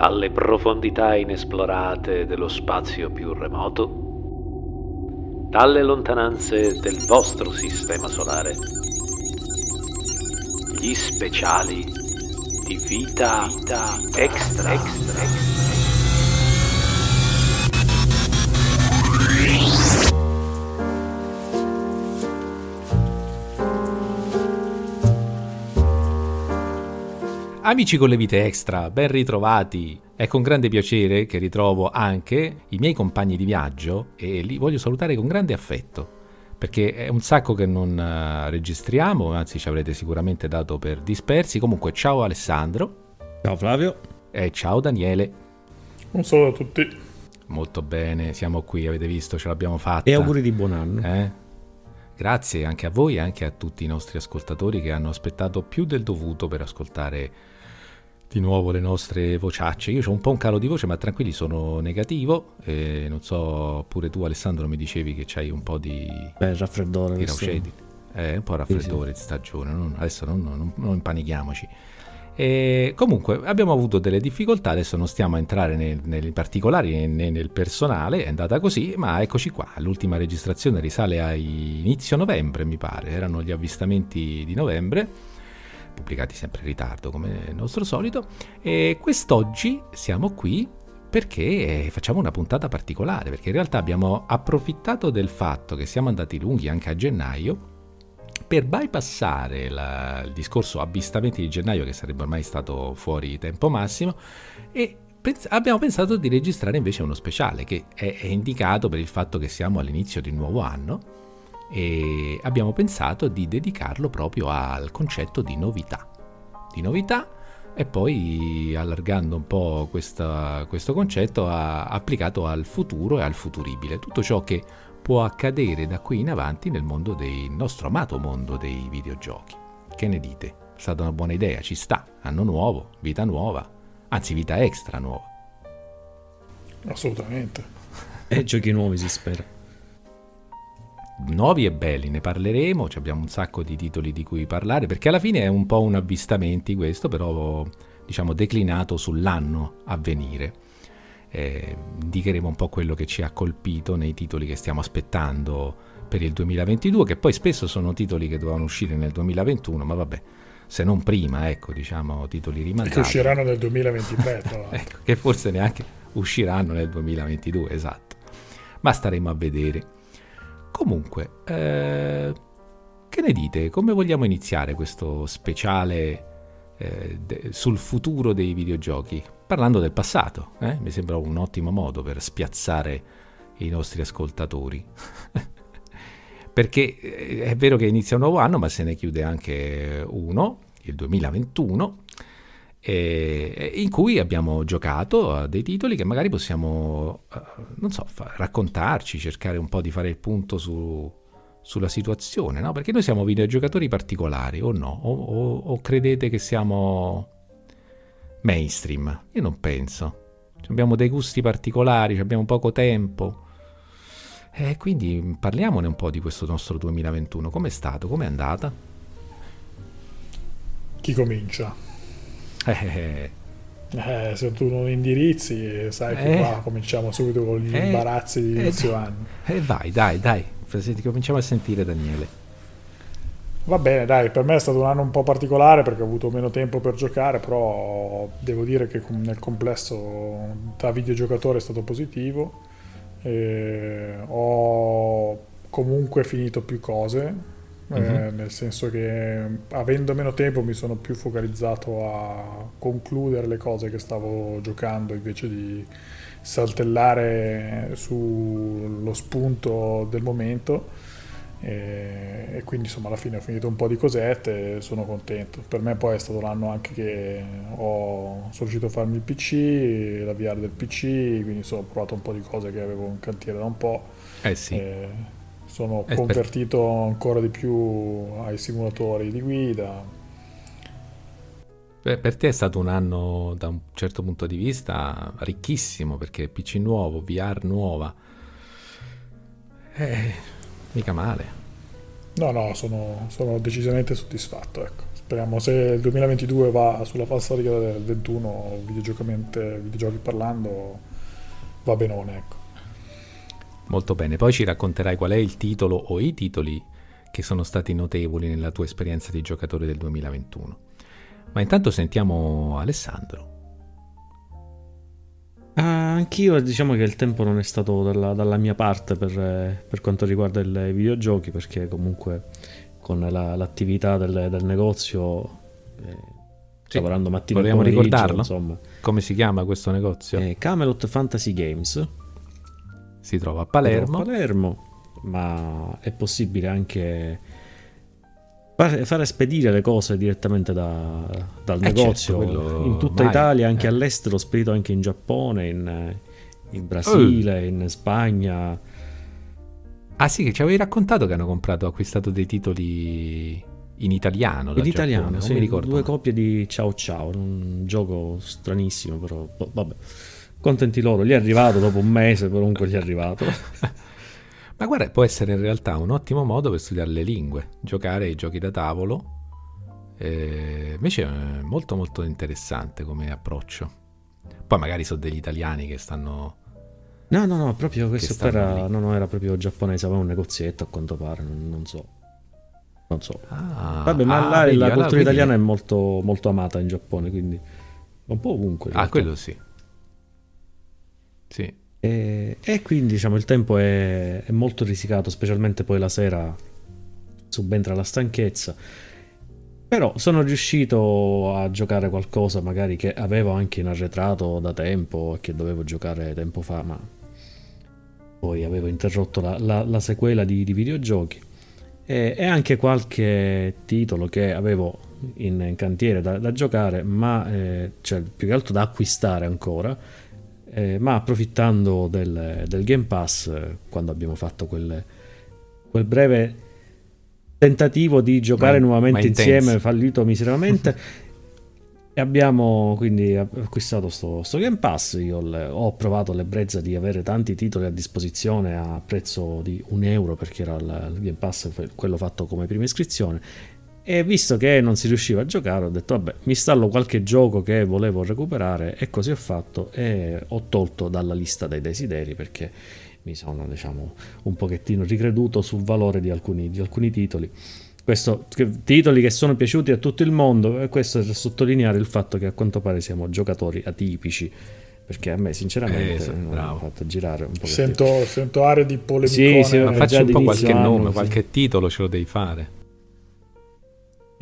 dalle profondità inesplorate dello spazio più remoto, dalle lontananze del vostro sistema solare, gli speciali di vita, vita extra. extra. extra. Amici con le vite extra, ben ritrovati. È con grande piacere che ritrovo anche i miei compagni di viaggio e li voglio salutare con grande affetto, perché è un sacco che non uh, registriamo, anzi ci avrete sicuramente dato per dispersi. Comunque ciao Alessandro. Ciao Flavio. E ciao Daniele. Un saluto a tutti. Molto bene, siamo qui, avete visto, ce l'abbiamo fatta. E auguri di buon anno. Eh? Grazie anche a voi e anche a tutti i nostri ascoltatori che hanno aspettato più del dovuto per ascoltare di nuovo le nostre vociacce. Io ho un po' un calo di voce, ma tranquilli, sono negativo. E non so, pure tu, Alessandro, mi dicevi che c'hai un po' di. Beh, raffreddore. Di raucedi. Eh, un po' raffreddore sì, sì. di stagione. Non, adesso non, non, non impanichiamoci. E comunque abbiamo avuto delle difficoltà, adesso non stiamo a entrare nei, nei particolari né nel personale, è andata così, ma eccoci qua, l'ultima registrazione risale a inizio novembre mi pare, erano gli avvistamenti di novembre pubblicati sempre in ritardo come il nostro solito. E quest'oggi siamo qui perché facciamo una puntata particolare, perché in realtà abbiamo approfittato del fatto che siamo andati lunghi anche a gennaio per bypassare la, il discorso avvistamenti di gennaio che sarebbe ormai stato fuori tempo massimo e pens- abbiamo pensato di registrare invece uno speciale che è, è indicato per il fatto che siamo all'inizio di un nuovo anno e abbiamo pensato di dedicarlo proprio al concetto di novità. Di novità e poi allargando un po' questa, questo concetto ha applicato al futuro e al futuribile, tutto ciò che può accadere da qui in avanti nel mondo del nostro amato mondo dei videogiochi. Che ne dite? È stata una buona idea, ci sta, anno nuovo, vita nuova, anzi vita extra nuova. Assolutamente. E giochi nuovi si spera nuovi e belli, ne parleremo, abbiamo un sacco di titoli di cui parlare, perché alla fine è un po' un avvistamento questo, però diciamo declinato sull'anno a venire. Eh, indicheremo un po' quello che ci ha colpito nei titoli che stiamo aspettando per il 2022, che poi spesso sono titoli che dovevano uscire nel 2021, ma vabbè, se non prima, ecco, diciamo, titoli rimandati. che usciranno nel 2023, tra l'altro. ecco, che forse neanche usciranno nel 2022, esatto. Ma staremo a vedere. Comunque, eh, che ne dite? Come vogliamo iniziare questo speciale eh, de- sul futuro dei videogiochi? Parlando del passato, eh? mi sembra un ottimo modo per spiazzare i nostri ascoltatori. Perché eh, è vero che inizia un nuovo anno, ma se ne chiude anche uno, il 2021, in cui abbiamo giocato a dei titoli che magari possiamo, eh, non so, raccontarci, cercare un po' di fare il punto su, sulla situazione, no? Perché noi siamo videogiocatori particolari, o no? O, o, o, credete che siamo mainstream? Io non penso. Abbiamo dei gusti particolari, abbiamo poco tempo. E quindi parliamone un po' di questo nostro 2021. Com'è stato? Com'è andata? Chi comincia? Eh, eh, se tu non indirizzi, sai che eh, qua cominciamo subito con gli eh, imbarazzi di inizio eh, anno. E vai, dai, dai, cominciamo a sentire Daniele. Va bene, dai, per me è stato un anno un po' particolare perché ho avuto meno tempo per giocare, però devo dire che nel complesso da videogiocatore è stato positivo. ho comunque finito più cose, uh-huh. nel senso che avendo meno tempo mi sono più focalizzato a concludere le cose che stavo giocando invece di saltellare sullo spunto del momento. E, e, quindi insomma alla fine ho finito un po' di cosette e sono contento per me poi è stato l'anno anche che ho, sono riuscito a farmi il pc la VR del pc quindi insomma, ho provato un po' di cose che avevo in cantiere da un po' eh sì e, sono eh, convertito ancora di più ai simulatori di guida. Beh, per te è stato un anno da un certo punto di vista ricchissimo perché PC nuovo, VR nuova. Eh, mica male. No, no, sono, sono decisamente soddisfatto. Ecco. speriamo se il 2022 va sulla falsa riga del 21 videogiocamente, videogiochi parlando va benone ecco. Molto bene poi ci racconterai qual è il titolo o i titoli che sono stati notevoli nella tua esperienza di giocatore del 2021 ma intanto sentiamo Alessandro Ah, anch'io diciamo che il tempo non è stato dalla, dalla mia parte per, per, quanto riguarda i videogiochi perché comunque con la, l'attività del, del negozio eh, sì, lavorando mattina vogliamo ricordarlo? Insomma. come si chiama questo negozio? Eh, Camelot Fantasy Games si trova a Palermo a Palermo ma è possibile anche fare spedire le cose direttamente da, dal eh negozio certo, in tutta mai, Italia, anche eh. all'estero, spedito anche in Giappone, in, in Brasile, uh. in Spagna. Ah sì, che ci avevi raccontato che hanno comprato, acquistato dei titoli in italiano. In italiano, Giappone, sì, mi ricordo. Due copie di Ciao Ciao, un gioco stranissimo, però vabbè. Contenti loro, gli è arrivato dopo un mese, comunque gli è arrivato. Ma guarda, può essere in realtà un ottimo modo per studiare le lingue, giocare ai giochi da tavolo. Eh, invece è molto molto interessante come approccio. Poi magari sono degli italiani che stanno... No, no, no, proprio questo era, no, no, era proprio giapponese, aveva un negozietto a quanto pare, non, non so. Non so. Ah, Vabbè, ma ah, là vedi, la cultura quindi... italiana è molto, molto amata in Giappone, quindi un po' ovunque. Ah, quello sì. Sì. E, e quindi diciamo il tempo è, è, molto risicato, specialmente poi la sera subentra la stanchezza. Però sono riuscito a giocare qualcosa magari che avevo anche in arretrato da tempo e che dovevo giocare tempo fa, ma poi avevo interrotto la, la, la sequela di, di videogiochi. E, anche qualche titolo che avevo in, in cantiere da, da giocare, ma eh, cioè, più che altro da acquistare ancora eh, ma approfittando del, del, Game Pass, eh, quando abbiamo fatto quel, quel breve tentativo di giocare ma, nuovamente ma insieme, fallito miseramente, e abbiamo quindi acquistato sto, sto Game Pass. Io le, ho provato l'ebbrezza di avere tanti titoli a disposizione a prezzo di un euro perché era il, il Game Pass, quello fatto come prima iscrizione e visto che non si riusciva a giocare, ho detto vabbè, mi installo qualche gioco che volevo recuperare e così ho fatto e ho tolto dalla lista dei desideri perché mi sono, diciamo, un pochettino ricreduto sul valore di alcuni, di alcuni titoli. Questo, titoli che sono piaciuti a tutto il mondo e questo per sottolineare il fatto che a quanto pare siamo giocatori atipici perché a me sinceramente eh, mi ha fatto girare un po' sento, sento aree di polemica sì, sì, ma faccio un po' qualche anno, nome sì. qualche titolo ce lo devi fare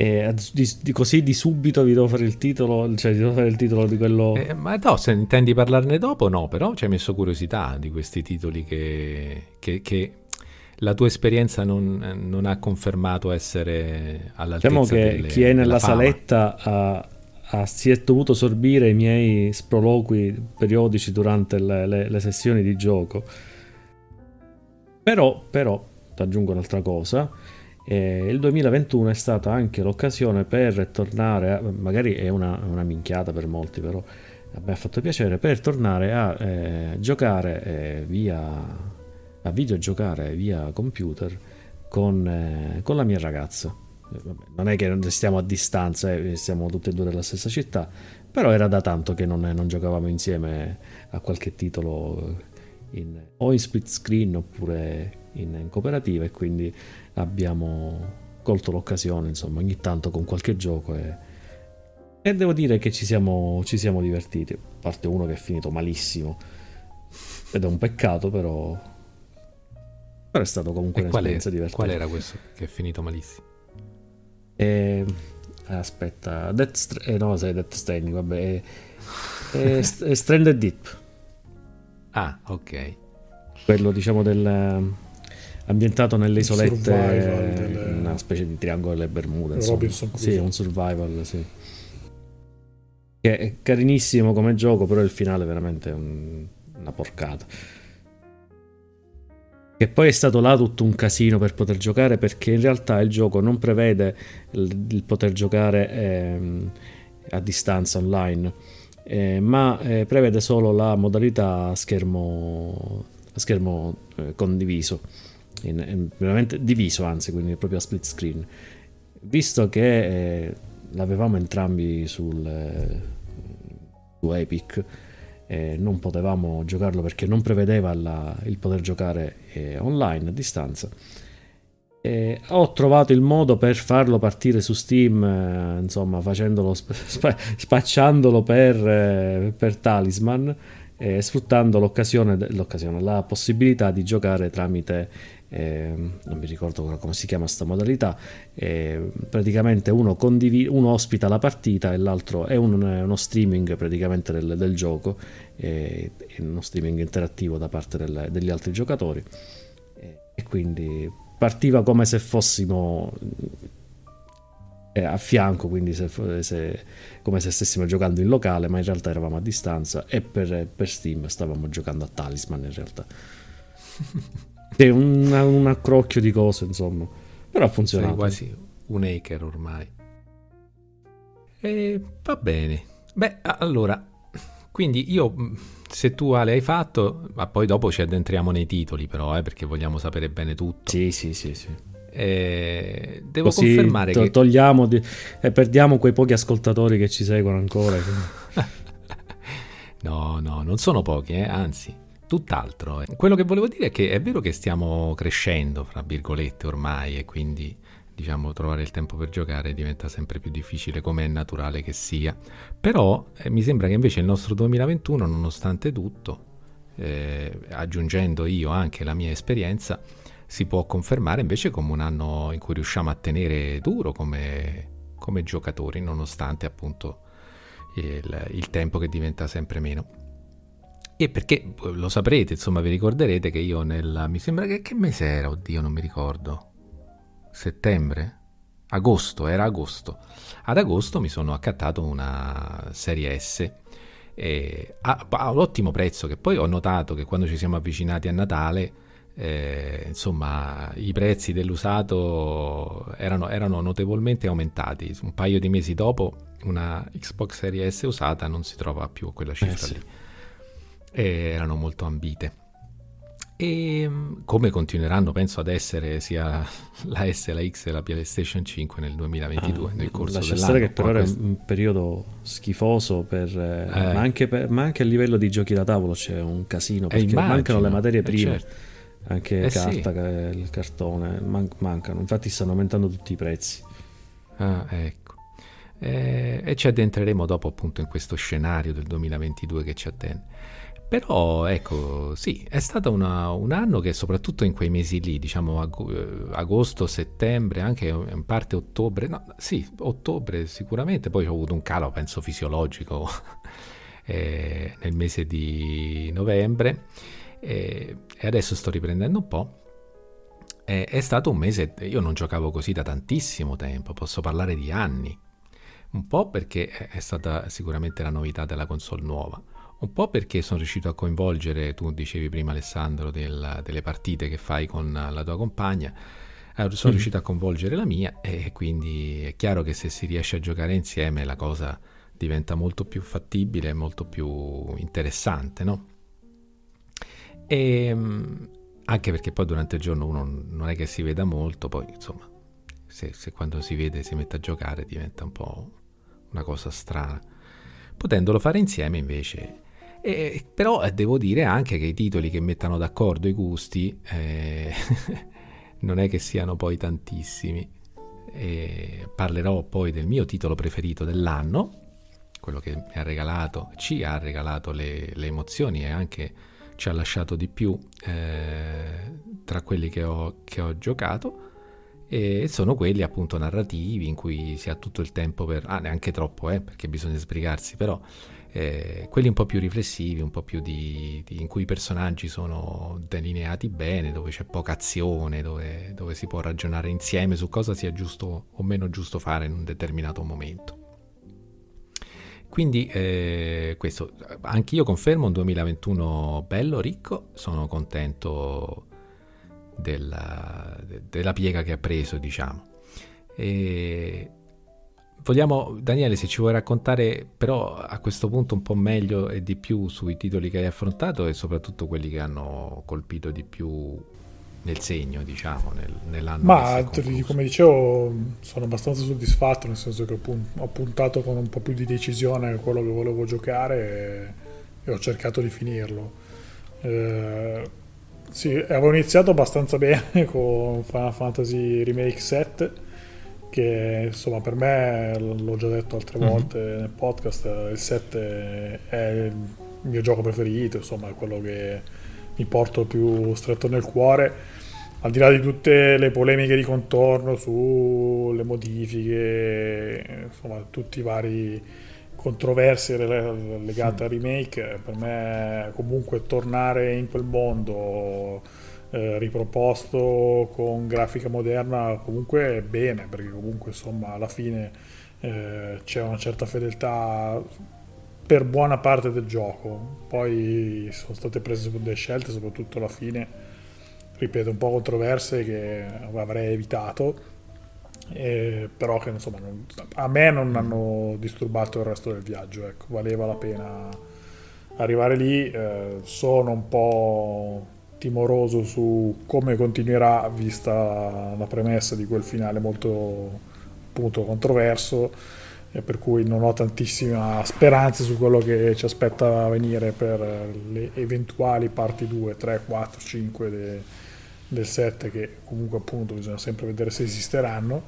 e di, di, così di subito vi devo fare il titolo, cioè vi devo fare il titolo di quello. Eh, ma no, se intendi parlarne dopo, no, però ci hai messo curiosità di questi titoli che, che, che la tua esperienza non, non, ha confermato essere all'altezza Diciamo che delle, chi è nella saletta ha, ha, si è dovuto sorbire i miei sproloqui periodici durante le, le, le sessioni di gioco. Però, però, ti aggiungo un'altra cosa e il 2021 è stata anche l'occasione per tornare, a, magari è una, una, minchiata per molti, però me ha fatto piacere, per tornare a eh, giocare eh, via, a videogiocare via computer con, eh, con la mia ragazza. Non è che stiamo a distanza, eh, siamo tutti e due nella stessa città, però era da tanto che non, non giocavamo insieme a qualche titolo in, o in split screen oppure in, in cooperativa e quindi abbiamo colto l'occasione, insomma, ogni tanto con qualche gioco e, e devo dire che ci siamo, ci siamo divertiti. A parte uno che è finito malissimo ed è un peccato, però, però è stato comunque e un'esperienza divertente. Qual era questo che è finito malissimo? E, aspetta, Death, Str- eh, no, sei Death Stranding, vabbè, è, è, è Stranded Deep. Ah, ok. Quello diciamo del ambientato nelle isolette, delle... una specie di triangolo delle Bermude. Robinson Sì, un survival, sì. Che è carinissimo come gioco, però il finale è veramente un... una porcata. Che poi è stato là tutto un casino per poter giocare perché in realtà il gioco non prevede il, il poter giocare ehm, a distanza online, eh, ma eh, prevede solo la modalità a schermo, a schermo eh, condiviso in, in, veramente diviso anzi quindi proprio a split screen visto che eh, l'avevamo entrambi sul, su Epic e non potevamo giocarlo perché non prevedeva la, il poter giocare eh, online a distanza. E ho trovato il modo per farlo partire su Steam, eh, insomma, facendolo, sp- spacciandolo per, eh, per Talisman e sfruttando l'occasione, l'occasione, la possibilità di giocare tramite eh, non mi ricordo come si chiama questa modalità, eh, praticamente uno, condiv- uno, ospita la partita e l'altro è un, uno streaming praticamente del, del gioco, eh, uno streaming interattivo da parte del, degli altri giocatori e quindi partiva come se fossimo eh, a fianco, quindi se, se, come se stessimo giocando in locale, ma in realtà eravamo a distanza e per, per Steam stavamo giocando a Talisman in realtà. Sì, un, un accrocchio di cose, insomma. Però ha funzionato. Sei quasi un hacker ormai. E va bene. Beh, allora, quindi io, se tu Ale hai fatto, ma poi dopo ci addentriamo nei titoli però, eh, perché vogliamo sapere bene tutto. Sì, sì, sì, sì. Eh, devo Così confermare to- che... Togliamo di... e perdiamo quei pochi ascoltatori che ci seguono ancora. no, no, non sono pochi, eh, anzi tutt'altro. Eh. Quello che volevo dire è che è vero che stiamo crescendo, fra virgolette, ormai, e quindi diciamo trovare il tempo per giocare diventa sempre più difficile come è naturale che sia. Però eh, mi sembra che invece il nostro 2021, nonostante tutto, eh, aggiungendo io anche la mia esperienza, si può confermare invece come un anno in cui riusciamo a tenere duro come, come giocatori, nonostante appunto il, il tempo che diventa sempre meno. E perché lo saprete, insomma, vi ricorderete che io nel. Mi sembra che, che mese era, oddio, non mi ricordo. Settembre? Agosto, era agosto. Ad agosto mi sono accattato una serie S eh, a, a, un ottimo prezzo che poi ho notato che quando ci siamo avvicinati a Natale eh, insomma i prezzi dell'usato erano, erano, notevolmente aumentati un paio di mesi dopo una Xbox Series S usata non si trova più a quella cifra eh sì. lì erano molto ambite. E mm, come continueranno, penso, ad essere sia la S, la X e la PlayStation 5 nel 2022, ah, nel corso dell'anno. che però era un periodo schifoso, per, eh. eh. Ma, anche per, ma, anche a livello di giochi da tavolo c'è un casino, perché immagino, mancano le materie prime. Eh certo. Anche eh carta, sì. il cartone, man- mancano. Infatti stanno aumentando tutti i prezzi. Ah, ecco. Eh, e ci addentreremo dopo appunto in questo scenario del 2022 che ci attende. Però ecco, sì, è stato una, un anno che soprattutto in quei mesi lì, diciamo ag- eh, agosto, settembre, anche in parte ottobre, no, sì, ottobre sicuramente, poi ho avuto un calo, penso, fisiologico eh, nel mese di novembre eh, e adesso sto riprendendo un po'. Eh, è stato un mese, io non giocavo così da tantissimo tempo, posso parlare di anni, un po' perché è stata sicuramente la novità della console nuova un po' perché sono riuscito a coinvolgere, tu dicevi prima Alessandro, del, delle partite che fai con la tua compagna, sono mm. riuscito a coinvolgere la mia e quindi è chiaro che se si riesce a giocare insieme la cosa diventa molto più fattibile e molto più interessante, no? E, ehm, anche perché poi durante il giorno uno non è che si veda molto, poi insomma, se, se quando si vede si mette a giocare diventa un po' una cosa strana. Potendolo fare insieme invece e, però eh, devo dire anche che i titoli che mettano d'accordo i gusti eh, non è che siano poi tantissimi. E parlerò poi del mio titolo preferito dell'anno, quello che mi ha regalato, ci ha regalato le, le emozioni e anche ci ha lasciato di più eh, tra quelli che ho, che ho giocato e sono quelli appunto narrativi in cui si ha tutto il tempo per, ah neanche troppo eh, perché bisogna sbrigarsi però eh, quelli un po' più riflessivi, un po' più di, di, in cui i personaggi sono delineati bene, dove c'è poca azione, dove, dove si può ragionare insieme su cosa sia giusto o meno giusto fare in un determinato momento. Quindi eh, questo, anch'io confermo un 2021 bello, ricco, sono contento della, della piega che ha preso, diciamo. E Vogliamo, Daniele, se ci vuoi raccontare però a questo punto un po' meglio e di più sui titoli che hai affrontato e soprattutto quelli che hanno colpito di più nel segno, diciamo, nel, nell'anno. Ma come dicevo, sono abbastanza soddisfatto, nel senso che ho puntato con un po' più di decisione quello che volevo giocare e, e ho cercato di finirlo. Eh, sì, avevo iniziato abbastanza bene con Final Fantasy Remake 7 che insomma per me l'ho già detto altre mhm. volte mm-hmm. nel podcast il 7 è il mio gioco preferito insomma è quello che mi porto più stretto nel cuore al di là di tutte le polemiche di contorno sulle modifiche insomma tutti i vari controversie legate al remake per me comunque tornare in quel mondo eh, riproposto con grafica moderna comunque bene perché comunque insomma alla fine eh, c'è una certa fedeltà per buona parte del gioco. Poi sono state prese delle scelte soprattutto alla fine ripeto un po' controverse che avrei evitato eh, però che insomma non, a me non hanno disturbato il resto del viaggio ecco, valeva la pena arrivare lì eh, sono un po' timoroso su come continuerà vista la premessa di quel finale molto appunto controverso e per cui non ho tantissima speranza su quello che ci aspetta a venire per le eventuali parti 2, 3, 4, 5 de, del 7 che comunque appunto bisogna sempre vedere se esisteranno.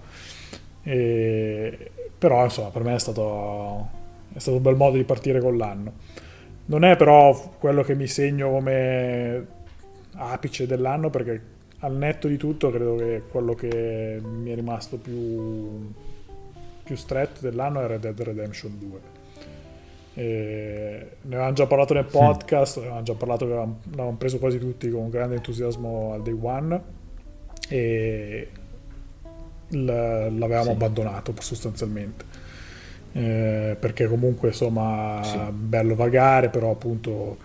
E, però insomma per me è stato, è stato un bel modo di partire con l'anno. Non è però quello che mi segno come apice dell'anno perché al netto di tutto credo che quello che mi è rimasto più, più stretto dell'anno è Red Dead Redemption 2 e ne avevamo già parlato nel podcast, ne avevamo già parlato che l'avevamo preso quasi tutti con grande entusiasmo al day one e l'avevamo sì. abbandonato sostanzialmente. Eh, perché comunque insomma sì. bello vagare però appunto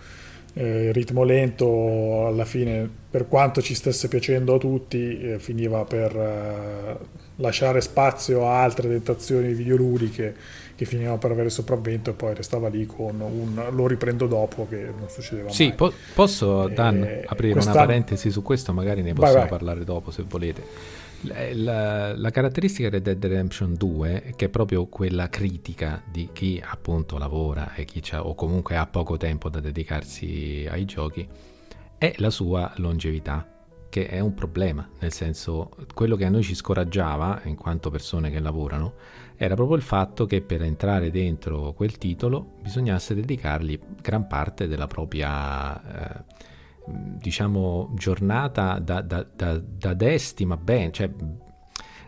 eh, ritmo lento alla fine per quanto ci stesse piacendo a tutti eh, finiva per eh, lasciare spazio a altre tentazioni videoludiche che finivano per avere sopravvento e poi restava lì con un lo riprendo dopo che non succedeva sì, mai. Po- posso Dan, eh, aprire una parentesi su questo, magari ne possiamo vai, vai. parlare dopo se volete. La, la, la, caratteristica di Dead Redemption 2, che è proprio quella critica di chi appunto lavora e chi o comunque ha poco tempo da dedicarsi ai giochi, è la sua longevità, che è un problema, nel senso quello che a noi ci scoraggiava, in quanto persone che lavorano, era proprio il fatto che per entrare dentro quel titolo bisognasse dedicargli gran parte della propria... Eh, diciamo giornata da, da, da, da desti, ma bene, cioè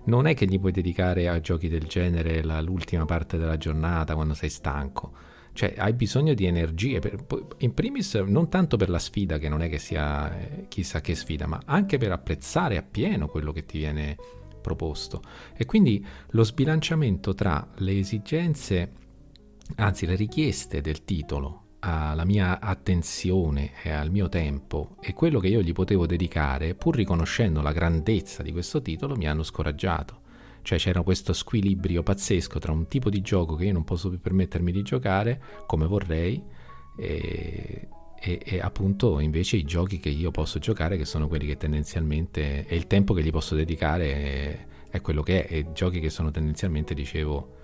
non è che gli puoi dedicare a giochi del genere la, l'ultima parte della giornata quando sei stanco. Cioè, hai bisogno di energie, per, in primis non tanto per la sfida, che non è che sia eh, chissà che sfida, ma anche per apprezzare appieno quello che ti viene proposto. E quindi lo sbilanciamento tra le esigenze, anzi le richieste del titolo alla mia attenzione e al mio tempo e quello che io gli potevo dedicare, pur riconoscendo la grandezza di questo titolo, mi hanno scoraggiato. Cioè c'era questo squilibrio pazzesco tra un tipo di gioco che io non posso più permettermi di giocare come vorrei e, e, e, appunto invece i giochi che io posso giocare che sono quelli che tendenzialmente e il tempo che gli posso dedicare è, è quello che è e giochi che sono tendenzialmente dicevo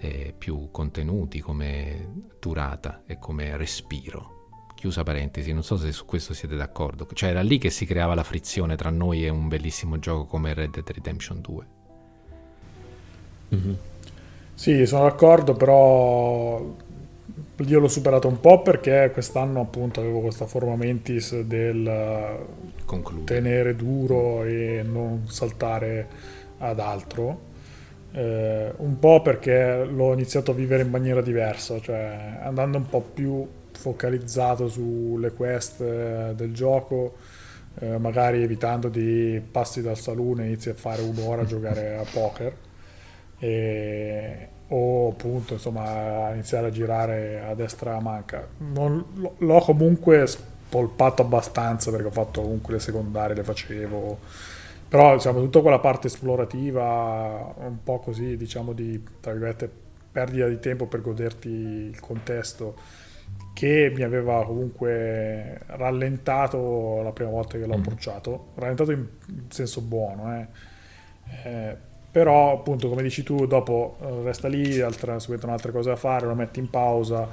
eh, più contenuti come durata e come respiro. Chiusa parentesi, non so se su questo siete d'accordo. Cioè era lì che si creava la frizione tra noi e un bellissimo gioco come Red Dead Redemption 2. Mm-hmm. Sì, sono d'accordo, però io l'ho superato un po' perché quest'anno appunto avevo questa forma mentis del Conclude. tenere duro e non saltare ad altro eh, un po' perché l'ho iniziato a vivere in maniera diversa, cioè andando un po' più focalizzato sulle quest eh, del gioco, eh, magari evitando di passi dal saloon e inizi a fare un'ora a giocare a poker. E, o appunto insomma iniziare a girare a destra a manca non, l'ho comunque spolpato abbastanza perché ho fatto comunque le secondarie le facevo però diciamo, tutta quella parte esplorativa, un po' così, diciamo, di, tra virgolette, perdita di tempo per goderti il contesto, che mi aveva comunque rallentato la prima volta che l'ho mm. approcciato, rallentato in senso buono, eh. Eh, però appunto come dici tu dopo eh, resta lì, altra, subentrano altre cose da fare, lo metti in pausa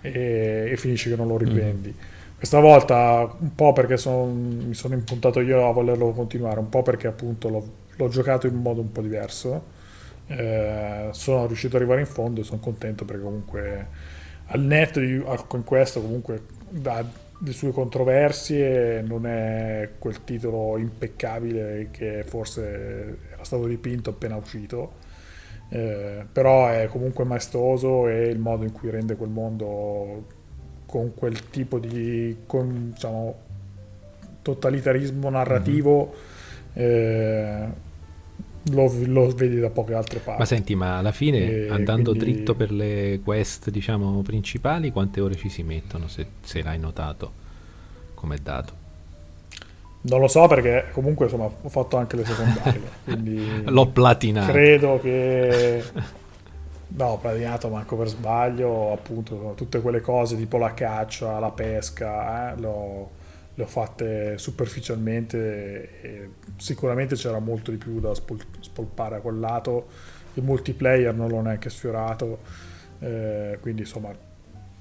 e, e finisci che non lo riprendi. Mm. Questa volta un po' perché son, mi sono impuntato io a volerlo continuare, un po' perché appunto l'ho, l'ho giocato in modo un po' diverso. Eh, sono riuscito ad arrivare in fondo e sono contento perché comunque al netto di con questo comunque ha le sue controversie non è quel titolo impeccabile che forse era stato dipinto appena uscito eh, però è comunque maestoso e il modo in cui rende quel mondo con quel tipo di con, diciamo, totalitarismo narrativo eh, lo, lo, vedi da poche altre parti. Ma senti, ma alla fine e andando quindi... dritto per le quest, diciamo, principali, quante ore ci si mettono, se, se l'hai notato come dato? Non lo so perché comunque insomma ho fatto anche le secondarie, quindi l'ho platinato. Credo che no, ho platinato manco per sbaglio, appunto, tutte quelle cose tipo la caccia, la pesca, eh, l'ho, le ho fatte superficialmente e sicuramente c'era molto di più da spol- spolpare a quel lato. Il multiplayer non l'ho neanche sfiorato, eh, quindi insomma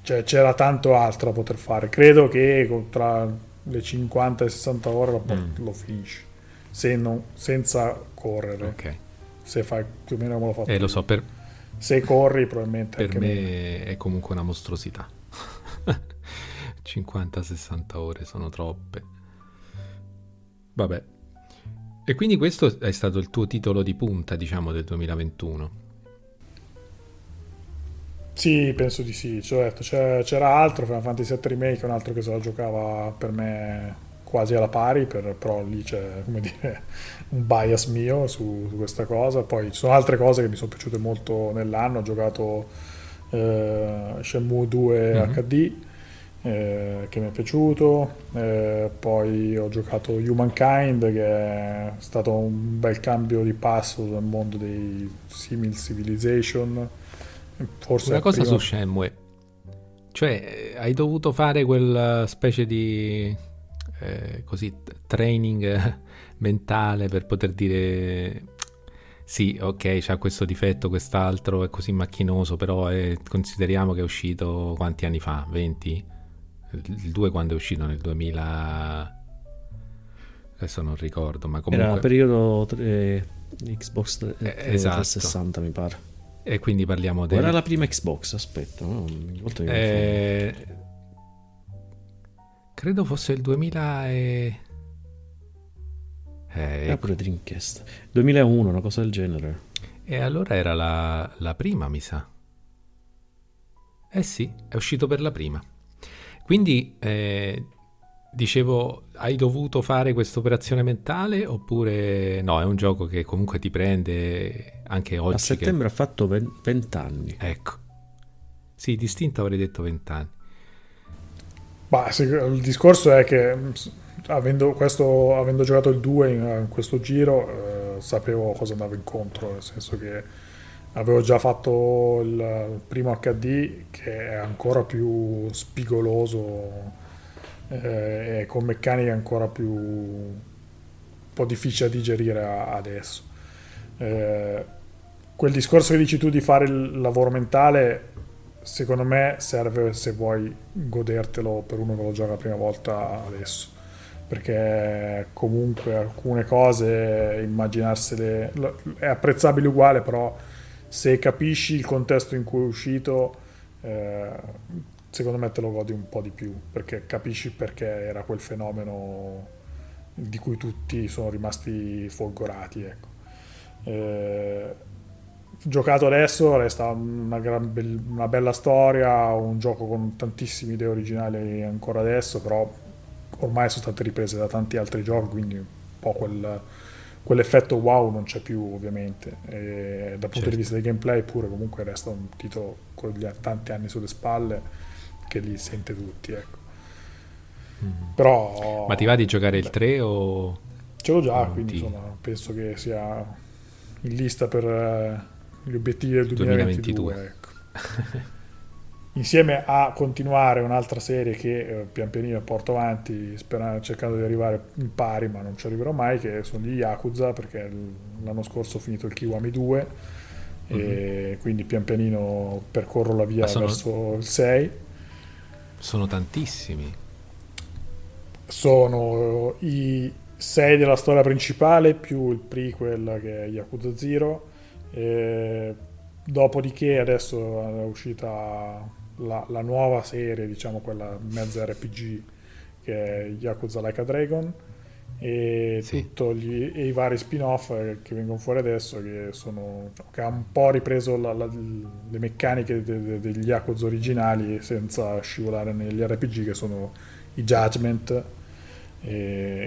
cioè, c'era tanto altro da poter fare. Credo che tra le 50 e 60 ore lo, mm. lo finisci se non, senza correre okay. se fai più o meno come lo fatto eh, lo so per se corri probabilmente per me meno. è comunque una mostruosità 50-60 ore sono troppe vabbè e quindi questo è stato il tuo titolo di punta diciamo del 2021 sì, penso di sì. Certo. C'era altro, Final Fantasy VII Remake, un altro che se la giocava per me quasi alla pari, per, però lì c'è come dire, un bias mio su, su, questa cosa. Poi ci sono altre cose che mi sono piaciute molto nell'anno. Ho giocato eh, Shenmue 2 mm-hmm. HD. Eh, che mi è piaciuto eh, poi ho giocato Humankind che è stato un bel cambio di passo nel mondo dei simil civilization Forse Una cosa prima... su Shenmue. Cioè, hai dovuto fare quella specie di eh, così, training mentale per poter dire sì, ok, c'ha questo difetto, quest'altro, è così macchinoso, però è, consideriamo che è uscito quanti anni fa? 20? Il 2 quando è uscito? Nel 2000... Adesso non ricordo, ma comunque... Era periodo tre... Xbox eh, esatto. 360 mi pare. E quindi parliamo del... Era la prima Xbox, aspetta. No? Eh... Credo fosse il 2000 e... Eh, era pure Dreamcast. 2001, una cosa del genere. E allora era la, la prima, mi sa. Eh sì, è uscito per la prima. Quindi eh, Dicevo, hai dovuto fare questa operazione mentale oppure no? È un gioco che comunque ti prende anche oggi. A settembre che... ha fatto 20 anni. Ecco. Sì, distinto avrei detto 20 anni. Ma il discorso è che avendo, questo, avendo giocato il 2 in, in questo giro, eh, sapevo cosa andavo incontro, nel senso che avevo già fatto il primo HD che è ancora più spigoloso eh, con meccaniche ancora più un po' difficili da digerire adesso. Eh, quel discorso che dici tu di fare il lavoro mentale, secondo me serve se vuoi godertelo per uno che lo gioca la prima volta adesso. Perché comunque alcune cose, immaginarsele, è apprezzabile uguale, però se capisci il contesto in cui è uscito, eh, secondo me te lo godi un po' di più perché capisci perché era quel fenomeno di cui tutti sono rimasti folgorati. Ecco. Eh, giocato adesso resta una, gran, una, bella storia, un gioco con tantissime idee originali ancora adesso, però ormai sono state riprese da tanti altri giochi, quindi un po' quel, quell'effetto wow non c'è più ovviamente. E dal punto certo. di vista del gameplay pure comunque resta un titolo con gli tanti anni sulle spalle che li sente tutti. Ecco. Mm. Però, Ma ti va di giocare beh, il 3 o... Ce l'ho già, quindi ti... insomma, penso che sia in lista per uh, gli obiettivi del 2022. 2022. Ecco. insieme a continuare un'altra serie che eh, pian pianino porto avanti sperando, cercando di arrivare in pari ma non ci arriverò mai che sono gli Yakuza perché l'anno scorso ho finito il Kiwami 2 mm-hmm. e mhm. quindi pian pianino percorro la via sono, verso il 6 sono tantissimi sono i 6 della storia principale più il prequel che è Yakuza 0 e dopodiché adesso è uscita la, la, nuova serie, diciamo quella mezza RPG che è Yakuza Like a Dragon e, sì. gli, e i vari spin-off che vengono fuori adesso che, sono, che ha un po' ripreso la, la, le meccaniche de, de, degli Yakuza originali senza scivolare negli RPG che sono i Judgment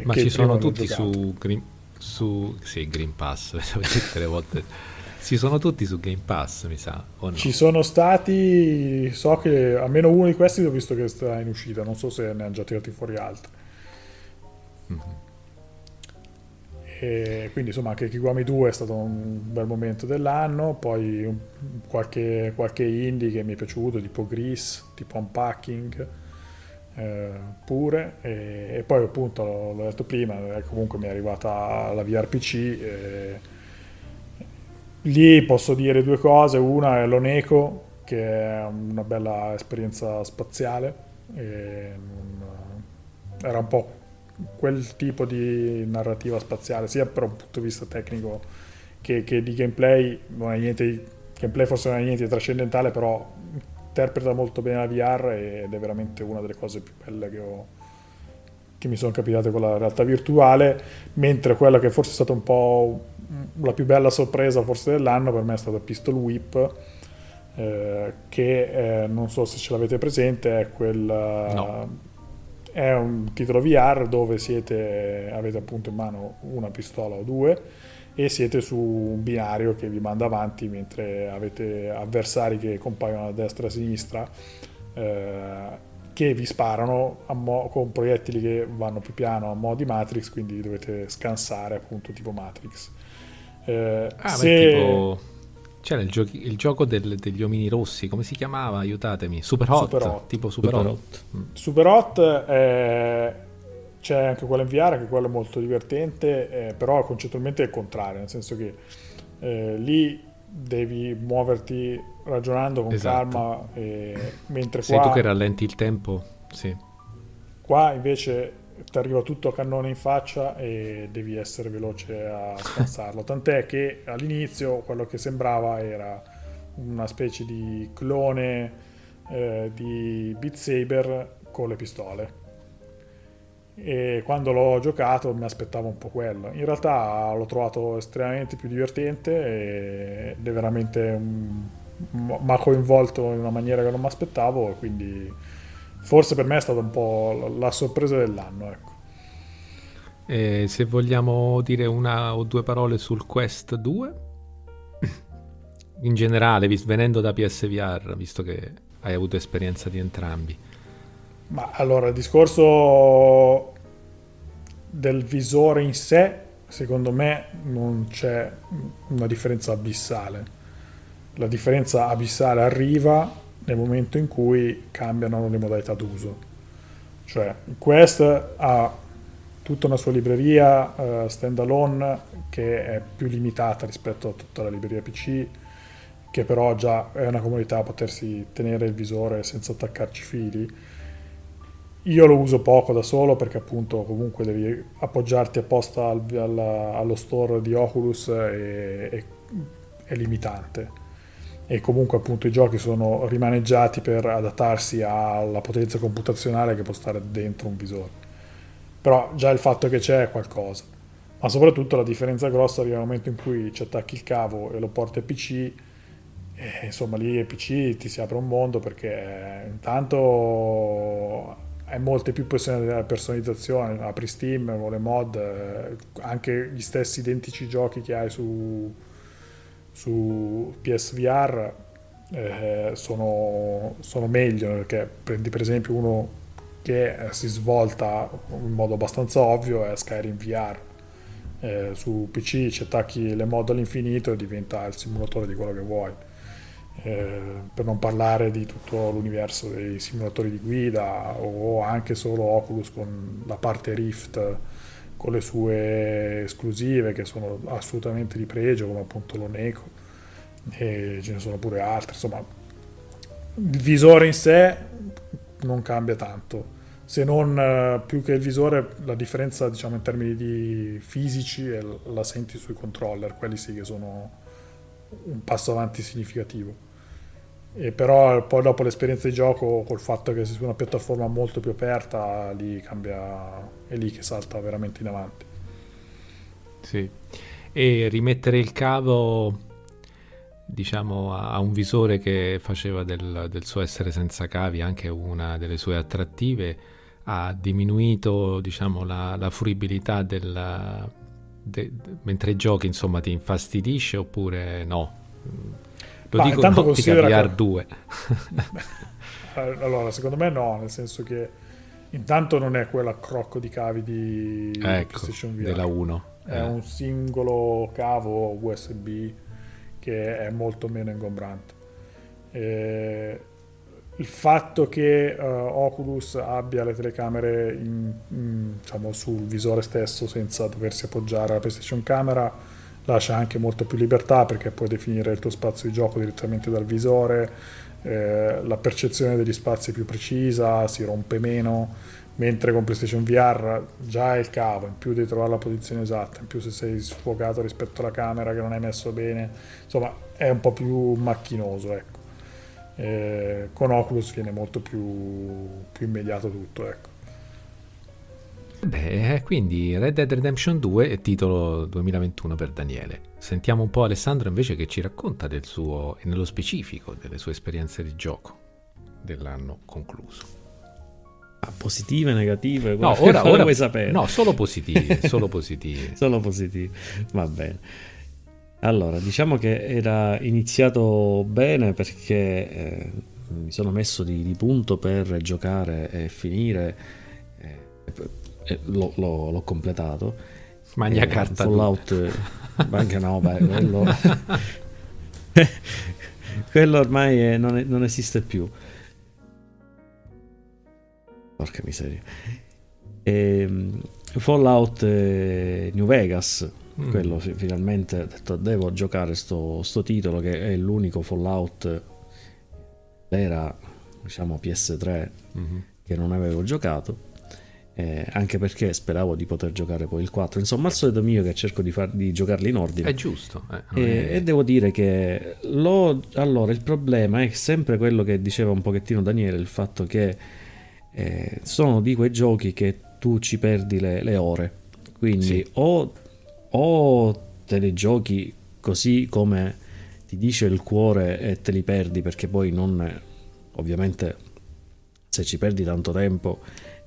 ma ci sono tutti su Green, su sì, Green Pass tutte le volte ci sono tutti su Game Pass, mi sa. No? Ci sono stati, so che almeno uno di questi ho visto che sta in uscita, non so se ne hanno già tirati fuori altri. Mm-hmm. Quindi insomma anche Kiwami 2 è stato un bel momento dell'anno, poi un, qualche, qualche indie che mi è piaciuto, tipo Grease, tipo Unpacking. Eh, pure e, e, poi appunto l'ho, l'ho detto prima comunque mi è arrivata la VRPC eh, Lì posso dire due cose, una è l'Oneco, che è una bella esperienza spaziale, era un po' quel tipo di narrativa spaziale, sia per un punto di vista tecnico che, che di gameplay, non è niente, gameplay forse non è niente di trascendentale, però interpreta molto bene la VR ed è veramente una delle cose più belle che ho che mi sono capitate con la realtà virtuale, mentre quella che forse è stata un po' la più bella sorpresa forse dell'anno per me è stata Pistol Whip, eh, che eh, non so se ce l'avete presente, è quel... No. È un titolo VR dove siete, avete appunto in mano una pistola o due e siete su un binario che vi manda avanti mentre avete avversari che compaiono a destra e a sinistra eh, che vi sparano mo- con proiettili che vanno più piano a mo' di Matrix, quindi dovete scansare appunto tipo Matrix. Eh, ah, se... tipo... C'era il, giochi, il gioco del, degli omini rossi, come si chiamava? Aiutatemi. Super Hot. Super hot. Tipo Super, Super Hot. hot. Mm. Super Hot è... c'è anche quello in VR, che quello è molto divertente, eh, però concettualmente è il contrario, nel senso che eh, lì devi muoverti ragionando con esatto. calma, e... mentre Sei qua... tu che rallenti il tempo, sì. Qua invece ti arriva tutto a cannone in faccia e devi essere veloce a scansarlo. Tant'è che all'inizio quello che sembrava era una specie di clone eh, di Beat Saber con le pistole. E quando l'ho giocato mi aspettavo un po' quello. In realtà l'ho trovato estremamente più divertente ed è veramente un... mi ha coinvolto in una maniera che non mi aspettavo e quindi forse per me è stata un po' la sorpresa dell'anno. Ecco. E se vogliamo dire una o due parole sul Quest 2, in generale, venendo da PSVR, visto che hai avuto esperienza di entrambi. Ma allora, il discorso del visore in sé, secondo me, non c'è una differenza abissale. La differenza abissale arriva nel momento in cui cambiano le modalità d'uso. Cioè, Quest ha tutta una sua libreria uh, standalone che è più limitata rispetto a tutta la libreria PC, che però già è una comodità potersi tenere il visore senza attaccarci fili. Io lo uso poco da solo perché appunto comunque devi appoggiarti apposta al, al, allo store di Oculus e, e, è limitante e comunque appunto i giochi sono rimaneggiati per adattarsi alla potenza computazionale che può stare dentro un visore. Però già il fatto che c'è è qualcosa. Ma soprattutto la differenza grossa arriva nel momento in cui ci attacchi il cavo e lo porti a PC e insomma lì il PC ti si apre un mondo perché intanto hai molte più personalizzazioni, apri Steam con le mod, eh, anche gli stessi identici giochi che hai su, su PSVR eh, sono, sono, meglio perché prendi per esempio uno che si svolta in modo abbastanza ovvio è Skyrim VR eh, su PC ci attacchi le mod all'infinito e diventa il simulatore di quello che vuoi. Eh, per non parlare di tutto l'universo dei simulatori di guida o anche solo Oculus con la parte Rift con le sue esclusive che sono assolutamente di pregio come appunto l'Oneco e ce ne sono pure altre insomma il visore in sé non cambia tanto se non eh, più che il visore la differenza diciamo in termini di fisici la senti sui controller quelli sì che sono un passo avanti significativo e però poi dopo l'esperienza di gioco col fatto che sia su una piattaforma molto più aperta lì cambia è lì che salta veramente in avanti. Sì. E rimettere il cavo diciamo a un visore che faceva del, del suo essere senza cavi anche una delle sue attrattive ha diminuito diciamo la, la fruibilità del de, mentre giochi insomma ti infastidisce oppure no lo Ma dico in ottica VR che... 2. allora, secondo me no, nel senso che intanto non è quella crocco di cavi di ecco, PlayStation VR. Della 1. È eh. un singolo cavo USB che è molto meno ingombrante. E il fatto che uh, Oculus abbia le telecamere in, in, diciamo, sul visore stesso senza doversi appoggiare alla PlayStation Camera lascia anche molto più libertà perché puoi definire il tuo spazio di gioco direttamente dal visore, eh, la percezione degli spazi è più precisa, si rompe meno, mentre con PlayStation VR già è il cavo, in più devi trovare la posizione esatta, in più se sei sfocato rispetto alla camera che non hai messo bene, insomma è un po' più macchinoso, ecco. Eh, con Oculus viene molto più, più immediato tutto, ecco. Beh, quindi Red Dead Redemption 2 è titolo 2021 per Daniele. Sentiamo un po' Alessandro invece che ci racconta del suo, e nello specifico, delle sue esperienze di gioco dell'anno concluso. Ah, positive, negative? No, ora, ora vuoi sapere? No, solo positivi, solo positivi. solo positivi, va bene. Allora, diciamo che era iniziato bene perché eh, mi sono messo di, di, punto per giocare e finire. Eh, l'ho, l'ho, l'ho completato. Magna eh, carta. Fallout, anche no, beh, quello, quello ormai è, non, è, non, esiste più. Porca miseria. E, ehm, Fallout eh, New Vegas, mm. quello finalmente ho detto devo giocare sto, sto titolo che è l'unico Fallout era diciamo PS3 mm-hmm. che non avevo giocato eh, anche perché speravo di poter giocare poi il 4 insomma al solito mio che cerco di, far, di giocarli in ordine. È giusto eh, e, è... e, devo dire che lo, allora il problema è sempre quello che diceva un pochettino Daniele il fatto che eh, sono di quei giochi che tu ci perdi le, le ore. Quindi sì. o, o te li giochi così come ti dice il cuore e te li perdi perché poi non ovviamente se ci perdi tanto tempo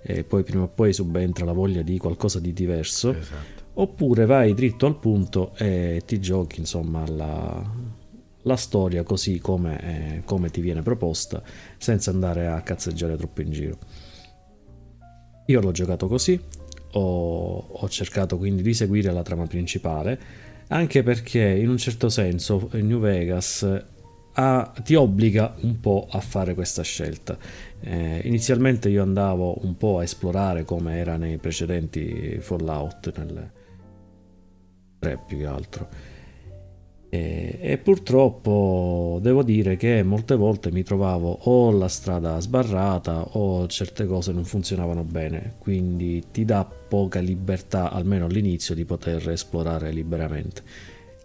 e poi prima o poi subentra la voglia di qualcosa di diverso, esatto. oppure vai dritto al punto e ti giochi insomma la, la storia così come, eh, come, ti viene proposta, senza andare a cazzeggiare troppo in giro. Io l'ho giocato così, ho, ho cercato quindi di seguire la trama principale, anche perché in un certo senso New Vegas a, ti obbliga un po' a fare questa scelta. Eh, inizialmente io andavo un po' a esplorare come era nei precedenti Fallout, nel 3 più che altro. E, e, purtroppo devo dire che molte volte mi trovavo o la strada sbarrata o certe cose non funzionavano bene, quindi ti dà poca libertà, almeno all'inizio, di poter esplorare liberamente.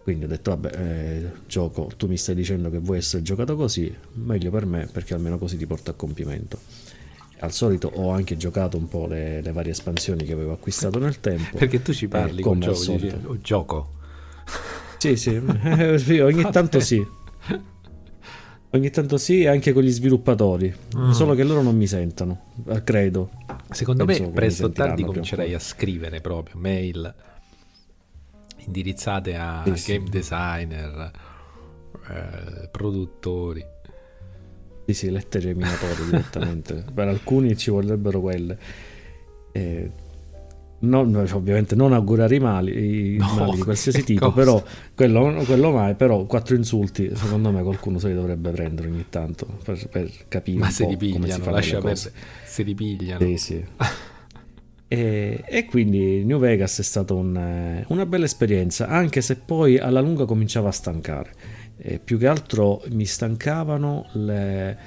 Quindi ho detto, vabbè, eh, gioco, tu mi stai dicendo che vuoi essere giocato così, meglio per me perché almeno così ti porta a compimento. Al solito ho anche giocato un po' le, le varie espansioni che avevo acquistato nel tempo. Perché tu ci parli eh, con gioco, dici, oh, gioco. Sì, sì, ogni tanto sì. Ogni tanto sì, anche con gli sviluppatori, mm. solo che loro non mi sentono, eh, credo. Secondo Penso me presto o tardi comincerei a scrivere proprio mail indirizzate a sì, game designer, eh, produttori. Sì, sì, lettere minatorie direttamente. per alcuni ci vorrebbero quelle. Eh, non, ovviamente non augurare i mali, i no, mali di qualsiasi tipo, cosa? però quello, quello, mai, però quattro insulti secondo me qualcuno se li dovrebbe prendere ogni tanto per, per capire Ma se li pigliano, lascia perdere, se li pigliano. Sì, sì. e, e, quindi New Vegas è stata un, una bella esperienza, anche se poi alla lunga cominciava a stancare. E più che altro mi stancavano le,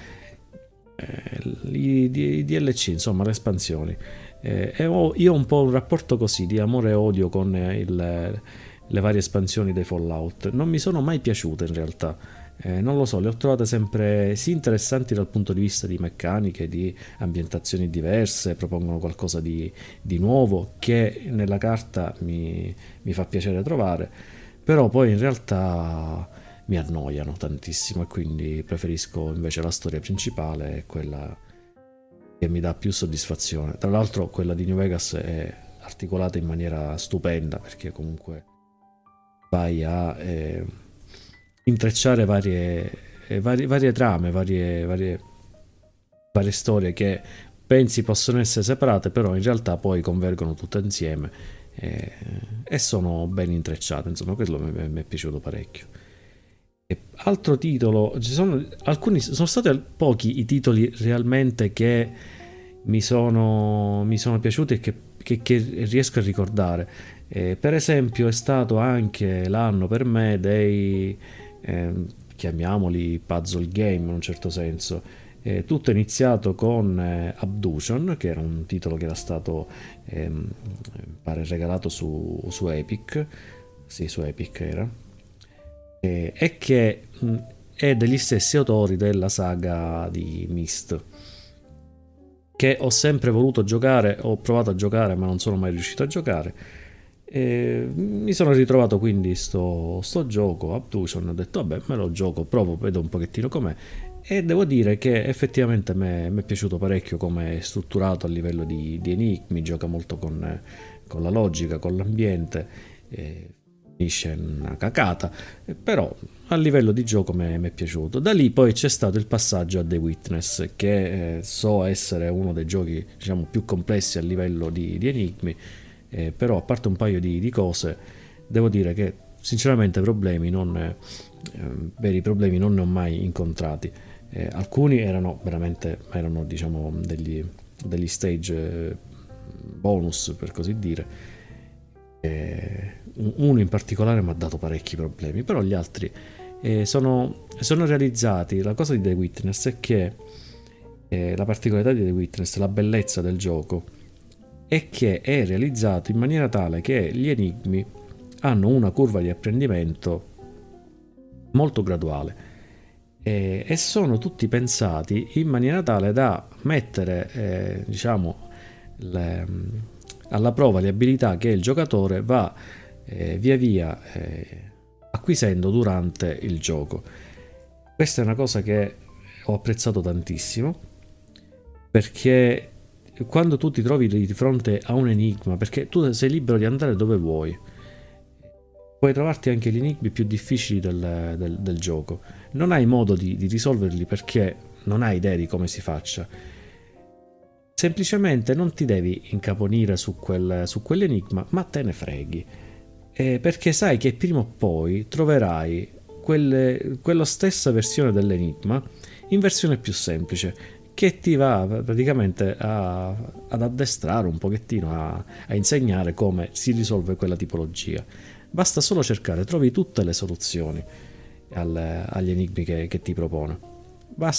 eh, i, i DLC, insomma le espansioni eh, e ho, io ho un po' un rapporto così di amore e odio con eh, il, le varie espansioni dei Fallout. Non mi sono mai piaciute in realtà. Eh, non lo so, le ho trovate sempre sì interessanti dal punto di vista di meccaniche, di ambientazioni diverse, propongono qualcosa di, di nuovo che nella carta mi, mi, fa piacere trovare, però poi in realtà mi annoiano tantissimo e quindi preferisco invece la storia principale quella che mi dà più soddisfazione. Tra l'altro quella di New Vegas è articolata in maniera stupenda perché comunque vai a eh, intrecciare varie, eh, varie, varie trame, varie, varie, varie storie che pensi possono essere separate, però in realtà poi convergono tutte insieme eh, e sono ben intrecciate. Insomma, quello mi, mi è piaciuto parecchio. E altro titolo, ci sono alcuni, sono stati pochi i titoli realmente che mi sono, mi sono piaciuti e che, che, che, riesco a ricordare. Eh, per esempio, è stato anche l'anno per me dei eh, chiamiamoli puzzle game in un certo senso. Eh, tutto è iniziato con eh, Abduction, che era un titolo che era stato ehm, pare regalato su, su Epic. Sì, su Epic era eh, e che mh, è degli stessi autori della saga di Myst che ho sempre voluto giocare, ho provato a giocare ma non sono mai riuscito a giocare. E mi sono ritrovato quindi sto, sto gioco, Abduction, ho detto vabbè me lo gioco, provo, vedo un pochettino com'è e devo dire che effettivamente mi è piaciuto parecchio come è strutturato a livello di, di enigmi, gioca molto con, con la logica, con l'ambiente. E finisce una cacata, però a livello di gioco mi è piaciuto. Da lì poi c'è stato il passaggio a The Witness, che eh, so essere uno dei giochi diciamo, più complessi a livello di, di enigmi, eh, però a parte un paio di, di, cose, devo dire che sinceramente problemi non, eh, veri problemi non ne ho mai incontrati. Eh, alcuni erano veramente erano, diciamo, degli, degli stage eh, bonus, per così dire uno in particolare mi ha dato parecchi problemi, però gli altri eh, sono, sono, realizzati. La cosa di The Witness è che eh, la particolarità di The Witness, la bellezza del gioco, è che è realizzato in maniera tale che gli enigmi hanno una curva di apprendimento molto graduale eh, e sono tutti pensati in maniera tale da mettere, eh, diciamo, le, alla prova le abilità che il giocatore va eh, via via eh, acquisendo durante il gioco. Questa è una cosa che ho apprezzato tantissimo perché quando tu ti trovi di fronte a un enigma, perché tu sei libero di andare dove vuoi, puoi trovarti anche gli enigmi più difficili del, del, del gioco. Non hai modo di, di risolverli perché non hai idea di come si faccia semplicemente non ti devi incaponire su, quel, su quell'enigma, ma te ne freghi. Eh, perché sai che prima o poi troverai quelle, quella stessa versione dell'enigma in versione più semplice, che ti va praticamente a, ad addestrare un pochettino, a, a, insegnare come si risolve quella tipologia. Basta solo cercare, trovi tutte le soluzioni al, agli enigmi che, che ti propone.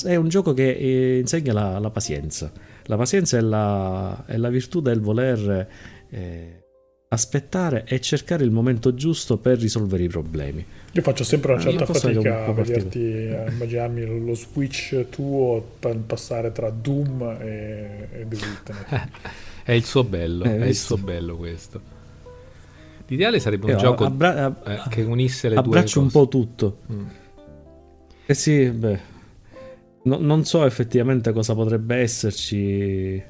È un gioco che eh, insegna la, la pazienza la pazienza è la, è la virtù del voler eh, aspettare e cercare il momento giusto per risolvere i problemi. Io faccio sempre una certa fatica a vederti, a immaginarmi lo switch tuo per passare tra Doom e, e The Witness. è il suo bello, eh, è il suo bello questo. L'ideale sarebbe un Io gioco abbra- eh, che unisse le due cose. Abbraccio un po' tutto. Mm. Eh sì, beh, No, non so effettivamente cosa potrebbe esserci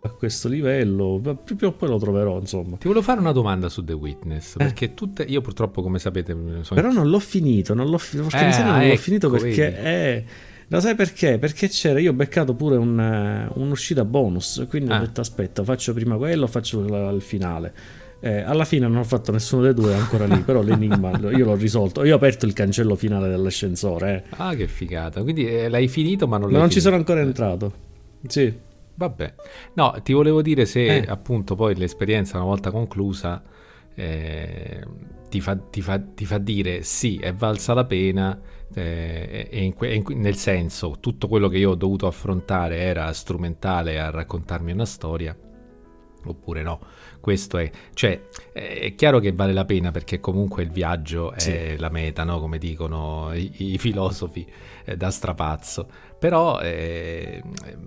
a questo livello, proprio poi lo troverò, insomma. Ti volevo fare una domanda su The Witness, eh. perché tutte io purtroppo come sapete sono... Però non l'ho finito, non l'ho, fi... eh, non ecco, l'ho finito perché è Lo sai perché? Perché c'era, io ho beccato pure un, eh, un'uscita bonus, quindi ah. ho detto aspetta, faccio prima quello, faccio il finale. Eh, alla fine non ho fatto nessuno dei due, ancora lì, però l'enigma io l'ho risolto. Io ho aperto il cancello finale dell'ascensore. Eh. Ah, che figata. Quindi eh, l'hai finito, ma non l'hai Non finito. ci sono ancora entrato. Sì. Vabbè. No, ti volevo dire se eh. appunto poi l'esperienza una volta conclusa eh, ti, fa, ti, fa, ti, fa, dire sì, è valsa la pena, eh, e in, in, nel senso tutto quello che io ho dovuto affrontare era strumentale a raccontarmi una storia oppure no. Questo è, cioè, è chiaro che vale la pena perché comunque il viaggio è sì. la meta, no? come dicono i, i filosofi eh, da strapazzo. Però eh,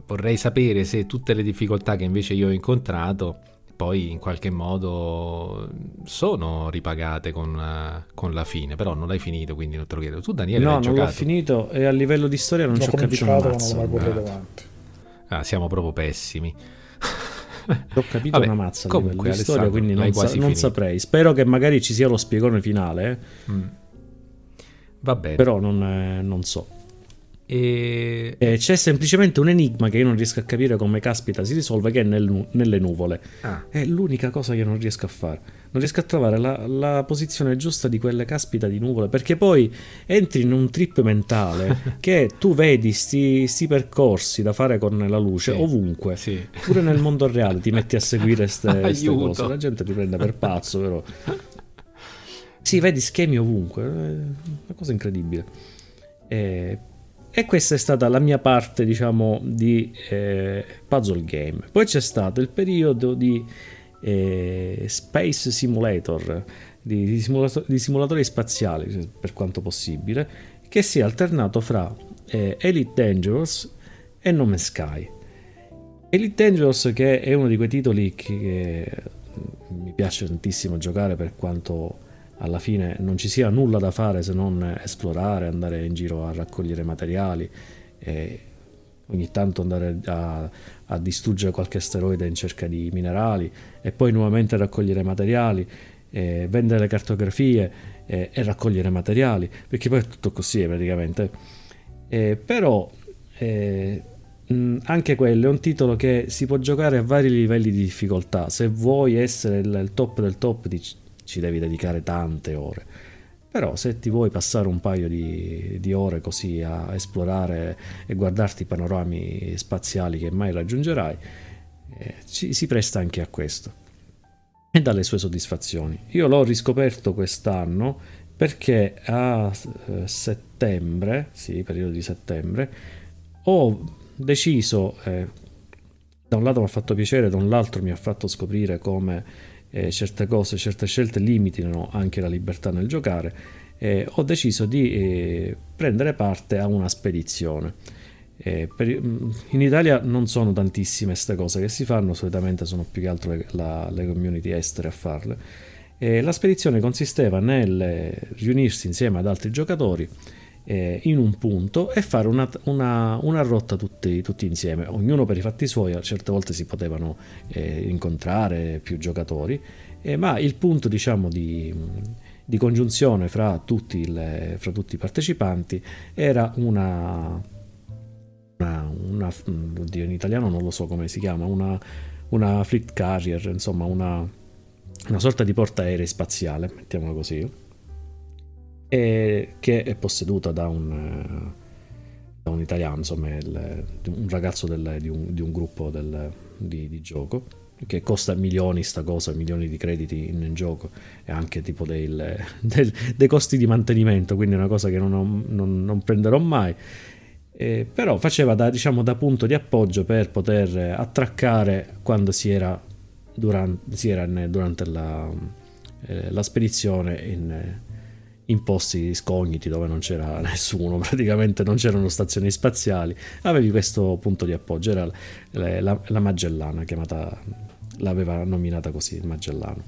vorrei sapere se tutte le difficoltà che invece io ho incontrato poi in qualche modo sono ripagate con, uh, con, la fine, però non l'hai finito, quindi non te lo chiedo. Tu Daniele no, l'hai non giocato? l'ho finito e a livello di storia non ci ho capito un mazzo. Non ah. ah, siamo proprio pessimi. Ho capito Vabbè, una mazza comunque, di storia, quindi non, sa- non saprei. Spero che magari ci sia lo spiegone finale. Mm. Va bene. Però non, eh, non so. E... Eh, c'è semplicemente un enigma che io non riesco a capire come caspita si risolve, che è nel, nelle nuvole. Ah. È l'unica cosa che non riesco a fare. Non riesco a trovare la, la, posizione giusta di quelle caspita di nuvole, perché poi entri in un trip mentale che tu vedi sti, sti percorsi da fare con la luce sì. ovunque. Sì. Pure nel mondo reale ti metti a seguire queste cose. La gente ti prende per pazzo, però. Sì, vedi schemi ovunque. È una cosa incredibile. E e questa è stata la mia parte, diciamo, di eh, puzzle game. Poi c'è stato il periodo di eh, Space Simulator, di, di, simulator, di, simulatori spaziali, per quanto possibile, che si è alternato fra eh, Elite Dangerous e No Man's Sky. Elite Dangerous che è uno di quei titoli che mi piace tantissimo giocare per quanto alla fine non ci sia nulla da fare se non esplorare, andare in giro a raccogliere materiali e ogni tanto andare a, a distruggere qualche asteroide in cerca di minerali e poi nuovamente raccogliere materiali, e vendere le cartografie e, e, raccogliere materiali, perché poi è tutto così praticamente. Eh, però eh, anche quello è un titolo che si può giocare a vari livelli di difficoltà. Se vuoi essere il, il top del top di ci devi dedicare tante ore. Però se ti vuoi passare un paio di, di ore così a esplorare e guardarti i panorami spaziali che mai raggiungerai, eh, ci, si presta anche a questo. E dalle sue soddisfazioni. Io l'ho riscoperto quest'anno perché a eh, settembre, sì, periodo di settembre, ho deciso, eh, da un lato mi ha fatto piacere, da un l'altro mi ha fatto scoprire come eh, certe cose, certe scelte limitino anche la libertà nel giocare, eh, ho deciso di eh, prendere parte a una spedizione. Per, mm, in Italia non sono tantissime queste cose che si fanno, solitamente sono più che altro le, la, le community estere a farle. la spedizione consisteva nel riunirsi insieme ad altri giocatori eh, in un punto e fare una, una, una rotta tutti, tutti, insieme, ognuno per i fatti suoi, a certe volte si potevano eh, incontrare più giocatori, eh, ma il punto diciamo di, di congiunzione fra tutti, le, fra tutti, i partecipanti era una, una, una oddio, in italiano non lo so come si chiama, una, una fleet carrier, insomma una, una sorta di portaerei spaziale, mettiamolo così e che è posseduta da un, eh, da un italiano, insomma, il, un ragazzo del, di, un, di, un, gruppo del, di, di, gioco che costa milioni sta cosa, milioni di crediti in, in gioco e anche tipo del, del, dei costi di mantenimento, quindi è una cosa che non, ho, non, non prenderò mai. Eh, però faceva da, diciamo, da punto di appoggio per poter attraccare quando si era durante, si era durante la, eh, la spedizione in, in posti scogniti dove non c'era nessuno, praticamente non c'erano stazioni spaziali, avevi questo punto di appoggio, era la, la, la Magellana, chiamata, l'aveva nominata così, il Magellano.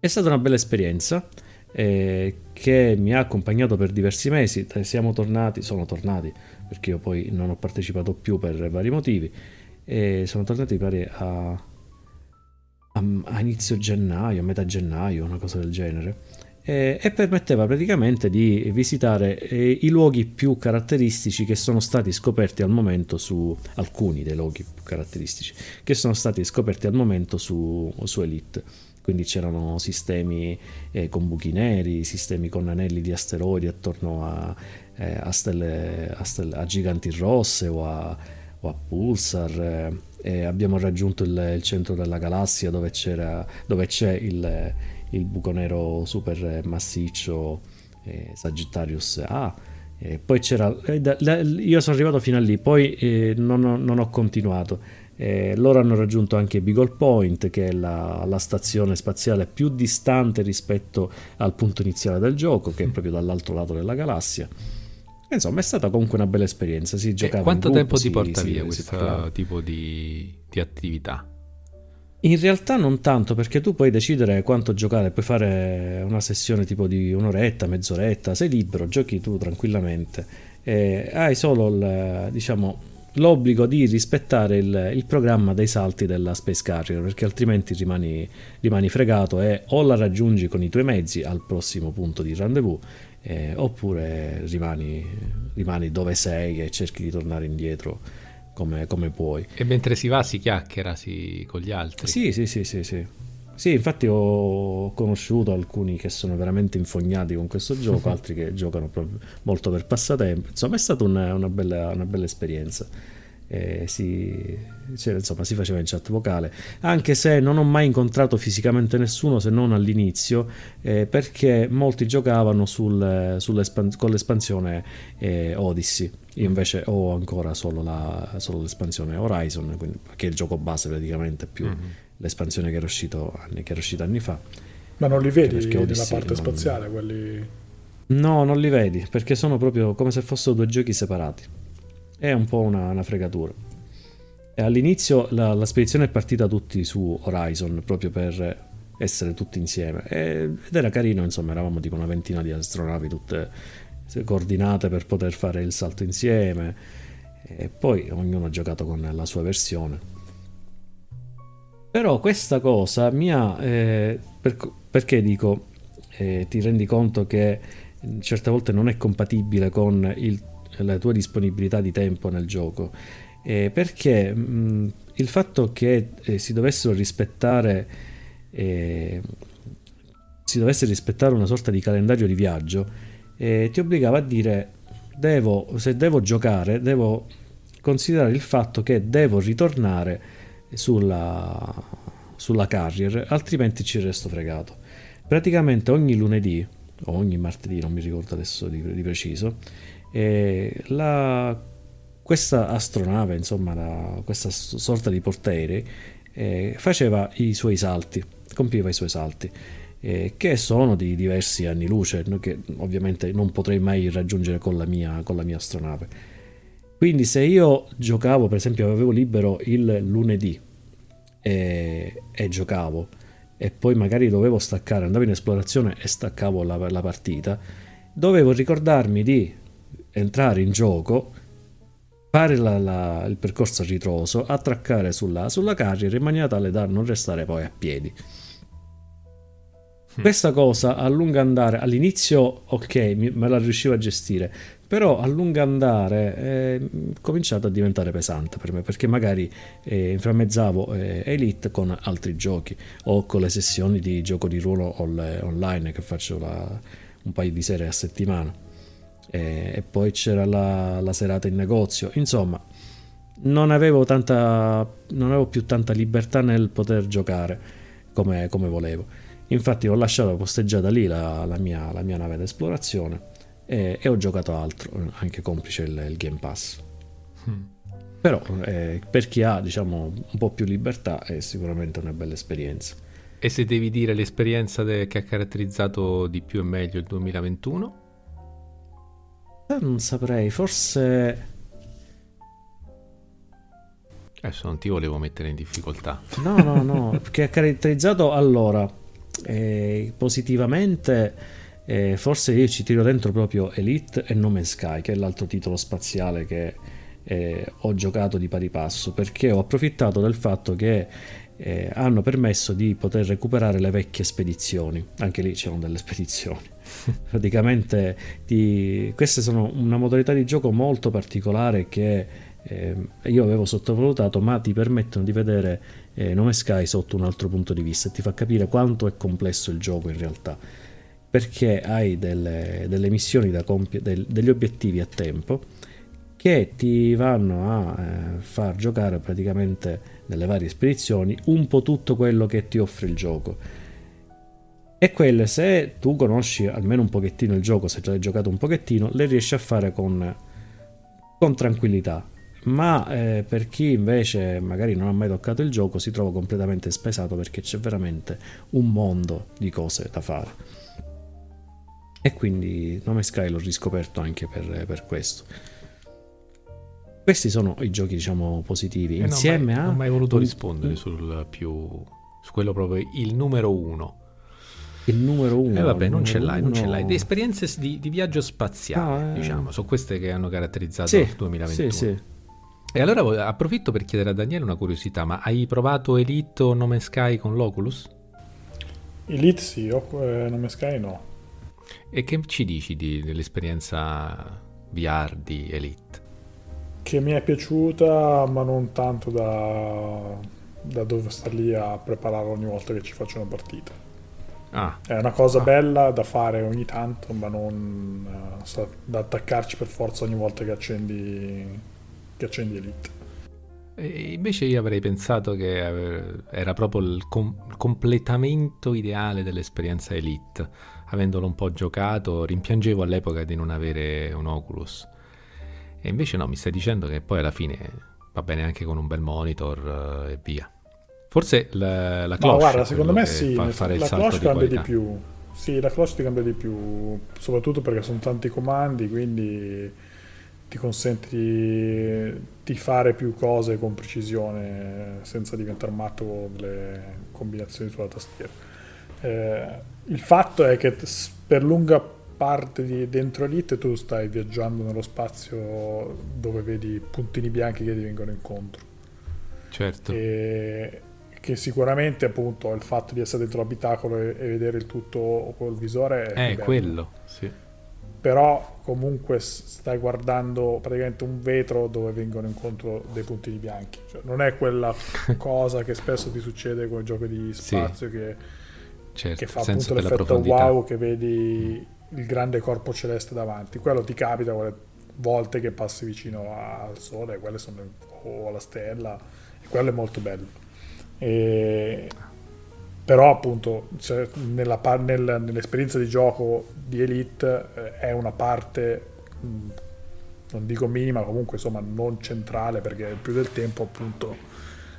È stata una bella esperienza eh, che mi ha accompagnato per diversi mesi, siamo tornati, sono tornati, perché io poi non ho partecipato più per vari motivi, e sono tornati pare a, a, a inizio gennaio, a metà gennaio, una cosa del genere eh, e permetteva praticamente di visitare eh, i luoghi più caratteristici che sono stati scoperti al momento su alcuni dei luoghi più caratteristici che sono stati scoperti al momento su, su Elite quindi c'erano sistemi eh, con buchi neri, sistemi con anelli di asteroidi attorno a, eh, a, stelle, a, stelle, a, giganti rosse o a, o pulsar. Eh, abbiamo raggiunto il, il, centro della galassia dove, dove c'è il, il, buco nero super massiccio eh, Sagittarius A. poi c'era, eh, io sono arrivato fino a lì, poi eh, non ho, non ho continuato eh, loro hanno raggiunto anche Beagle Point, che è la, la, stazione spaziale più distante rispetto al punto iniziale del gioco, che è proprio dall'altro lato della galassia. Insomma, è stata comunque una bella esperienza. Si giocava quanto gruppo, tempo si, ti porta si, via questo tipo di, di attività? In realtà non tanto perché tu puoi decidere quanto giocare, puoi fare una sessione tipo di un'oretta, mezz'oretta, sei libero, giochi tu tranquillamente. Eh, hai solo il, diciamo, l'obbligo di rispettare il, il, programma dei salti della Space Carrier perché altrimenti rimani, rimani, fregato e o la raggiungi con i tuoi mezzi al prossimo punto di rendezvous eh, oppure rimani, rimani, dove sei e cerchi di tornare indietro come, come, puoi. E mentre si va si chiacchiera si, con gli altri? Sì, sì, sì, sì, sì. Sì, infatti ho conosciuto alcuni che sono veramente infognati con questo gioco, altri che giocano molto per passatempo. Insomma, è stata una, una, bella, una bella, esperienza. Eh, si, cioè, insomma, si faceva in chat vocale, anche se non ho mai incontrato fisicamente nessuno se non all'inizio, eh, perché molti giocavano sul, con l'espansione eh, Odyssey. Io invece ho ancora solo, la, solo l'espansione Horizon, quindi, che è il gioco base praticamente più. Mm-hmm l'espansione che era, uscito, che era uscita anni fa. Ma non li vedi nella parte non... spaziale quelli... No, non li vedi perché sono proprio come se fossero due giochi separati. È un po' una, una fregatura. E all'inizio la, la, spedizione è partita tutti su Horizon proprio per essere tutti insieme. E, ed era carino, insomma, eravamo tipo una ventina di astronavi tutte coordinate per poter fare il salto insieme. E poi ognuno ha giocato con la sua versione. Però questa cosa mi ha... Eh, per, perché dico, eh, ti rendi conto che certe volte non è compatibile con il, la tua disponibilità di tempo nel gioco? Eh, perché mh, il fatto che eh, si dovessero rispettare... Eh, si dovesse rispettare una sorta di calendario di viaggio, eh, ti obbligava a dire devo, se devo giocare, devo considerare il fatto che devo ritornare sulla, sulla carrier, altrimenti ci resto fregato. Praticamente ogni lunedì, o ogni martedì, non mi ricordo adesso di, di preciso, eh, la, questa astronave, insomma, la, questa sorta di portaerei, eh, faceva i suoi salti, compiva i suoi salti. Eh, che sono di diversi anni luce, che ovviamente non potrei mai raggiungere con la mia, con la mia astronave quindi se io giocavo, per esempio, avevo libero il lunedì e, e giocavo e poi magari dovevo staccare, andavo in esplorazione e staccavo la, la partita, dovevo ricordarmi di entrare in gioco, fare la, la, il percorso a ritroso, attraccare sulla, sulla carriera in maniera tale da non restare poi a piedi. Hm. Questa cosa a lungo andare, all'inizio ok, me la riuscivo a gestire, però a lungo andare è cominciato a diventare pesante per me perché magari eh, inframmezzavo eh, Elite con altri giochi o con le sessioni di gioco di ruolo online che faccio la, un paio di sere a settimana e, e poi c'era la, la, serata in negozio insomma non avevo, tanta, non avevo più tanta libertà nel poter giocare come, come volevo infatti ho lasciato posteggiata lì la, la, mia, la mia nave d'esplorazione e, e ho giocato altro, anche complice il, il Game Pass. Hmm. Però eh, per chi ha diciamo, un po' più libertà è sicuramente una bella esperienza. E se devi dire l'esperienza de- che ha caratterizzato di più e meglio il 2021? Eh, non saprei, forse... Adesso non ti volevo mettere in difficoltà. No, no, no, che ha caratterizzato allora eh, positivamente eh, forse io ci tiro dentro proprio Elite e No Man's Sky, che è l'altro titolo spaziale che eh, ho giocato di pari passo, perché ho approfittato del fatto che eh, hanno permesso di poter recuperare le vecchie spedizioni. Anche lì c'erano delle spedizioni. Praticamente di... queste sono una modalità di gioco molto particolare che eh, io avevo sottovalutato, ma ti permettono di vedere eh, Nome Sky sotto un altro punto di vista e ti fa capire quanto è complesso il gioco in realtà. Perché hai delle, delle missioni da compiere, del, degli obiettivi a tempo che ti vanno a eh, far giocare praticamente nelle varie spedizioni un po' tutto quello che ti offre il gioco. E quelle, se tu conosci almeno un pochettino il gioco, se già hai giocato un pochettino, le riesci a fare con, con tranquillità. Ma eh, per chi invece magari non ha mai toccato il gioco si trova completamente spesato perché c'è veramente un mondo di cose da fare. E quindi Nome Sky l'ho riscoperto anche per, per questo. Questi sono i giochi, diciamo, positivi. Eh Insieme no, a. Non ho mai voluto rispondere sul più. su quello proprio il numero uno. Il numero uno. E eh vabbè, non ce l'hai, uno... non ce l'hai. Le esperienze di, di viaggio spaziale, no, eh... diciamo, sono queste che hanno caratterizzato sì, il 2021. Sì, sì. E allora approfitto per chiedere a Daniele una curiosità, ma hai provato Elite o Nome Sky con l'Oculus? Elite sì, o, eh, Nome Sky no. E che ci dici di, dell'esperienza VR di Elite? che mi è piaciuta, ma non tanto da, da dove sta lì a preparare ogni volta che ci faccio una partita. Ah. È una cosa ah. bella da fare ogni tanto, ma non uh, da attaccarci per forza ogni volta che accendi, che accendi Elite. E invece io avrei pensato che era proprio il, com- il completamento ideale dell'esperienza Elite. Avendolo un po' giocato, rimpiangevo all'epoca di non avere un Oculus e invece no, mi stai dicendo che poi alla fine va bene anche con un bel monitor uh, e via. Forse la, la cloche. Ma guarda, secondo me sì, fa fare la cloche di cambia di più. Sì, la cloche ti cambia di più, soprattutto perché sono tanti comandi, quindi ti consente di, di fare più cose con precisione senza diventare matto con le combinazioni sulla tastiera. Eh, il fatto è che per lunga parte di dentro Elite tu stai viaggiando nello spazio dove vedi puntini bianchi che ti vengono incontro. Certo. E che sicuramente appunto il fatto di essere dentro l'abitacolo e, e vedere il tutto col visore è, è quello, sì. Però comunque stai guardando praticamente un vetro dove vengono incontro dei puntini bianchi. Cioè, non è quella cosa che spesso ti succede con i giochi di spazio sì. che, certo, che fa appunto l'effetto wow che vedi il grande corpo celeste davanti. Quello ti capita quelle volte che passi vicino al sole, quelle sono, o alla stella, e quello è molto bello. E, però appunto cioè, nella, nel, nell'esperienza di gioco di Elite eh, è una parte mh, non dico minima comunque insomma non centrale perché più del tempo appunto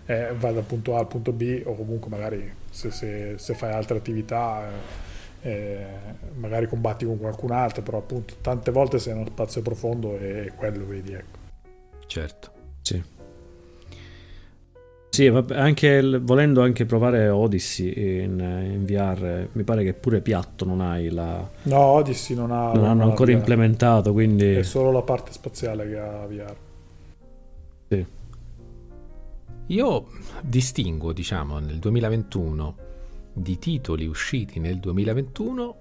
eh, va dal punto A al punto B o comunque magari se, se, se fai altre attività eh, eh, magari combatti con qualcun altro, però appunto tante volte sei in uno spazio profondo e quello vedi, ecco. Certo. Sì. Sì, anche volendo anche provare Odyssey in, in, VR, mi pare che pure piatto non hai la... No, Odyssey non ha... Non hanno ancora VR. implementato, quindi... È solo la parte spaziale che ha VR. Sì. Io distingo, diciamo, nel 2021 di titoli usciti nel 2021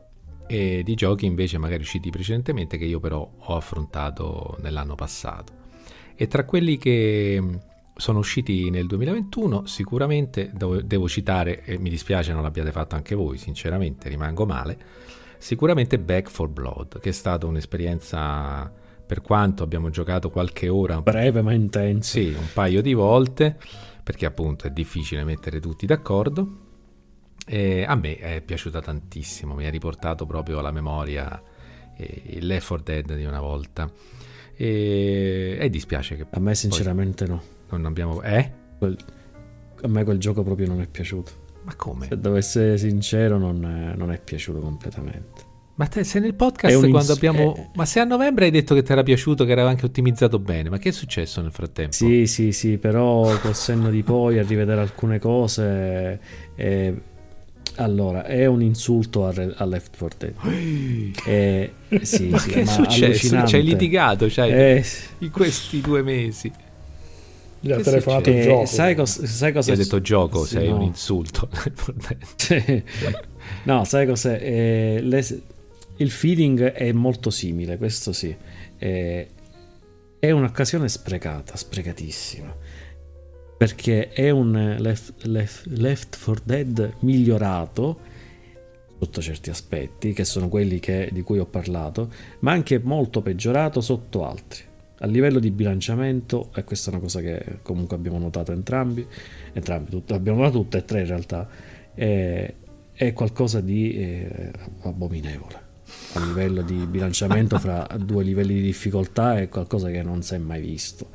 e di giochi invece magari usciti precedentemente che io però ho affrontato nell'anno passato. E tra quelli che sono usciti nel 2021 sicuramente devo, citare, e mi dispiace non l'abbiate fatto anche voi, sinceramente rimango male, sicuramente Back for Blood, che è stata un'esperienza per quanto abbiamo giocato qualche ora breve ma intensa. Sì, un paio di volte, perché appunto è difficile mettere tutti d'accordo e a me è piaciuta tantissimo, mi ha riportato proprio alla memoria Left 4 Dead di una volta. E, e dispiace che... A me sinceramente no. Non abbiamo... Eh? Quel, a me quel gioco proprio non è piaciuto. Ma come? Se devo essere sincero non è, non è piaciuto completamente. Ma te sei nel podcast quando ins- abbiamo... È... Ma se a novembre hai detto che ti era piaciuto, che era anche ottimizzato bene, ma che è successo nel frattempo? Sì, sì, sì, però col senno di poi a rivedere alcune cose... Eh, allora, è un insulto a, Re- a Left 4 Dead. Eh, sì, ma sì, che è successo? Ci hai litigato cioè, eh, in questi due mesi. Gli ha telefonato il Eh, gioco. sai, cos- sai cosa ha detto gioco, sì, sei no. un insulto. Sì. no, sai cos'è? Eh, le- il feeling è molto simile, questo sì. Eh, è un'occasione sprecata, sprecatissima. Perché è un Left, Left, Left 4 Dead migliorato sotto certi aspetti, che sono quelli che- di cui ho parlato, ma anche molto peggiorato sotto altri. A livello di bilanciamento, e questa è una cosa che comunque abbiamo notato entrambi, entrambi, tut- abbiamo notato tutte e tre in realtà, è, è qualcosa di eh, abominevole. A livello di bilanciamento fra due livelli di difficoltà è qualcosa che non si è mai visto.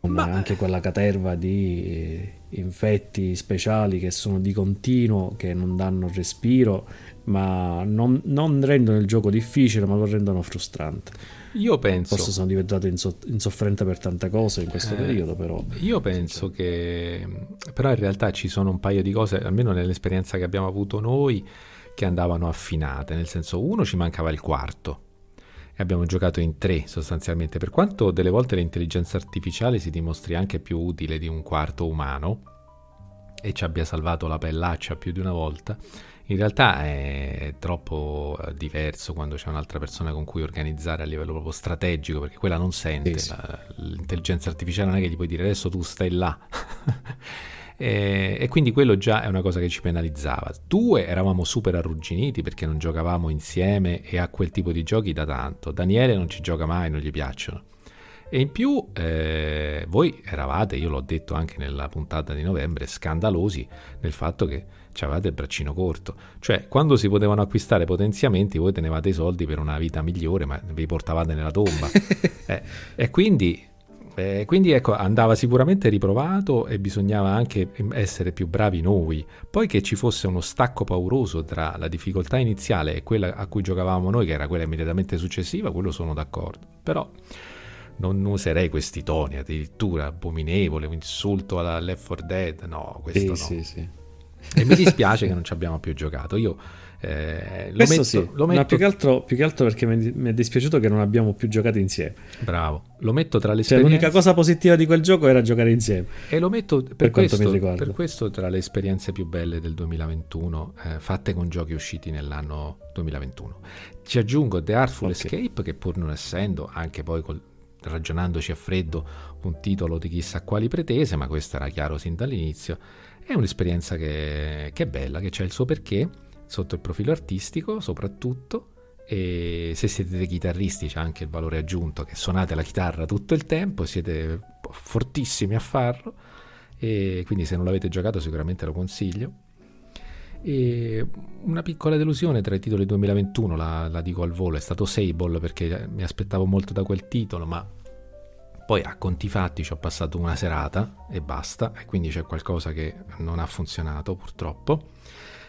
Ma- anche quella caterva di eh, infetti speciali che sono di continuo, che non danno respiro, ma non, non rendono il gioco difficile, ma lo rendono frustrante. Io penso, Forse sono diventato inso- insofferente per tante cose in questo Eh, periodo, però. io penso che però in realtà ci sono un paio di cose, almeno nell'esperienza che abbiamo avuto noi, che andavano affinate, nel senso uno ci mancava il quarto. E abbiamo giocato in tre sostanzialmente, per quanto delle volte l'intelligenza artificiale si dimostri anche più utile di un quarto umano e ci abbia salvato la pellaccia più di una volta, in realtà è troppo eh, diverso quando c'è un'altra persona con cui organizzare a livello proprio strategico, perché quella non sente, Sì, sì. la- l'intelligenza artificiale non è che gli puoi dire adesso tu stai là. e, e quindi quello già è una cosa che ci penalizzava. Due, eravamo super arrugginiti perché non giocavamo insieme e a quel tipo di giochi da tanto. Daniele non ci gioca mai, non gli piacciono. E in più eh, voi eravate, io l'ho detto anche nella puntata di novembre, scandalosi nel fatto che avevate il braccino corto. Cioè, quando si potevano acquistare potenziamenti, voi tenevate i soldi per una vita migliore, ma vi portavate nella tomba. Eh, e quindi, eh, quindi ecco, andava sicuramente riprovato e bisognava anche essere più bravi noi. Poi che ci fosse uno stacco pauroso tra la difficoltà iniziale e quella a cui giocavamo noi, che era quella immediatamente successiva, quello sono d'accordo. Però non userei questi toni, addirittura abominevole, un insulto alla Left 4 Dead, no, questo Sì, no. sì, sì. E mi dispiace che non ci abbiamo più giocato. Io eh, lo metto, sì, lo ma metto- più che, altro, più che altro perché mi mi è dispiaciuto che non abbiamo più giocato insieme. bravo, lo metto tra le Cioè, esperienze l'unica cosa positiva di quel gioco era giocare insieme. e lo metto per, Per questo, per questo tra le esperienze più belle del 2021 eh, fatte con giochi usciti nell'anno 2021. Ci aggiungo The Artful Ok. Escape che pur non essendo anche poi col- ragionandoci a freddo un titolo di chissà quali pretese, ma questo era chiaro sin dall'inizio, è un'esperienza che, che è bella, che c'è il suo perché sotto il profilo artistico soprattutto e se siete dei chitarristi c'è anche il valore aggiunto che suonate la chitarra tutto il tempo, siete fortissimi a farlo e quindi se non l'avete giocato sicuramente lo consiglio. E una piccola delusione tra i titoli 2021, la, la dico al volo, è stato Sable perché mi aspettavo molto da quel titolo, ma poi a conti fatti ci ho passato una serata e basta, e quindi c'è qualcosa che non ha funzionato purtroppo.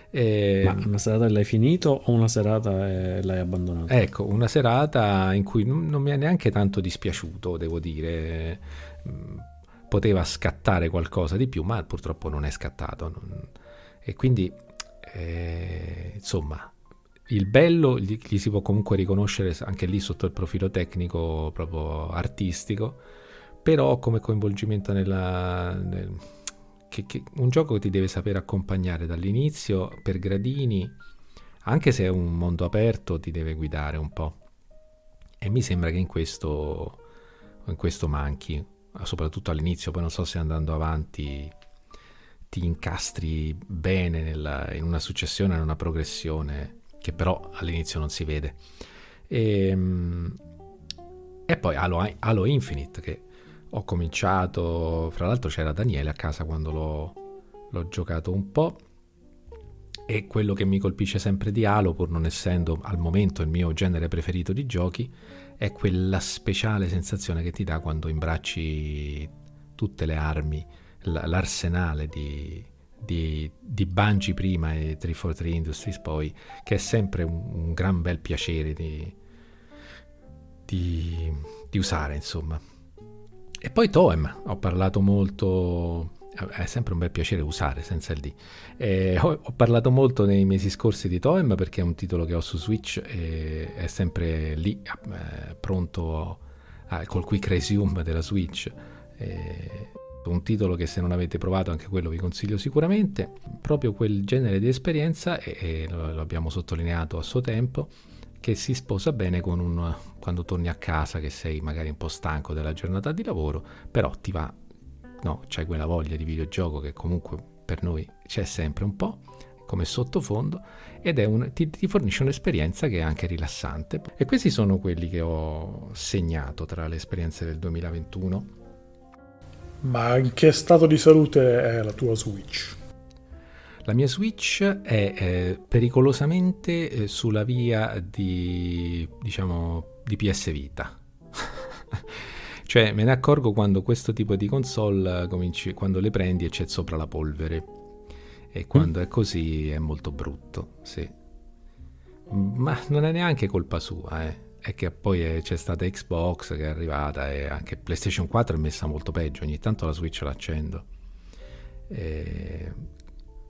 E- Ma una serata l'hai finito o una serata e l'hai abbandonato? Ecco, una serata in cui non mi è neanche tanto dispiaciuto, devo dire. Mm, Poteva scattare qualcosa di più, ma purtroppo non è scattato. E quindi, eh, insomma, il bello gli, gli si può comunque riconoscere anche lì sotto il profilo tecnico, proprio artistico, però come coinvolgimento nella... nel- che- che un gioco che ti deve sapere accompagnare dall'inizio per gradini anche se è un mondo aperto, ti deve guidare un po'. E mi sembra che in questo, in questo manchi, soprattutto all'inizio, poi non so se andando avanti ti incastri bene nella- in una successione, in una progressione, che però all'inizio non si vede. E, mm, e poi Halo, Halo Infinite, che ho cominciato, fra l'altro c'era Daniele a casa quando l'ho, l'ho giocato un po'. E quello che mi colpisce sempre di Halo, pur non essendo al momento il mio genere preferito di giochi, è quella speciale sensazione che ti dà quando imbracci tutte le armi, l'arsenale di, di, di Bungie prima e 343 Industries poi, che è sempre un, un gran bel piacere di, di, di usare, insomma. E poi Toem, ho parlato molto, è sempre un bel piacere usare senza il D. Eh, ho, ho parlato molto nei mesi scorsi di Toem perché è un titolo che ho su Switch e è sempre lì, eh, pronto a- col quick resume della Switch. Eh, un titolo che se non avete provato anche quello vi consiglio sicuramente, proprio quel genere di esperienza, e, e lo, abbiamo sottolineato a suo tempo, che si sposa bene con un, quando torni a casa che sei magari un po' stanco della giornata di lavoro, però ti va, no, c'hai quella voglia di videogioco che comunque per noi c'è sempre un po' come sottofondo ed un, ti, ti, fornisce un'esperienza che è anche rilassante. E questi sono quelli che ho segnato tra le esperienze del 2021 ma in che stato di salute è la tua Switch? La mia Switch è eh, pericolosamente eh, sulla via di, diciamo, di PS Vita. cioè me ne accorgo quando questo tipo di console cominci, quando le prendi e c'è sopra la polvere. E quando mm. è così è molto brutto, sì. Ma non è neanche colpa sua, eh è che poi è, c'è stata Xbox che è arrivata e anche PlayStation 4 è messa molto peggio, ogni tanto la Switch l'accendo. E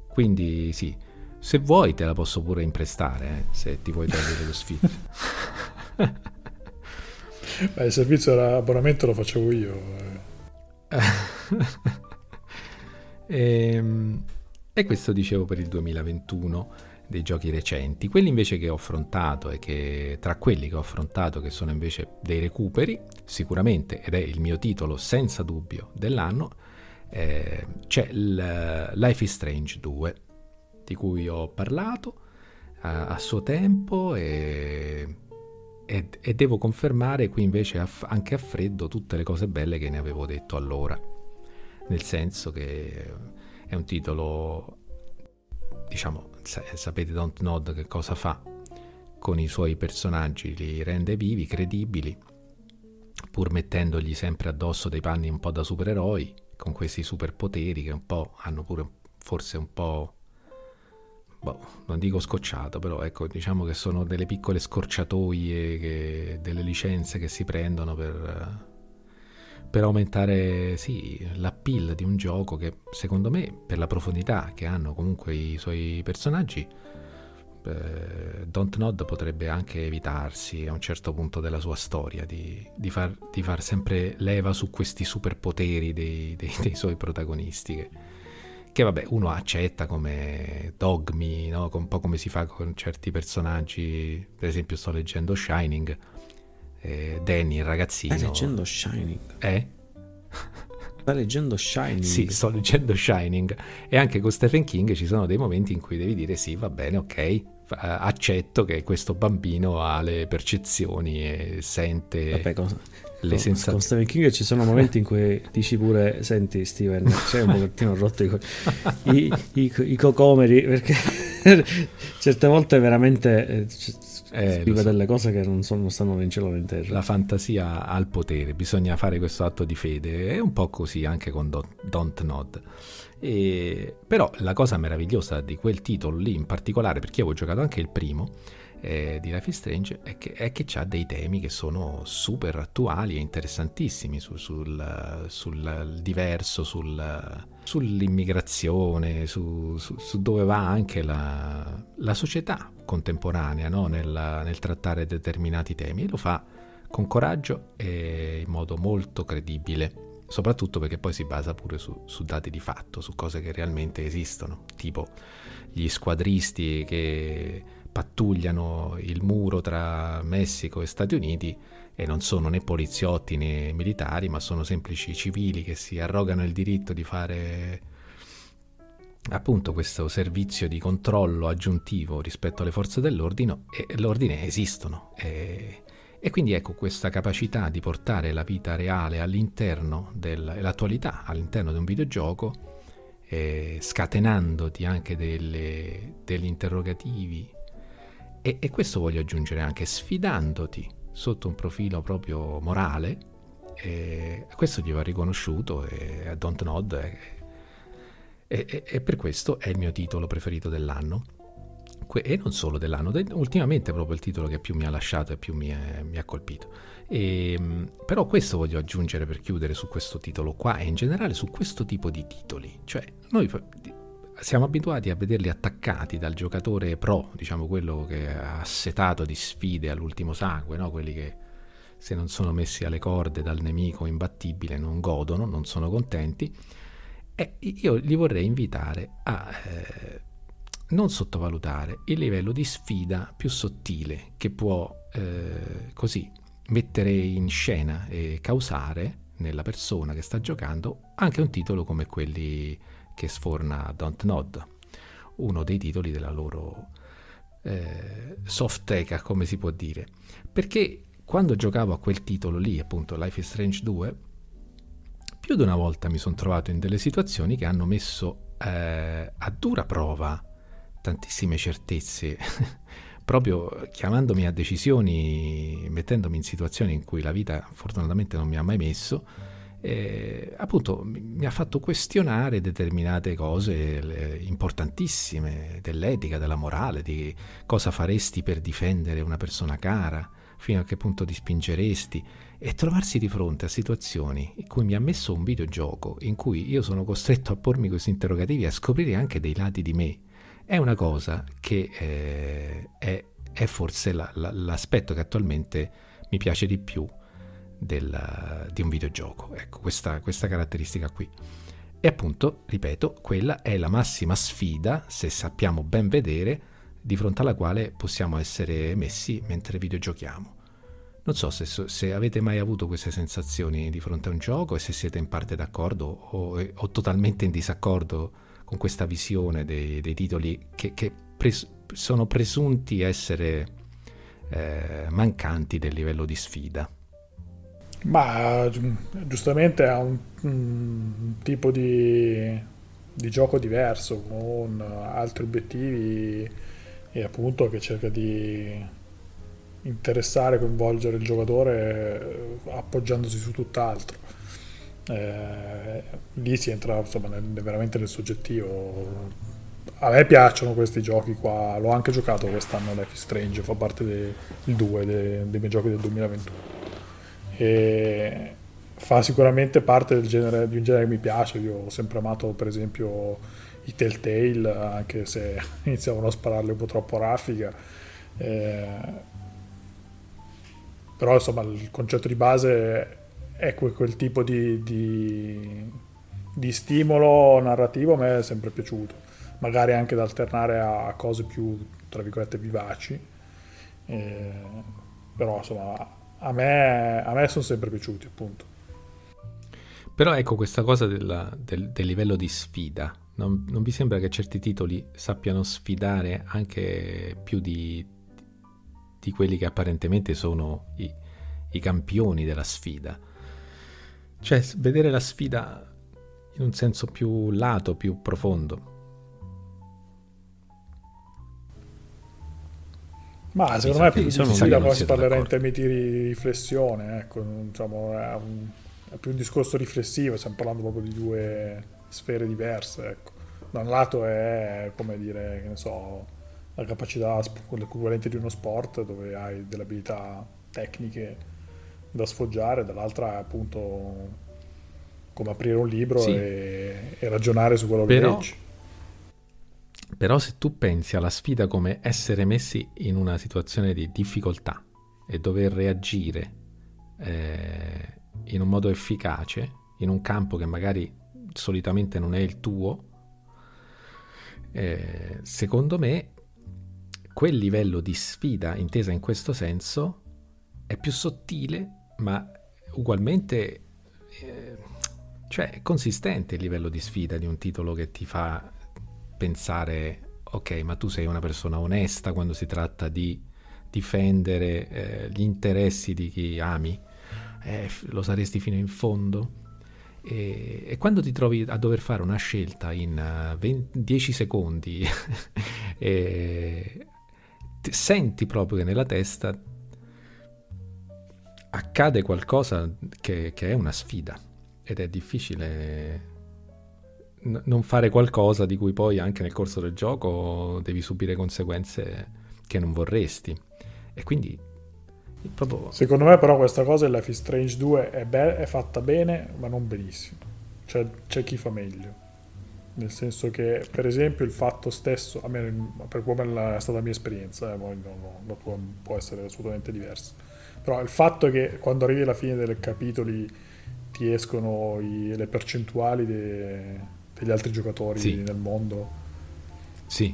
quindi sì, se vuoi te la posso pure imprestare, eh, se ti vuoi togliere lo sfizio. Beh, il servizio dell'abbonamento lo facevo io. Eh. e, ehm, e questo dicevo per il 2021 dei giochi recenti. Quelli invece che ho affrontato e che tra quelli che ho affrontato che sono invece dei recuperi, sicuramente, ed è il mio titolo senza dubbio dell'anno, eh, c'è il Life is Strange 2, di cui ho parlato a, a suo tempo e, e, e, devo confermare qui invece a, anche a freddo tutte le cose belle che ne avevo detto allora, nel senso che è un titolo diciamo sapete Don't Nod che cosa fa con i suoi personaggi, li rende vivi, credibili, pur mettendogli sempre addosso dei panni un po' da supereroi, con questi superpoteri che un po' hanno pure forse un po'... Boh, non dico scocciato, però ecco, diciamo che sono delle piccole scorciatoie, che, delle licenze che si prendono per, per aumentare sì, l'appeal di un gioco che secondo me per la profondità che hanno comunque i suoi personaggi eh, Don't Nod potrebbe anche evitarsi a un certo punto della sua storia di, di, far, di far, sempre leva su questi superpoteri dei, dei, dei suoi protagonisti che, che, vabbè uno accetta come dogmi no? un po' come si fa con certi personaggi per esempio sto leggendo Shining eh, Danny, il ragazzino. Stai leggendo Shining? Eh? Sta leggendo Shining? Sì, sto leggendo Shining. E anche con Stephen King ci sono dei momenti in cui devi dire sì, va bene, ok, accetto che questo bambino ha le percezioni e sente Vabbè, con, le con, sensazioni. Con Stephen King ci sono momenti in cui dici pure, senti Steven, c'è un pochettino rotto i, i, i, i cocomeri, perché certe volte veramente... Eh, eh, scrive delle cose che non, sono, non stanno né in cielo né in terra. La fantasia ha il potere, bisogna fare questo atto di fede. È un po' così anche con Don't, Don't Nod. E, però la cosa meravigliosa di quel titolo lì in particolare, perché io avevo giocato anche il primo, eh, di Life is Strange è che, è che ha dei temi che sono super attuali e interessantissimi su, sul, sul, diverso, sul, sull'immigrazione, su, su, su, dove va anche la, la società contemporanea no? nel, nel trattare determinati temi e lo fa con coraggio e in modo molto credibile soprattutto perché poi si basa pure su, su, dati di fatto, su cose che realmente esistono, tipo gli squadristi che pattugliano il muro tra Messico e Stati Uniti e non sono né poliziotti né militari, ma sono semplici civili che si arrogano il diritto di fare appunto questo servizio di controllo aggiuntivo rispetto alle forze dell'ordine l'ordine esistono e, e quindi ecco questa capacità di portare la vita reale all'interno dell'attualità all'interno di un videogioco eh, scatenandoti anche delle, degli interrogativi e, e, questo voglio aggiungere anche sfidandoti sotto un profilo proprio morale. E questo gli va riconosciuto e a Don't Nod è, e, e, per questo è il mio titolo preferito dell'anno. E non solo dell'anno, ultimamente è proprio il titolo che più mi ha lasciato e più mi, è, mi ha colpito. E, ehm, però questo voglio aggiungere per chiudere su questo titolo qua e in generale su questo tipo di titoli. Cioè, noi siamo abituati a vederli attaccati dal giocatore pro, diciamo quello che ha setato di sfide all'ultimo sangue, no? quelli che se non sono messi alle corde dal nemico imbattibile non godono, non sono contenti. E io li vorrei invitare a eh, non sottovalutare il livello di sfida più sottile che può eh, così mettere in scena e causare nella persona che sta giocando anche un titolo come quelli che sforna Don't Nod, uno dei titoli della loro eh, teca, come si può dire. Perché quando giocavo a quel titolo lì, appunto Life is Strange 2, più di una volta mi sono trovato in delle situazioni che hanno messo eh, a dura prova tantissime certezze proprio chiamandomi a decisioni, mettendomi in situazioni in cui la vita fortunatamente non mi ha mai messo, eh, appunto mi ha fatto questionare determinate cose importantissime dell'etica, della morale, di cosa faresti per difendere una persona cara, fino a che punto ti spingeresti e trovarsi di fronte a situazioni in cui mi ha messo un videogioco in cui io sono costretto a pormi questi interrogativi e a scoprire anche dei lati di me è una cosa che eh, è, è, forse la, la, l'aspetto che attualmente mi piace di più del, di un videogioco. Ecco, questa, questa caratteristica qui. E appunto, ripeto, quella è la massima sfida, se sappiamo ben vedere, di fronte alla quale possiamo essere messi mentre videogiochiamo. Non so se, se, avete mai avuto queste sensazioni di fronte a un gioco e se siete in parte d'accordo o, o totalmente in disaccordo con questa visione dei, dei titoli che, che pres- sono presunti essere eh, mancanti del livello di sfida. Ma giustamente ha un, un tipo di, di, gioco diverso, con altri obiettivi e appunto che cerca di interessare, coinvolgere il giocatore eh, appoggiandosi su tutt'altro eh, lì si entra insomma, nel, veramente nel soggettivo. A me piacciono questi giochi qua, l'ho anche giocato quest'anno Life is Strange, fa parte del 2 dei, dei miei giochi del 2021. E fa sicuramente parte genere, di un genere che mi piace, io ho sempre amato per esempio i Telltale, anche se iniziavano a spararle un po' troppo raffica. Eh, però insomma il concetto di base è quel, tipo di, di, di, stimolo narrativo a me è sempre piaciuto, magari anche da alternare a cose più, tra virgolette, vivaci, eh, però insomma a me, a me sono sempre piaciuti appunto. Però ecco questa cosa della, del, del, livello di sfida, non, non, vi sembra che certi titoli sappiano sfidare anche più di, di quelli che apparentemente sono i, i campioni della sfida? Cioè, vedere la sfida in un senso più lato, più profondo. Ma secondo me più di sfida poi si parlerà in termini di riflessione, ecco, diciamo, è, un, è, più un discorso riflessivo, stiamo parlando proprio di due sfere diverse, ecco. Da un lato è, come dire, che ne so, la capacità, l'equivalente di uno sport dove hai delle abilità tecniche da sfoggiare, dall'altra è appunto come aprire un libro sì. e, e, ragionare su quello però, che leggi. Però se tu pensi alla sfida come essere messi in una situazione di difficoltà e dover reagire eh, in un modo efficace, in un campo che magari solitamente non è il tuo, eh, secondo me quel livello di sfida intesa in questo senso è più sottile ma ugualmente eh, cioè consistente il livello di sfida di un titolo che ti fa pensare ok ma tu sei una persona onesta quando si tratta di difendere eh, gli interessi di chi ami eh, lo saresti fino in fondo. E, e, quando ti trovi a dover fare una scelta in uh, eh, 20, 10 secondi e, senti proprio che nella testa accade qualcosa che, che, è una sfida ed è difficile n- non fare qualcosa di cui poi anche nel corso del gioco devi subire conseguenze che non vorresti. E quindi proprio... Secondo me però questa cosa in Life is Strange 2 è, be- è fatta bene ma non benissimo. Cioè c'è chi fa meglio. Nel senso che, per esempio, il fatto stesso, a me, per come è stata la mia esperienza, eh, non, non, non può essere assolutamente diversa però il fatto che quando arrivi alla fine dei capitoli ti escono i, le percentuali de, degli altri giocatori sì. nel mondo. Sì,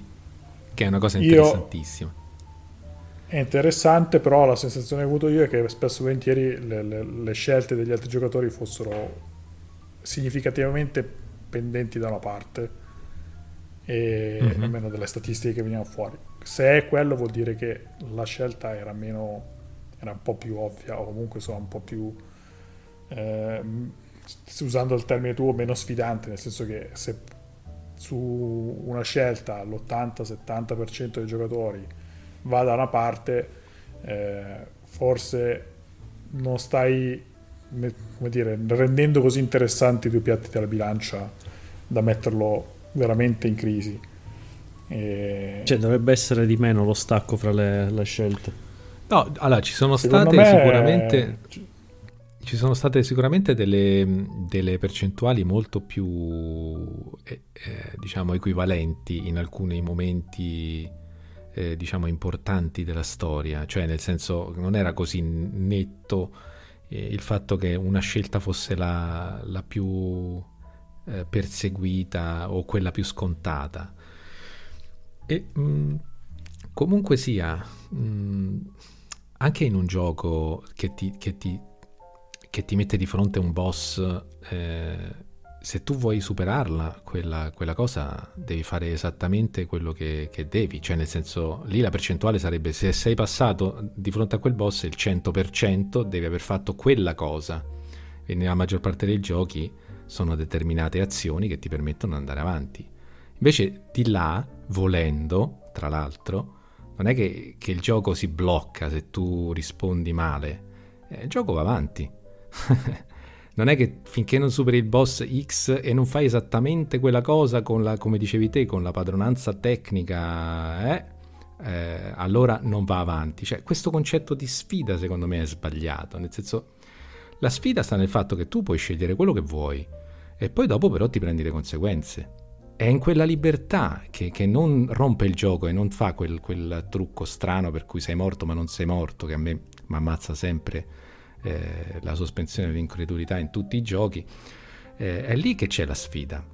che è una cosa interessantissima. È interessante, però la sensazione che ho avuto io è che spesso e volentieri le, le, le scelte degli altri giocatori fossero significativamente pendenti da una parte e mm-hmm. almeno delle statistiche che venivano fuori. Se è quello vuol dire che la scelta era meno era un po' più ovvia o comunque insomma un po' più eh, usando il termine tuo meno sfidante, nel senso che se su una scelta l'80-70% dei giocatori va da una parte, eh, forse non stai come dire, rendendo così interessanti i due piatti della bilancia da metterlo veramente in crisi. E... Cioè, dovrebbe essere di meno lo stacco fra le, le scelte. No, allora ci sono Secondo state sicuramente. Ci sono state sicuramente delle, delle percentuali molto più eh, eh, diciamo equivalenti in alcuni momenti eh, diciamo importanti della storia, cioè nel senso non era così netto eh, il fatto che una scelta fosse la, la più eh, perseguita o quella più scontata. E mh, mm, comunque sia, mh, mm, anche in un gioco che ti, che ti, che ti mette di fronte un boss, eh, se tu vuoi superarla, quella, quella, cosa devi fare esattamente quello che, che, devi, cioè nel senso lì la percentuale sarebbe se sei passato di fronte a quel boss il 100% devi aver fatto quella cosa e nella maggior parte dei giochi sono determinate azioni che ti permettono di andare avanti. Invece di là, volendo, tra l'altro, non è che, che il gioco si blocca se tu rispondi male, eh, il gioco va avanti. non è che finché non superi il boss X e non fai esattamente quella cosa la, come dicevi te, con la padronanza tecnica, eh, eh, allora non va avanti. Cioè, questo concetto di sfida secondo me è sbagliato, nel senso la sfida sta nel fatto che tu puoi scegliere quello che vuoi e poi dopo però ti prendi le conseguenze. È in quella libertà che, che non rompe il gioco e non fa quel, quel, trucco strano per cui sei morto ma non sei morto, che a me mi ammazza sempre eh, la sospensione dell'incredulità in tutti i giochi. Eh, è lì che c'è la sfida.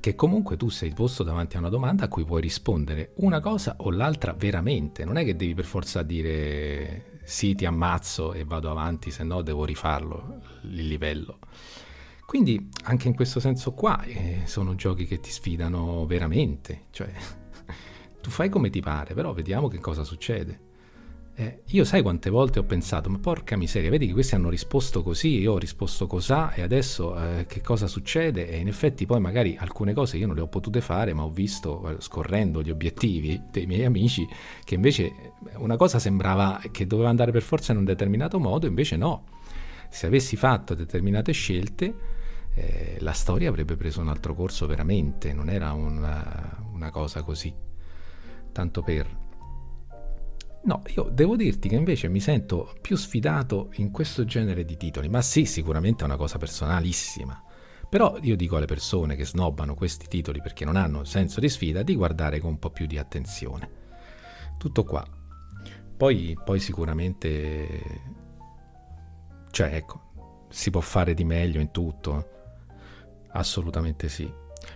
Che comunque tu sei posto davanti a una domanda a cui puoi rispondere una cosa o l'altra veramente. Non è che devi per forza dire sì, ti ammazzo e vado avanti, se no devo rifarlo il livello. Quindi anche in questo senso qua eh, sono giochi che ti sfidano veramente, cioè tu fai come ti pare, però vediamo che cosa succede. Eh, io sai quante volte ho pensato, ma porca miseria, vedi che questi hanno risposto così, io ho risposto cos'ha e adesso eh, che cosa succede? E in effetti poi magari alcune cose io non le ho potute fare, ma ho visto, eh, scorrendo gli obiettivi dei miei amici, che invece una cosa sembrava che doveva andare per forza in un determinato modo, invece no. Se avessi fatto determinate scelte, eh, la storia avrebbe preso un altro corso veramente, non era una, una cosa così. Tanto per... No, io devo dirti che invece mi sento più sfidato in questo genere di titoli, ma sì, sicuramente è una cosa personalissima. Però io dico alle persone che snobbano questi titoli perché non hanno senso di sfida di guardare con un po' più di attenzione. Tutto qua. Poi, poi sicuramente, cioè ecco, si può fare di meglio in tutto, assolutamente sì.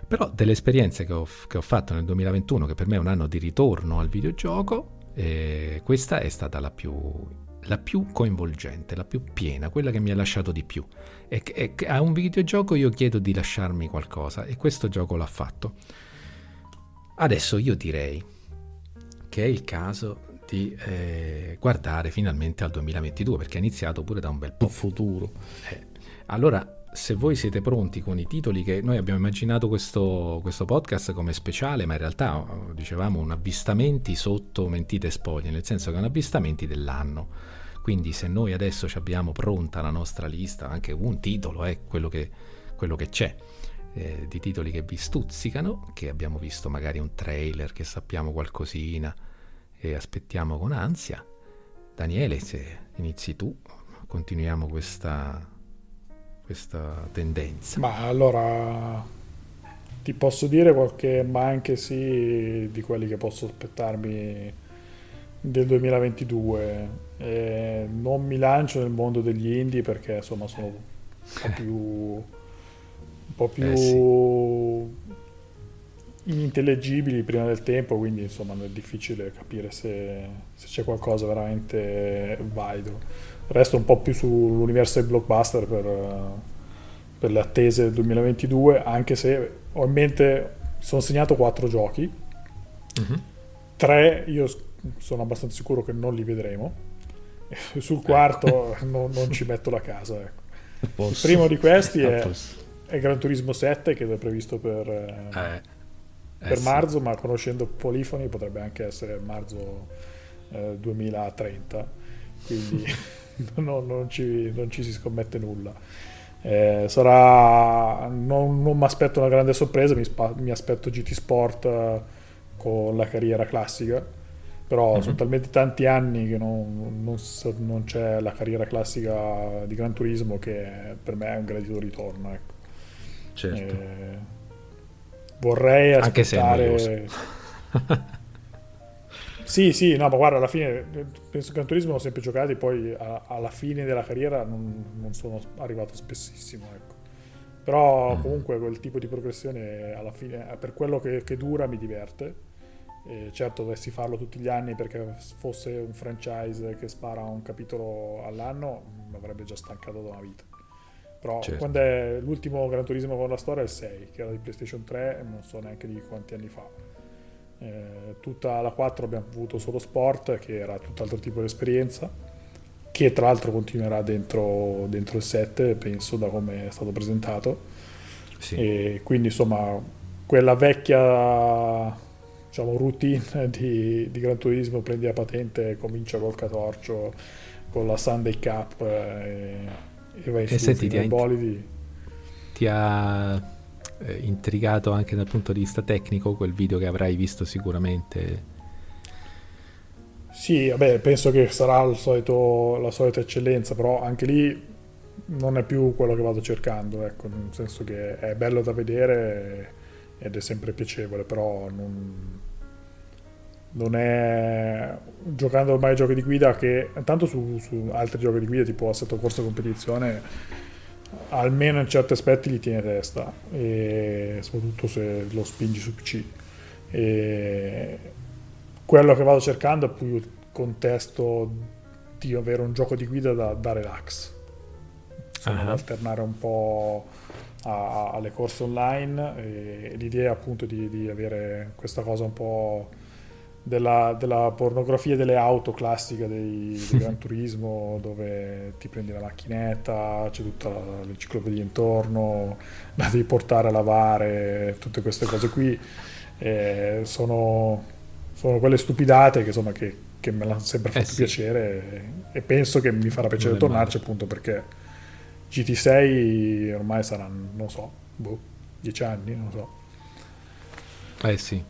Però delle esperienze che ho, che ho fatto nel 2021, che per me è un anno di ritorno al videogioco, e questa è stata la più, la più, coinvolgente, la più piena, quella che mi ha lasciato di più. E, e a un videogioco io chiedo di lasciarmi qualcosa e questo gioco l'ha fatto. Adesso io direi che è il caso di eh, guardare finalmente al 2022 perché è iniziato pure da un bel po'. Il futuro. Eh, allora se voi siete pronti con i titoli che noi abbiamo immaginato questo, questo, podcast come speciale, ma in realtà dicevamo un avvistamenti sotto mentite spoglie, nel senso che è un avvistamenti dell'anno. Quindi se noi adesso abbiamo pronta la nostra lista, anche un titolo è quello che, quello che c'è, eh, di titoli che vi stuzzicano, che abbiamo visto magari un trailer, che sappiamo qualcosina e aspettiamo con ansia. Daniele, se inizi tu, continuiamo questa questa tendenza. Ma allora ti posso dire qualche ma anche sì di quelli che posso aspettarmi del 2022. Eh, non mi lancio nel mondo degli indie perché insomma sono un po' più, un po più Eh, sì. inintellegibili prima del tempo, quindi insomma è difficile capire se, se c'è qualcosa veramente valido. Resto un po' più sull'universo dei blockbuster per, eh, per le attese del 2022, anche se ho in mente, sono segnato quattro giochi, Mhm. tre io sono abbastanza sicuro che non li vedremo, sul quarto non, non ci metto la casa. ecco. Il primo di questi Ah, è, è Gran Turismo 7 che è previsto per... eh, Eh, eh per sì. marzo, ma conoscendo Polifoni potrebbe anche essere marzo eh, 2030, quindi no- non, ci, non ci si scommette nulla. Eh, sarà, non, non mi aspetto una grande sorpresa, mi, spa- mi aspetto GT Sport eh, con la carriera classica, però Mhm. sono talmente tanti anni che non, non c'è la carriera classica di Gran Turismo che per me è un gradito ritorno. Ecco. Certo. Eh, vorrei Anche se aspettare... sì, sì, no, ma guarda, alla fine penso che Gran Turismo l'ho sempre giocati, poi a- alla fine della carriera non, non sono arrivato spessissimo, ecco. Però Mm. comunque quel tipo di progressione alla fine, eh, per quello che, che dura, mi diverte. E certo, dovessi farlo tutti gli anni perché fosse un franchise che spara un capitolo all'anno, mi avrebbe già stancato da una vita. Però Certo. quando è l'ultimo Gran Turismo con la storia è il 6, che era di PlayStation 3 e non so neanche di quanti anni fa. Eh, tutta la 4 abbiamo avuto solo sport, che era tutt'altro tipo di esperienza, che tra l'altro continuerà dentro, dentro il 7, penso, da come è stato presentato. Sì. E quindi insomma quella vecchia diciamo, routine di, di Gran Turismo, prendi la patente, comincia col catorcio, con la Sunday Cup eh, e, vai E su senti, ti ha bolidi. Ti ha eh, intrigato anche dal punto di vista tecnico quel video che avrai visto sicuramente. Sì, vabbè, penso che sarà solito- la solita eccellenza, però anche lì non è più quello che vado cercando, ecco, nel senso che è bello da vedere ed è sempre piacevole, però non, non è giocando ormai ai giochi di guida che tanto su, su altri giochi di guida tipo Assetto Corsa Competizione almeno in certi aspetti gli tiene testa e soprattutto se lo spingi su PC e quello che vado cercando è più il contesto di avere un gioco di guida da, da relax. Da alternare un po' a- alle corse online e l'idea appunto di, di avere questa cosa un po' della, della pornografia delle auto classica dei, di Gran Turismo dove ti prendi la macchinetta c'è tutta l'enciclopedia intorno la devi portare a lavare tutte queste cose qui eh, sono, sono quelle stupidate che insomma che, che me l'hanno sempre Eh fatto sì. piacere e, e penso che mi farà piacere tornarci appunto perché GT6 ormai saranno non so boh, 10 anni non so Eh sì.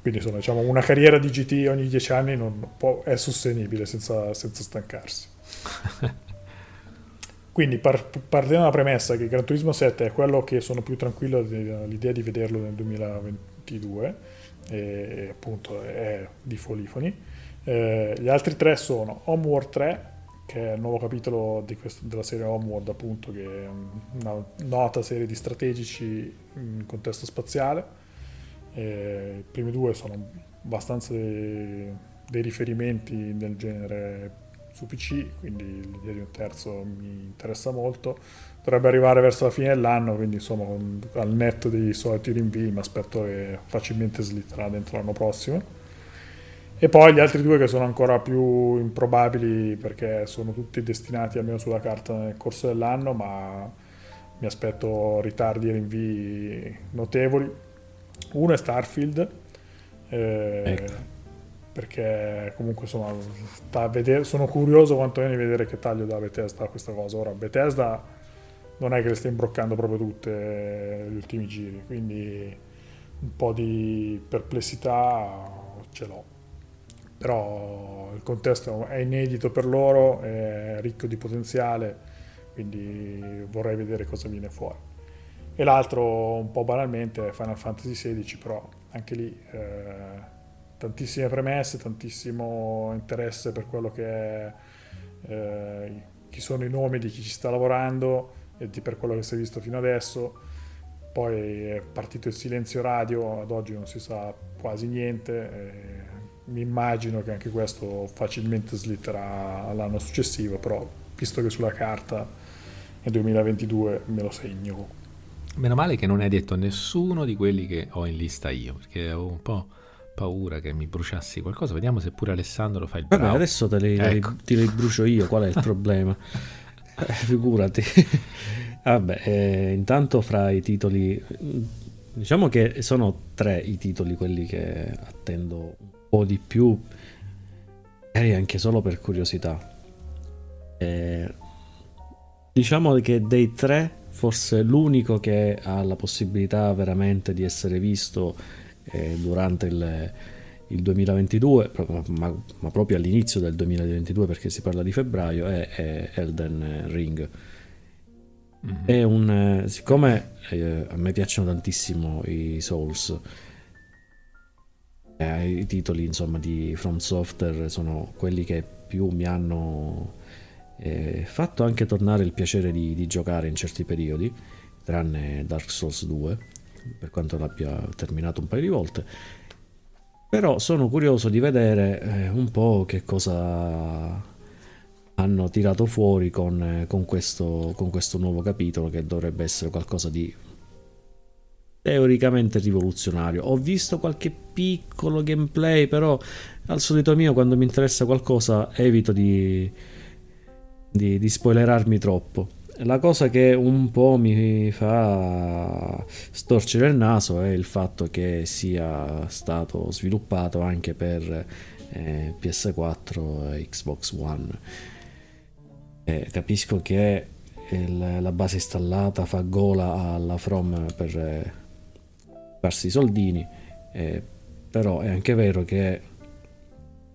Quindi insomma diciamo una carriera di GT ogni 10 anni non può- è sostenibile senza, senza stancarsi. Quindi par- partiamo dalla premessa che Gran Turismo 7 è quello che sono più tranquillo dell'idea di vederlo nel 2022 e appunto è di Folifoni. Eh, gli altri tre sono Homeworld 3 che è il nuovo capitolo di questo- della serie Homeworld appunto che è una nota serie di strategici in contesto spaziale eh, I primi due sono abbastanza dei, dei riferimenti nel genere su PC, quindi l'idea di un terzo mi interessa molto. Dovrebbe arrivare verso la fine dell'anno, quindi insomma al netto dei soliti rinvii mi aspetto che facilmente slitterà dentro l'anno prossimo. E poi gli altri due che sono ancora più improbabili perché sono tutti destinati almeno sulla carta nel corso dell'anno, ma mi aspetto ritardi e rinvii notevoli. Uno è Starfield, eh, Ecco. perché comunque insomma vedere- sono curioso quantomeno di vedere che taglio da Bethesda a questa cosa. Ora Bethesda non è che le sta imbroccando proprio tutte gli ultimi giri, quindi un po' di perplessità ce l'ho. Però il contesto è inedito per loro, è ricco di potenziale, quindi vorrei vedere cosa viene fuori. E l'altro, un po' banalmente, è Final Fantasy XVI, però anche lì eh, tantissime premesse, tantissimo interesse per quello che è, eh, chi sono i nomi di chi ci sta lavorando e di, per quello che si è visto fino adesso. Poi è partito il silenzio radio, ad oggi non si sa quasi niente. mi immagino che anche questo facilmente slitterà all'anno successivo, però visto che sulla carta è 2022 me lo segno. Meno male che non hai detto nessuno di quelli che ho in lista io, perché avevo un po' paura che mi bruciassi qualcosa. Vediamo se pure Alessandro fa il bravo. Vabbè, adesso te li, ecco. te li brucio io, qual è il problema? eh, figurati. Vabbè, eh, intanto fra i titoli, diciamo che sono tre i titoli quelli che attendo un po' di più, magari anche solo per curiosità. Eh, diciamo che dei tre, forse l'unico che ha la possibilità veramente di essere visto eh, durante il, il 2022, ma, ma, proprio all'inizio del 2022 perché si parla di febbraio, è, è Elden Ring. Mm-hmm. È un, siccome eh, a me piacciono tantissimo i Souls, eh, i titoli insomma di From Software sono quelli che più mi hanno eh, fatto anche tornare il piacere di, di, giocare in certi periodi, tranne Dark Souls 2, per quanto l'abbia terminato un paio di volte. Però sono curioso di vedere eh, un po' che cosa hanno tirato fuori con, eh, con, questo, con questo nuovo capitolo che dovrebbe essere qualcosa di teoricamente rivoluzionario. Ho visto qualche piccolo gameplay, però al solito mio quando mi interessa qualcosa evito di, di, di spoilerarmi troppo. La cosa che un po' mi fa storcere il naso è il fatto che sia stato sviluppato anche per eh, PS4 e Xbox One. Eh, capisco che il, la base installata fa gola alla From per eh, farsi i soldini, eh, però è anche vero che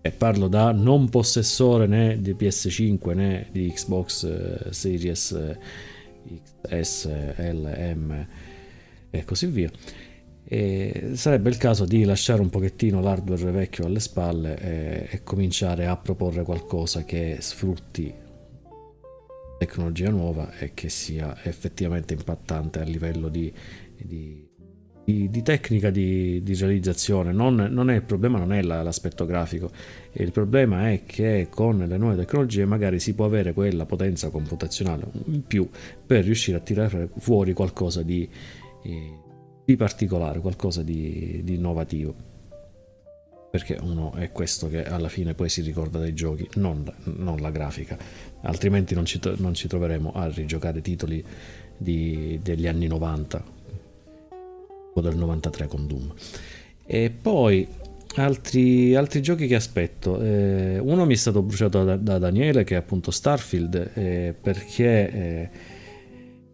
e parlo da non possessore né di PS5 né di Xbox eh, Series eh, XS, M e così via. E sarebbe il caso di lasciare un pochettino l'hardware vecchio alle spalle e, e cominciare a proporre qualcosa che sfrutti tecnologia nuova e che sia effettivamente impattante a livello di, di di, di tecnica di, di realizzazione, non, non, il problema non è la, l'aspetto grafico, il problema è che con le nuove tecnologie magari si può avere quella potenza computazionale in più per riuscire a tirare fuori qualcosa di, eh, di particolare, qualcosa di, di innovativo. Perché uno è questo che alla fine poi si ricorda dei giochi, non, non la grafica, altrimenti non ci, non ci, troveremo a rigiocare titoli di, degli anni 90 del 93 con Doom. E poi altri, altri giochi che aspetto. Eh, uno mi è stato bruciato da, da, Daniele, che è appunto Starfield, eh, perché eh,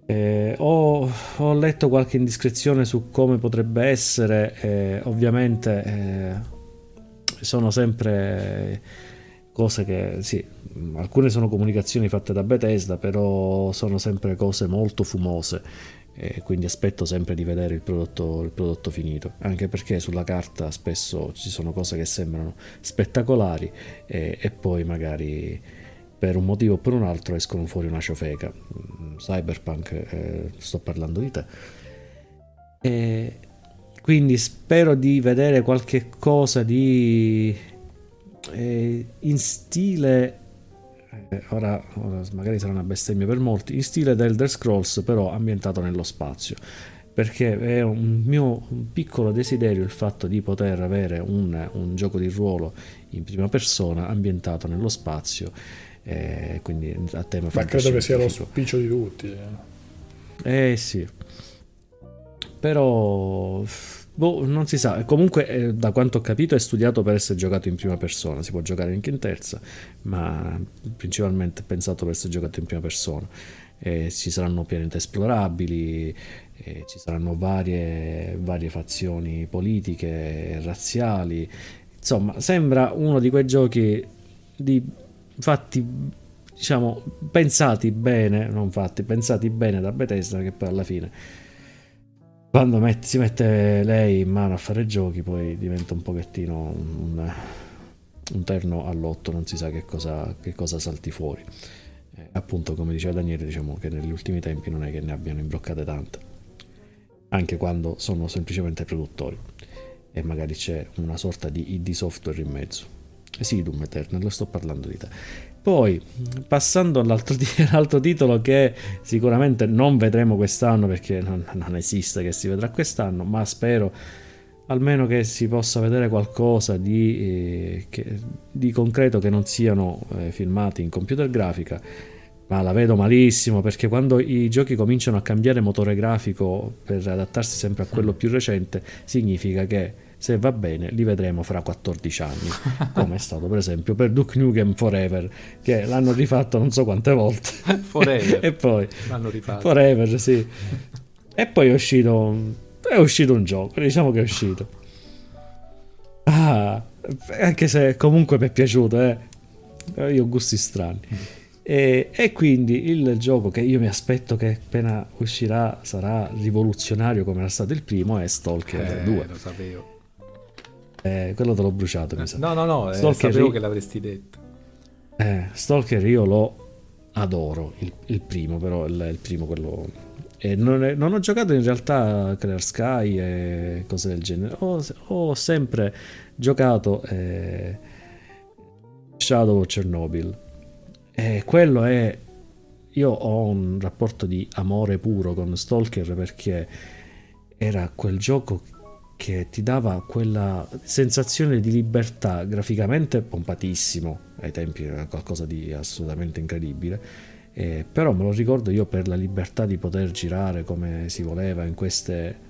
eh ho, ho, letto qualche indiscrezione su come potrebbe essere. Eh, ovviamente eh, sono sempre cose che sì, alcune sono comunicazioni fatte da Bethesda, però sono sempre cose molto fumose e quindi aspetto sempre di vedere il prodotto, il prodotto, finito, anche perché sulla carta spesso ci sono cose che sembrano spettacolari e, e poi magari per un motivo o per un altro escono fuori una ciofeca. Mm, Cyberpunk, eh, sto parlando di te. E quindi spero di vedere qualche cosa di eh, in stile eh, ora, ora, magari sarà una bestemmia per molti, in stile da Elder Scrolls però ambientato nello spazio. Perché è un mio piccolo desiderio il fatto di poter avere un, un, gioco di ruolo in prima persona ambientato nello spazio. Eh, quindi a tema ma credo che sia lo l'auspicio di tutti eh, eh sì. Però Boh, non si sa. Comunque, eh, da quanto ho capito, è studiato per essere giocato in prima persona. Si può giocare anche in terza, ma principalmente pensato per essere giocato in prima persona. Eh, ci saranno pianeti esplorabili, eh, ci saranno varie, varie fazioni politiche, razziali. Insomma, sembra uno di quei giochi di, fatti, diciamo, pensati bene, non fatti, pensati bene da Bethesda, che poi alla fine quando met- si mette lei in mano a fare giochi poi diventa un pochettino un, un terno all'otto, non si sa che cosa, che cosa salti fuori. Eh, appunto, come diceva Daniele, diciamo che negli ultimi tempi non è che ne abbiano imbroccate tante, anche quando sono semplicemente produttori e magari c'è una sorta di ID software in mezzo. Eh sì, Doom Eternal, sto parlando di te. Poi, passando all'altro, all'altro, titolo che sicuramente non vedremo quest'anno perché non, non esiste che si vedrà quest'anno, ma spero almeno che si possa vedere qualcosa di, eh, che, di concreto che non siano eh, filmati in computer grafica ma la vedo malissimo perché quando i giochi cominciano a cambiare motore grafico per adattarsi sempre a quello più recente significa che se va bene li vedremo fra 14 anni come è stato per esempio per Duke Nukem Forever che l'hanno rifatto non so quante volte Forever e poi l'hanno rifatto Forever sì e poi è uscito è uscito un gioco, diciamo che è uscito. Ah, anche se comunque mi è piaciuto, eh. Io ho gusti strani. E, e, quindi il gioco che io mi aspetto che appena uscirà sarà rivoluzionario come era stato il primo è Stalker eh, 2. Lo sapevo. Eh, quello te l'ho bruciato, mi eh, sa. No, no, no, eh, sapevo io... che l'avresti detto. Eh, Stalker io lo adoro, il, il primo, però il, il primo quello e non, è, non, ho giocato in realtà a Clear Sky e cose del genere. Ho, ho sempre giocato eh, Shadow of Chernobyl. E quello è. Io ho un rapporto di amore puro con Stalker perché era quel gioco che ti dava quella sensazione di libertà graficamente pompatissimo. Ai tempi era qualcosa di assolutamente incredibile. Eh, però me lo ricordo io per la libertà di poter girare come si voleva in queste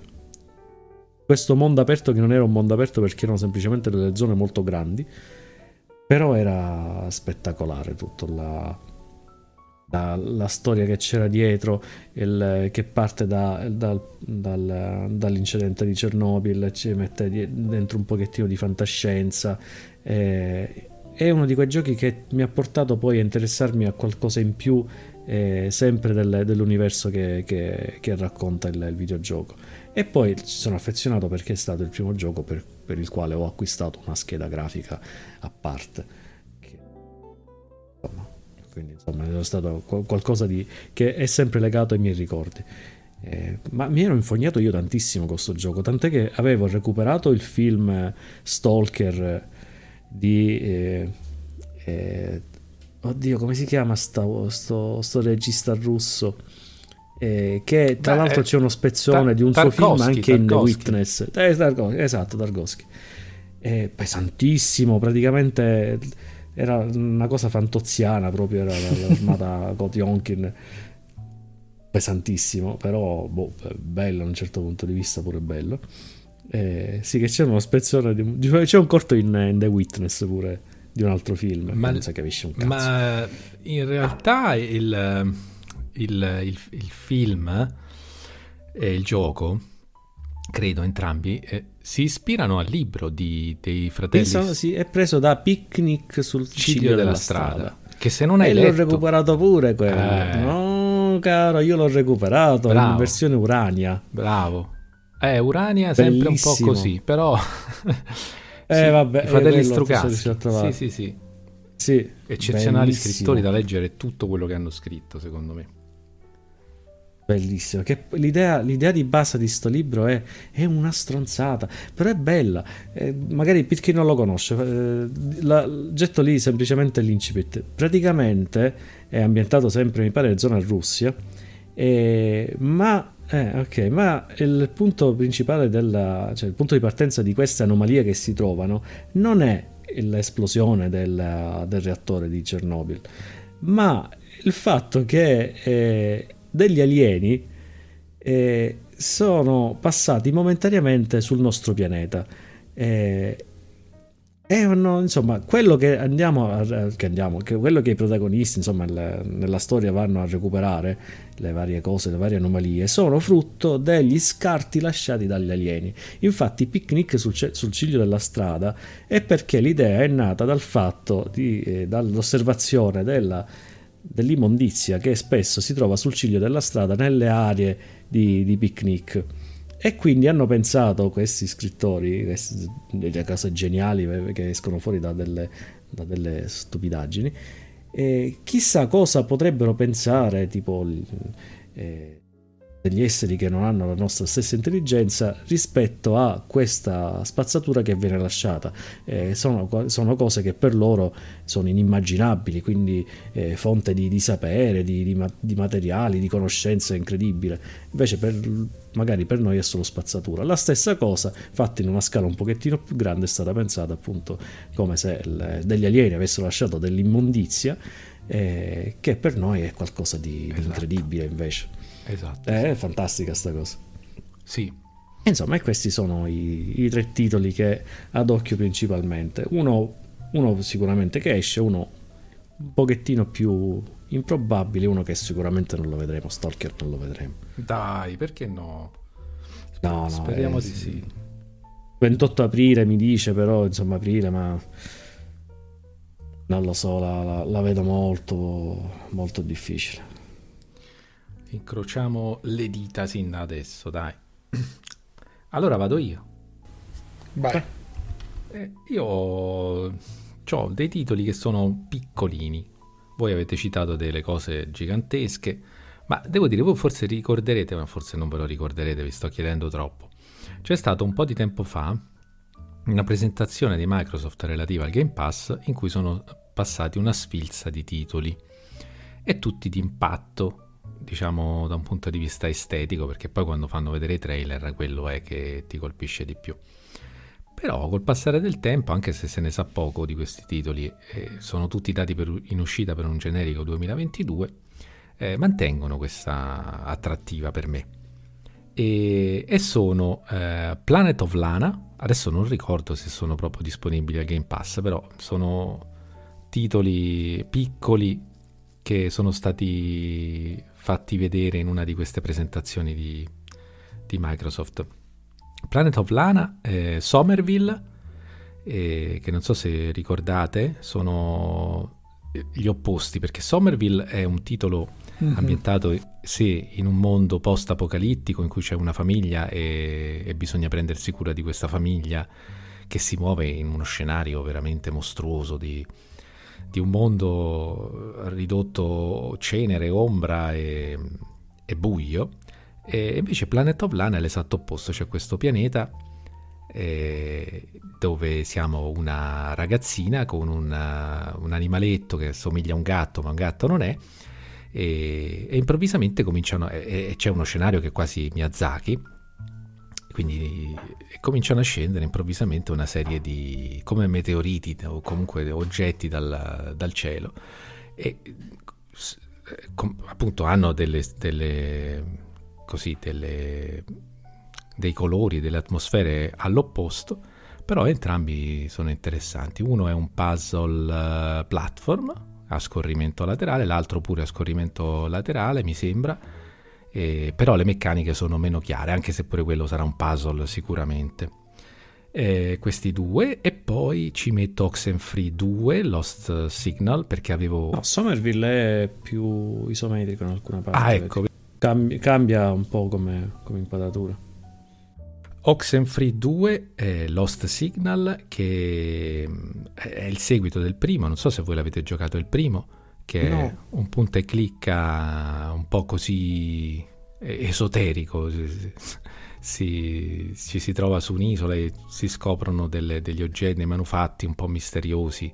questo mondo aperto che non era un mondo aperto perché erano semplicemente delle zone molto grandi. Però era spettacolare tutto la, la, la storia che c'era dietro il, che parte da, dal, dal, dall'incidente di Chernobyl ci mette dentro un pochettino di fantascienza. Eh, è uno di quei giochi che mi ha portato poi a interessarmi a qualcosa in più eh, sempre del, dell'universo che, che, che racconta il, il, videogioco. E poi ci sono affezionato perché è stato il primo gioco per, per il quale ho acquistato una scheda grafica a parte. Che, insomma, quindi insomma è stato qualcosa di, che è sempre legato ai miei ricordi. Eh, ma mi ero infognato io tantissimo con questo gioco tant'è che avevo recuperato il film Stalker di eh, eh, oddio come si chiama sto, sto, sto regista russo? Eh, che tra Beh, l'altro eh, c'è uno spezzone Tar- di un Tarkovsky, suo film anche Tarkovsky. in The Witness. Eh, Tarkovsky, esatto Tarkovsky. Eh, pesantissimo praticamente era una cosa fantoziana proprio era l'armata Kotionkin pesantissimo però boh, bello da un certo punto di vista pure bello eh, sì, che c'è uno spezzone di, c'è un corto in, in, The Witness pure di un altro film. Ma, non si capisce un cazzo. Ma in realtà il, il, il, il film e il gioco, credo entrambi, eh, si ispirano al libro di, dei fratelli. Penso, sì, è preso da Picnic sul ciglio, ciglio della, della strada. strada. Che se non hai e letto... l'ho recuperato pure quello. Eh. No, caro, io l'ho recuperato Bravo. in versione Urania. Bravo. Eh, Urania sempre un po' così, però... eh, vabbè, I fratelli Strucaschi. Sì, sì, sì. Sì, Eccezionali bellissimo. scrittori da leggere tutto quello che hanno scritto, secondo me. Bellissimo. Che l'idea, l'idea, di base di sto libro è, è una stronzata, però è bella. Eh, magari per chi non lo conosce, eh, la, getto lì semplicemente l'incipit. Praticamente è ambientato sempre, mi pare, in zona Russia, eh, ma eh, ok, ma il punto principale della, cioè il punto di partenza di queste anomalie che si trovano non è l'esplosione del, del reattore di Chernobyl, ma il fatto che eh, degli alieni eh, sono passati momentaneamente sul nostro pianeta. Eh, e hanno, insomma, quello che andiamo, a, che andiamo che quello che i protagonisti, insomma, le, nella storia vanno a recuperare, le varie cose, le varie anomalie, sono frutto degli scarti lasciati dagli alieni. Infatti, picnic sul, sul ciglio della strada è perché l'idea è nata dal fatto di, eh, dall'osservazione della, dell'immondizia che spesso si trova sul ciglio della strada nelle aree di, di picnic. E quindi hanno pensato questi scrittori, queste, delle cose geniali che escono fuori da delle, da delle stupidaggini, e chissà cosa potrebbero pensare, tipo eh, degli esseri che non hanno la nostra stessa intelligenza rispetto a questa spazzatura che viene lasciata. Eh, sono, sono, cose che per loro sono inimmaginabili, quindi eh, fonte di, di sapere, di, di, di, materiali, di conoscenza incredibile. Invece per, magari per noi è solo spazzatura. La stessa cosa, fatta in una scala un pochettino più grande, è stata pensata appunto come se il, degli alieni avessero lasciato dell'immondizia, eh, che per noi è qualcosa di, esatto. incredibile invece. Esatto. È sì. fantastica sta cosa. Sì. Insomma, questi sono i, i, tre titoli che ad occhio principalmente. Uno, uno sicuramente che esce, uno un pochettino più improbabile, uno che sicuramente non lo vedremo, Stalker non lo vedremo. Dai, perché no? No, no, speriamo di sì. 28 aprile mi dice però, insomma aprile, ma non lo so, la, la, la vedo molto, molto difficile. Incrociamo le dita sin da adesso, dai. Allora vado io. Vai. Eh, io ho dei titoli che sono piccolini. Voi avete citato delle cose gigantesche, ma devo dire, voi forse ricorderete, ma forse non ve lo ricorderete, vi sto chiedendo troppo. C'è stato un po' di tempo fa una presentazione di Microsoft relativa al Game Pass in cui sono passati una sfilza di titoli e tutti di impatto diciamo da un punto di vista estetico, perché poi quando fanno vedere i trailer quello è che ti colpisce di più. Però col passare del tempo, anche se se ne sa poco di questi titoli, eh, sono tutti dati per, in uscita per un generico 2022, eh, mantengono questa attrattiva per me. E, e sono eh, Planet of Lana, adesso non ricordo se sono proprio disponibili al Game Pass, però sono titoli piccoli che sono stati fatti vedere in una di queste presentazioni di, di Microsoft. Planet of Lana, eh, Somerville, eh, che non so se ricordate, sono gli opposti, perché Somerville è un titolo mm-hmm. ambientato sì, in un mondo post-apocalittico in cui c'è una famiglia e, e bisogna prendersi cura di questa famiglia che si muove in uno scenario veramente mostruoso di, di un mondo ridotto cenere, ombra e, e buio. E invece Planet of Lana è l'esatto opposto, c'è questo pianeta eh, dove siamo una ragazzina con una, un animaletto che somiglia a un gatto, ma un gatto non è, e, e improvvisamente cominciano, e, e c'è uno scenario che quasi Miyazaki, quindi cominciano a scendere improvvisamente una serie di come meteoriti o comunque oggetti dal, dal cielo e com, appunto hanno delle, delle, così, delle, dei colori, delle atmosfere all'opposto, però entrambi sono interessanti. Uno è un puzzle uh, platform a scorrimento laterale, l'altro pure a scorrimento laterale, mi sembra eh, però le meccaniche sono meno chiare, anche se pure quello sarà un puzzle sicuramente. Eh, questi due e poi ci metto Oxenfree 2 Lost Signal perché avevo no, Somerville è più isometrico in alcuna parte ah ecco. cambia, cambia un po' come, come inquadratura. Oxenfree 2 è Lost Signal che è il seguito del primo non so se voi l'avete giocato il primo che no. è un punta e clicca un po' così esoterico. Si, ci si trova su un'isola e si scoprono delle, degli oggetti, dei manufatti un po' misteriosi,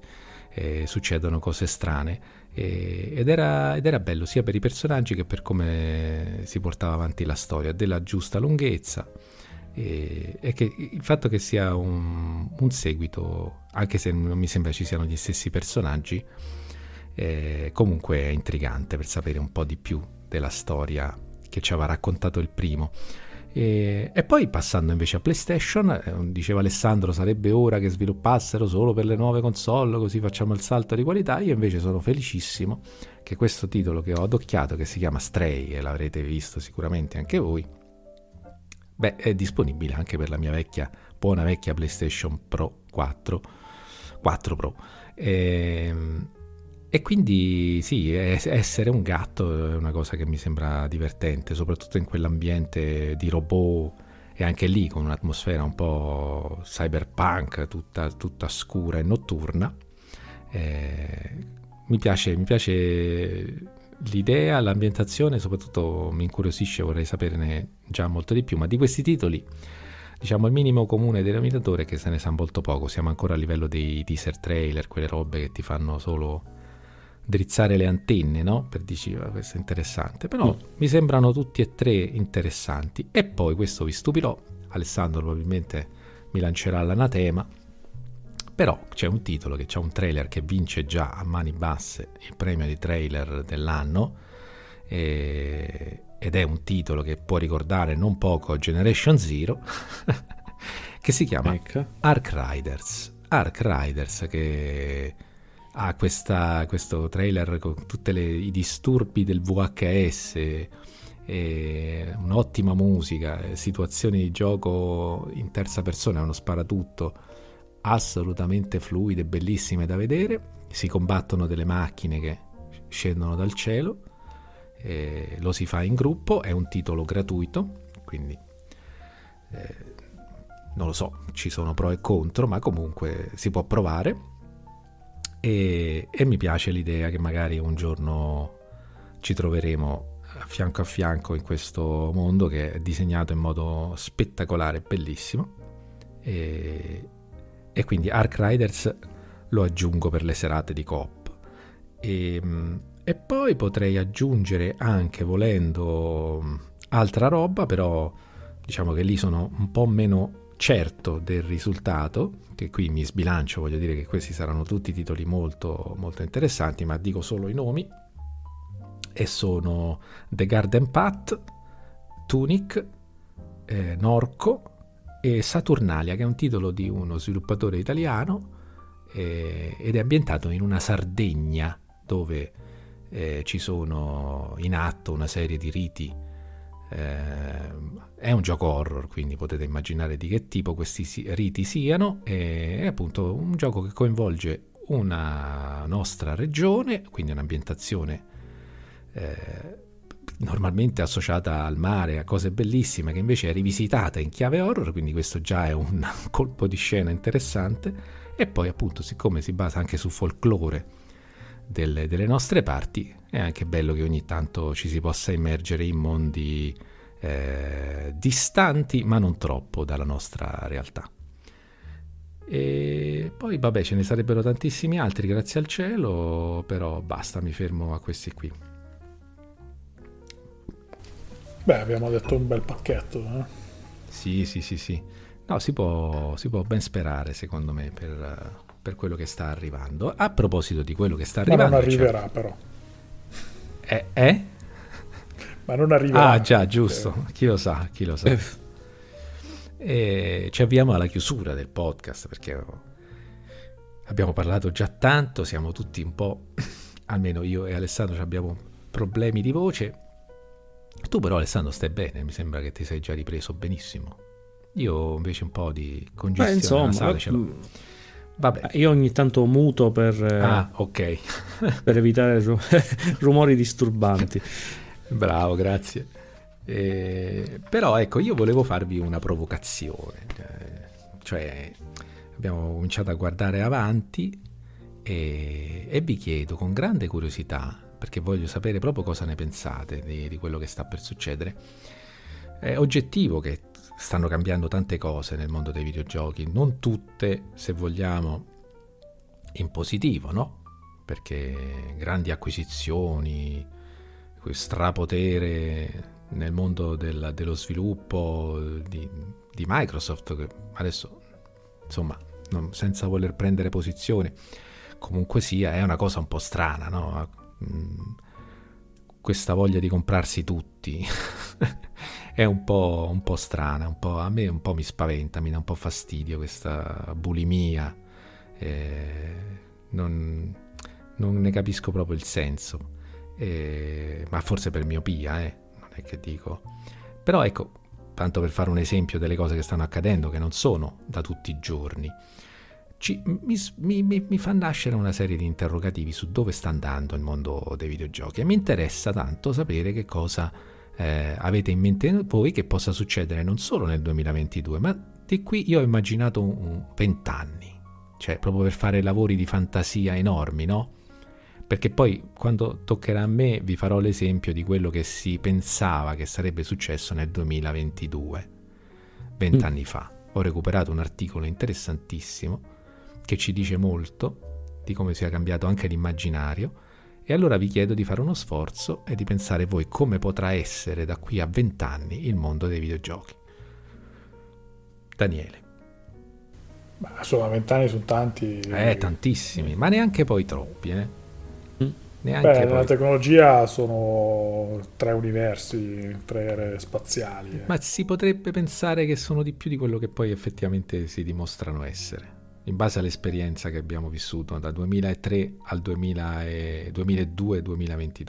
eh, succedono cose strane. Eh, ed, era, ed, era, bello sia per i personaggi che per come si portava avanti la storia, della giusta lunghezza. E, e che il fatto che sia un, un seguito, anche se non mi sembra ci siano gli stessi personaggi, eh, comunque è intrigante per sapere un po' di più della storia che ci aveva raccontato il primo. E, e, poi passando invece a PlayStation, eh, diceva Alessandro, sarebbe ora che sviluppassero solo per le nuove console, così facciamo il salto di qualità. Io invece sono felicissimo che questo titolo che ho adocchiato, che si chiama Stray, e l'avrete visto sicuramente anche voi, beh, è disponibile anche per la mia vecchia, buona vecchia PlayStation Pro 4, 4 Pro. Ehm, e quindi sì, essere un gatto è una cosa che mi sembra divertente, soprattutto in quell'ambiente di robot e anche lì con un'atmosfera un po' cyberpunk, tutta, tutta scura e notturna. Eh, mi, piace, mi piace l'idea, l'ambientazione, soprattutto mi incuriosisce, vorrei saperne già molto di più, ma di questi titoli diciamo il minimo comune denominatore è che se ne sa molto poco, siamo ancora a livello dei teaser trailer, quelle robe che ti fanno solo drizzare le antenne, no? Per dici, ah, questo è interessante, però mm. mi sembrano tutti e tre interessanti e poi questo vi stupirò, Alessandro probabilmente mi lancerà l'anatema, però c'è un titolo che c'è un trailer che vince già a mani basse il premio di trailer dell'anno e, ed è un titolo che può ricordare non poco Generation Zero, che si chiama ecco. Ark Riders. Ark Riders che ha questa, questo trailer con tutti i disturbi del VHS, un'ottima musica, situazioni di gioco in terza persona, uno sparatutto assolutamente fluide, bellissime da vedere. Si combattono delle macchine che scendono dal cielo eh, lo si fa in gruppo, è un titolo gratuito, quindi eh, non lo so, ci sono pro e contro, ma comunque si può provare e, e mi piace l'idea che magari un giorno ci troveremo fianco a fianco in questo mondo che è disegnato in modo spettacolare, bellissimo. E, e quindi Ark Riders lo aggiungo per le serate di coop. E, e poi potrei aggiungere anche volendo altra roba, però diciamo che lì sono un po' meno certo del risultato, che qui mi sbilancio, voglio dire che questi saranno tutti titoli molto, molto interessanti, ma dico solo i nomi, e sono The Garden Path, Tunic, eh, Norco e Saturnalia, che è un titolo di uno sviluppatore italiano eh, ed è ambientato in una Sardegna dove eh, ci sono in atto una serie di riti. Eh, è un gioco horror, quindi potete immaginare di che tipo questi riti siano. È appunto un gioco che coinvolge una nostra regione, quindi un'ambientazione eh, normalmente associata al mare, a cose bellissime, che invece è rivisitata in chiave horror, quindi questo già è un colpo di scena interessante. E poi appunto, siccome si basa anche su folklore, delle, delle, nostre parti, è anche bello che ogni tanto ci si possa immergere in mondi eh, distanti, ma non troppo dalla nostra realtà. E poi, vabbè, ce ne sarebbero tantissimi altri, grazie al cielo, però basta, mi fermo a questi qui. Beh, abbiamo detto un bel pacchetto. Eh? Sì, sì, sì, sì. No, si può, si può ben sperare, secondo me, per, per quello che sta arrivando. A proposito di quello che sta arrivando... Ma non arriverà cioè... però. Eh? eh? Ma non arriverà. Ah già, giusto. Eh. Chi lo sa, chi lo sa. Eh. E ci avviamo alla chiusura del podcast perché abbiamo parlato già tanto, siamo tutti un po', almeno io e Alessandro abbiamo problemi di voce. Tu però Alessandro stai bene, mi sembra che ti sei già ripreso benissimo. Io invece un po' di congestione Beh, insomma, nasale ce l'ho. Vabbè. Io ogni tanto muto per, eh, ah, okay. per evitare rumori disturbanti. Bravo, grazie. Eh, però ecco, io volevo farvi una provocazione. Cioè, abbiamo cominciato a guardare avanti e, e vi chiedo con grande curiosità, perché voglio sapere proprio cosa ne pensate di, di quello che sta per succedere. È oggettivo che stanno cambiando tante cose nel mondo dei videogiochi, non tutte, se vogliamo, in positivo, no? Perché grandi acquisizioni, strapotere nel mondo del, dello sviluppo di, di, Microsoft, che adesso, insomma, non, senza voler prendere posizione, comunque sia, è una cosa un po' strana, no? Mm, questa voglia di comprarsi tutti. è un po', un po', strana, un po', a me un po' mi spaventa, mi dà un po' fastidio questa bulimia, eh, non, non, ne capisco proprio il senso, eh, ma forse per miopia, eh, non è che dico. Però ecco, tanto per fare un esempio delle cose che stanno accadendo, che non sono da tutti i giorni, ci, mi, mi, mi, fa nascere una serie di interrogativi su dove sta andando il mondo dei videogiochi e mi interessa tanto sapere che cosa eh, avete in mente voi che possa succedere non solo nel 2022, ma di qui io ho immaginato un, 20 anni, cioè proprio per fare lavori di fantasia enormi, no? Perché poi quando toccherà a me vi farò l'esempio di quello che si pensava che sarebbe successo nel 2022, 20 mm. anni fa. Ho recuperato un articolo interessantissimo che ci dice molto di come sia cambiato anche l'immaginario e allora vi chiedo di fare uno sforzo e di pensare voi come potrà essere da qui a vent'anni il mondo dei videogiochi. Daniele. Ma insomma, vent'anni sono tanti. Eh, tantissimi, ma neanche poi troppi, eh. Mm. Neanche Beh, poi... nella tecnologia sono tre universi, tre ere spaziali. Eh. Ma si potrebbe pensare che sono di più di quello che poi effettivamente si dimostrano essere in base all'esperienza che abbiamo vissuto da 2003 al 2002-2022.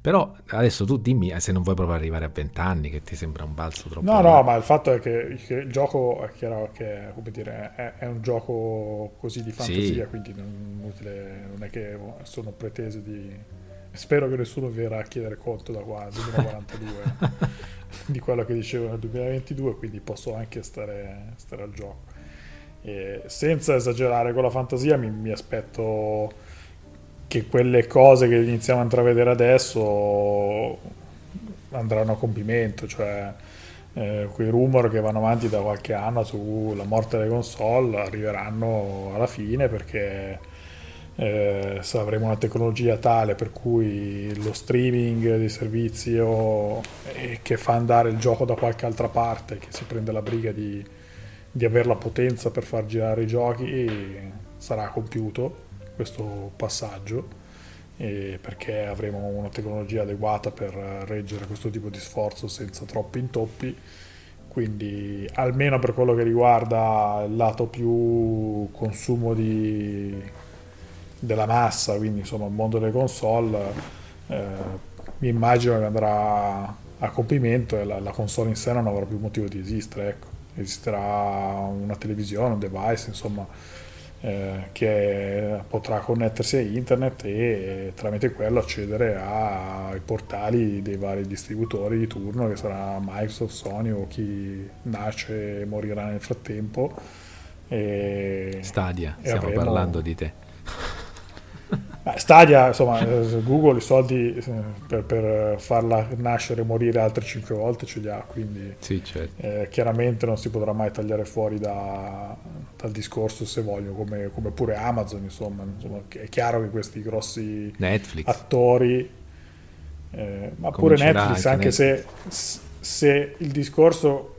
Però adesso tu dimmi eh, se non vuoi proprio arrivare a 20 anni, che ti sembra un balzo troppo. No, no, ma il fatto è che, che il gioco è chiaro che dire, è, è, un gioco così di fantasia, sì. quindi non, inutile, non, è che sono pretese di. Spero che nessuno verrà a chiedere conto da qua, 2042, di quello che dicevo nel 2022, quindi posso anche stare, stare al gioco. E senza esagerare con la fantasia, mi, mi, aspetto che quelle cose che iniziamo a intravedere adesso andranno a compimento, cioè eh, quei rumor che vanno avanti da qualche anno sulla morte delle console arriveranno alla fine perché eh, se avremo una tecnologia tale per cui lo streaming di servizi o, eh, che fa andare il gioco da qualche altra parte, che si prende la briga di di avere la potenza per far girare i giochi sarà compiuto questo passaggio perché avremo una tecnologia adeguata per reggere questo tipo di sforzo senza troppi intoppi. Quindi almeno per quello che riguarda il lato più consumo di, della massa quindi insomma il mondo delle console eh, mi immagino che andrà a compimento e la, la console in sé non avrà più motivo di esistere ecco esisterà una televisione, un device, insomma, eh, che potrà connettersi a internet e tramite quello accedere ai portali dei vari distributori di turno, che sarà Microsoft, Sony o chi nasce e morirà nel frattempo. E, Stadia, e stiamo avremo... parlando di te. Stadia, insomma, eh, Google i soldi eh, per, per, farla nascere e morire altre 5 volte ce li ha, quindi sì, certo. eh, chiaramente non si potrà mai tagliare fuori da, dal discorso se voglio, come, come pure Amazon, insomma, insomma, è chiaro che questi grossi Netflix. attori, eh, ma pure Netflix, anche Netflix. Se, se il discorso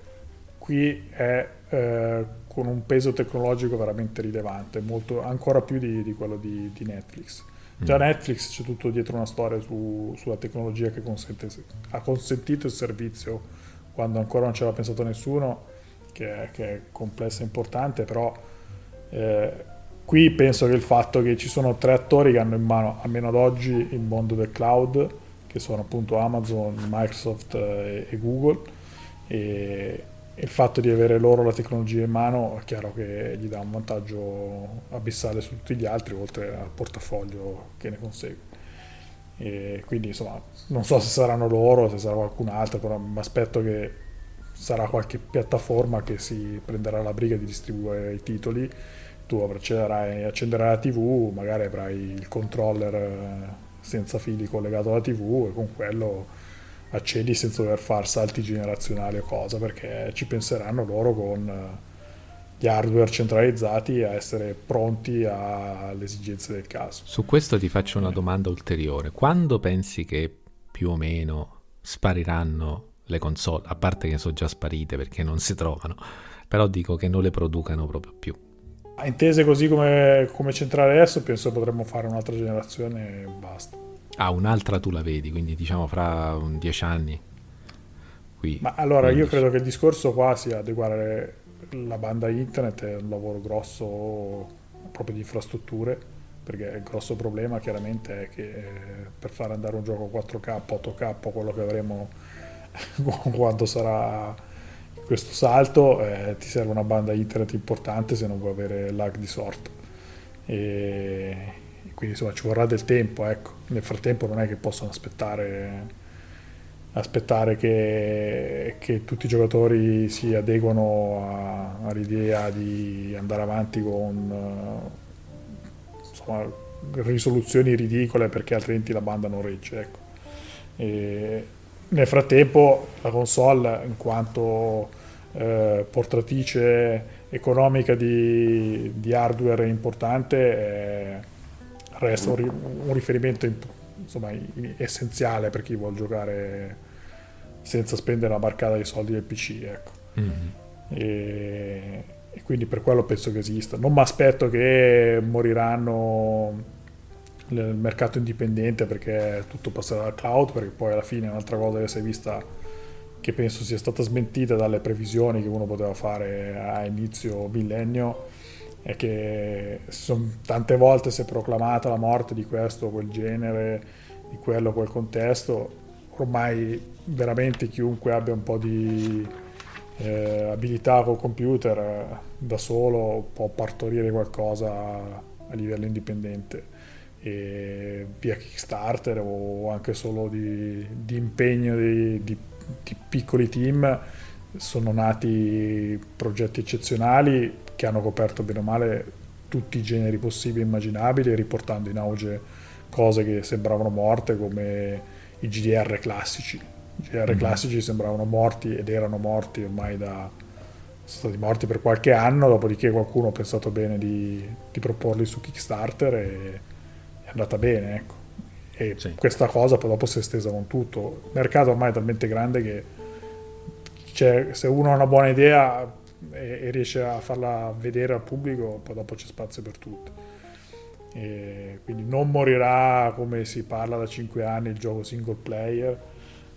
qui è eh, con un peso tecnologico veramente rilevante, molto, ancora più di, di quello di, di Netflix. Già. Netflix c'è tutto dietro una storia su, sulla tecnologia che consente, ha consentito il servizio quando ancora non ci aveva pensato nessuno, che è, che è complessa e importante, però eh, qui penso che il fatto che ci sono tre attori che hanno in mano, almeno ad oggi, il mondo del cloud, che sono appunto Amazon, Microsoft eh, e Google, e, il fatto di avere loro la tecnologia in mano è chiaro che gli dà un vantaggio abissale su tutti gli altri, oltre al portafoglio che ne consegue. E quindi insomma, non so se saranno loro, se sarà qualcun altro, però mi aspetto che sarà qualche piattaforma che si prenderà la briga di distribuire i titoli. Tu accenderai, la TV, magari avrai il controller eh, senza fili collegato alla TV e con quello accedi senza dover fare salti generazionali o cosa, perché ci penseranno loro con eh, gli hardware centralizzati a essere pronti alle esigenze del caso. Su questo ti faccio una domanda ulteriore. Quando pensi che più o meno spariranno le console, a parte che sono già sparite perché non si trovano, però dico che non le producano proprio più. Intese così come, come centrale adesso, penso potremmo fare un'altra generazione e basta. Ah, un'altra tu la vedi, quindi diciamo fra dieci anni. Qui, Ma allora 15. io credo che il discorso qua sia adeguare la banda internet è un lavoro grosso proprio di infrastrutture, perché il grosso problema chiaramente è che eh, per fare andare un gioco 4K, 8K, quello che avremo quando sarà questo salto, eh, ti serve una banda internet importante se non vuoi avere lag di sorta. E quindi insomma ci vorrà del tempo, ecco. Nel frattempo non è che possono aspettare aspettare che, che, tutti i giocatori si adeguano all'idea di andare avanti con insomma, risoluzioni ridicole perché altrimenti la banda non regge. Ecco. nel frattempo la console in quanto eh, portatrice economica di, di hardware importante eh, resta un, un riferimento insomma, essenziale per chi vuole giocare senza spendere la barcata di soldi del PC. Ecco. Mm-hmm. E, e, quindi per quello penso che esista. Non mi aspetto che moriranno nel mercato indipendente perché tutto passerà al cloud, perché poi alla fine è un'altra cosa che si è vista che penso sia stata smentita dalle previsioni che uno poteva fare a inizio millennio è che son, tante volte si è proclamata la morte di questo o quel genere, di quello o quel contesto, ormai veramente chiunque abbia un po' di eh, abilità col computer eh, da solo può partorire qualcosa a livello indipendente. E via Kickstarter o anche solo di, di impegno di, di di piccoli team sono nati progetti eccezionali che hanno coperto bene o male tutti i generi possibili e immaginabili, riportando in auge cose che sembravano morte come i GDR classici. I GDR mm-hmm. classici sembravano morti ed erano morti ormai da... sono stati morti per qualche anno, dopodiché qualcuno ha pensato bene di, di proporli su Kickstarter e è andata bene, ecco e sì. questa cosa poi dopo si è estesa con tutto. Il mercato ormai è talmente grande che se uno ha una buona idea e, e, riesce a farla vedere al pubblico, poi dopo c'è spazio per tutti. E quindi non morirà come si parla da 5 anni il gioco single player,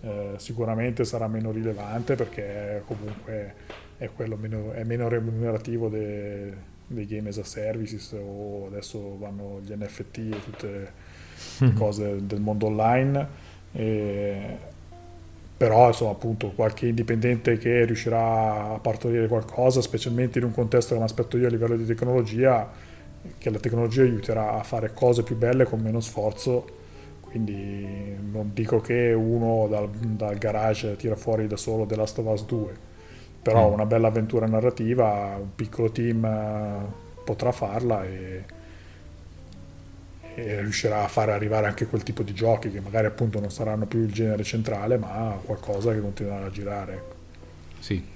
eh, sicuramente sarà meno rilevante perché comunque è, meno, è meno remunerativo de, dei game as a services o adesso vanno gli NFT e tutte mm. cose del mondo online. E, però insomma appunto qualche indipendente che riuscirà a partorire qualcosa, specialmente in un contesto che mi aspetto io a livello di tecnologia, che la tecnologia aiuterà a fare cose più belle con meno sforzo. Quindi non dico che uno dal, dal garage tira fuori da solo The Last of Us 2, però mm. una bella avventura narrativa, un piccolo team eh, potrà farla e, e riuscirà a fare arrivare anche quel tipo di giochi che magari appunto non saranno più il genere centrale ma qualcosa che continuerà a girare ecco. sì.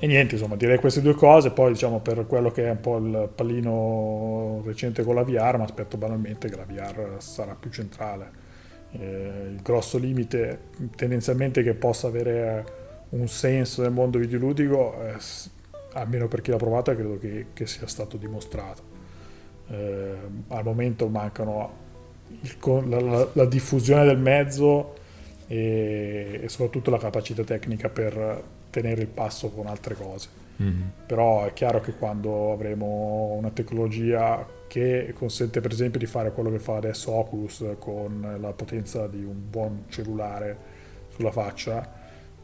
E niente insomma direi queste due cose. Poi diciamo per quello che è un po' il pallino recente con la VR ma aspetto banalmente che la VR sarà più centrale. Eh, il grosso limite tendenzialmente che possa avere un senso nel mondo videoludico eh, almeno per chi l'ha provata credo che, che sia stato dimostrato eh, al momento mancano il, la, la, la, diffusione del mezzo e, e, soprattutto la capacità tecnica per tenere il passo con altre cose. Mm-hmm. Però è chiaro che quando avremo una tecnologia che consente per esempio di fare quello che fa adesso Oculus con la potenza di un buon cellulare sulla faccia,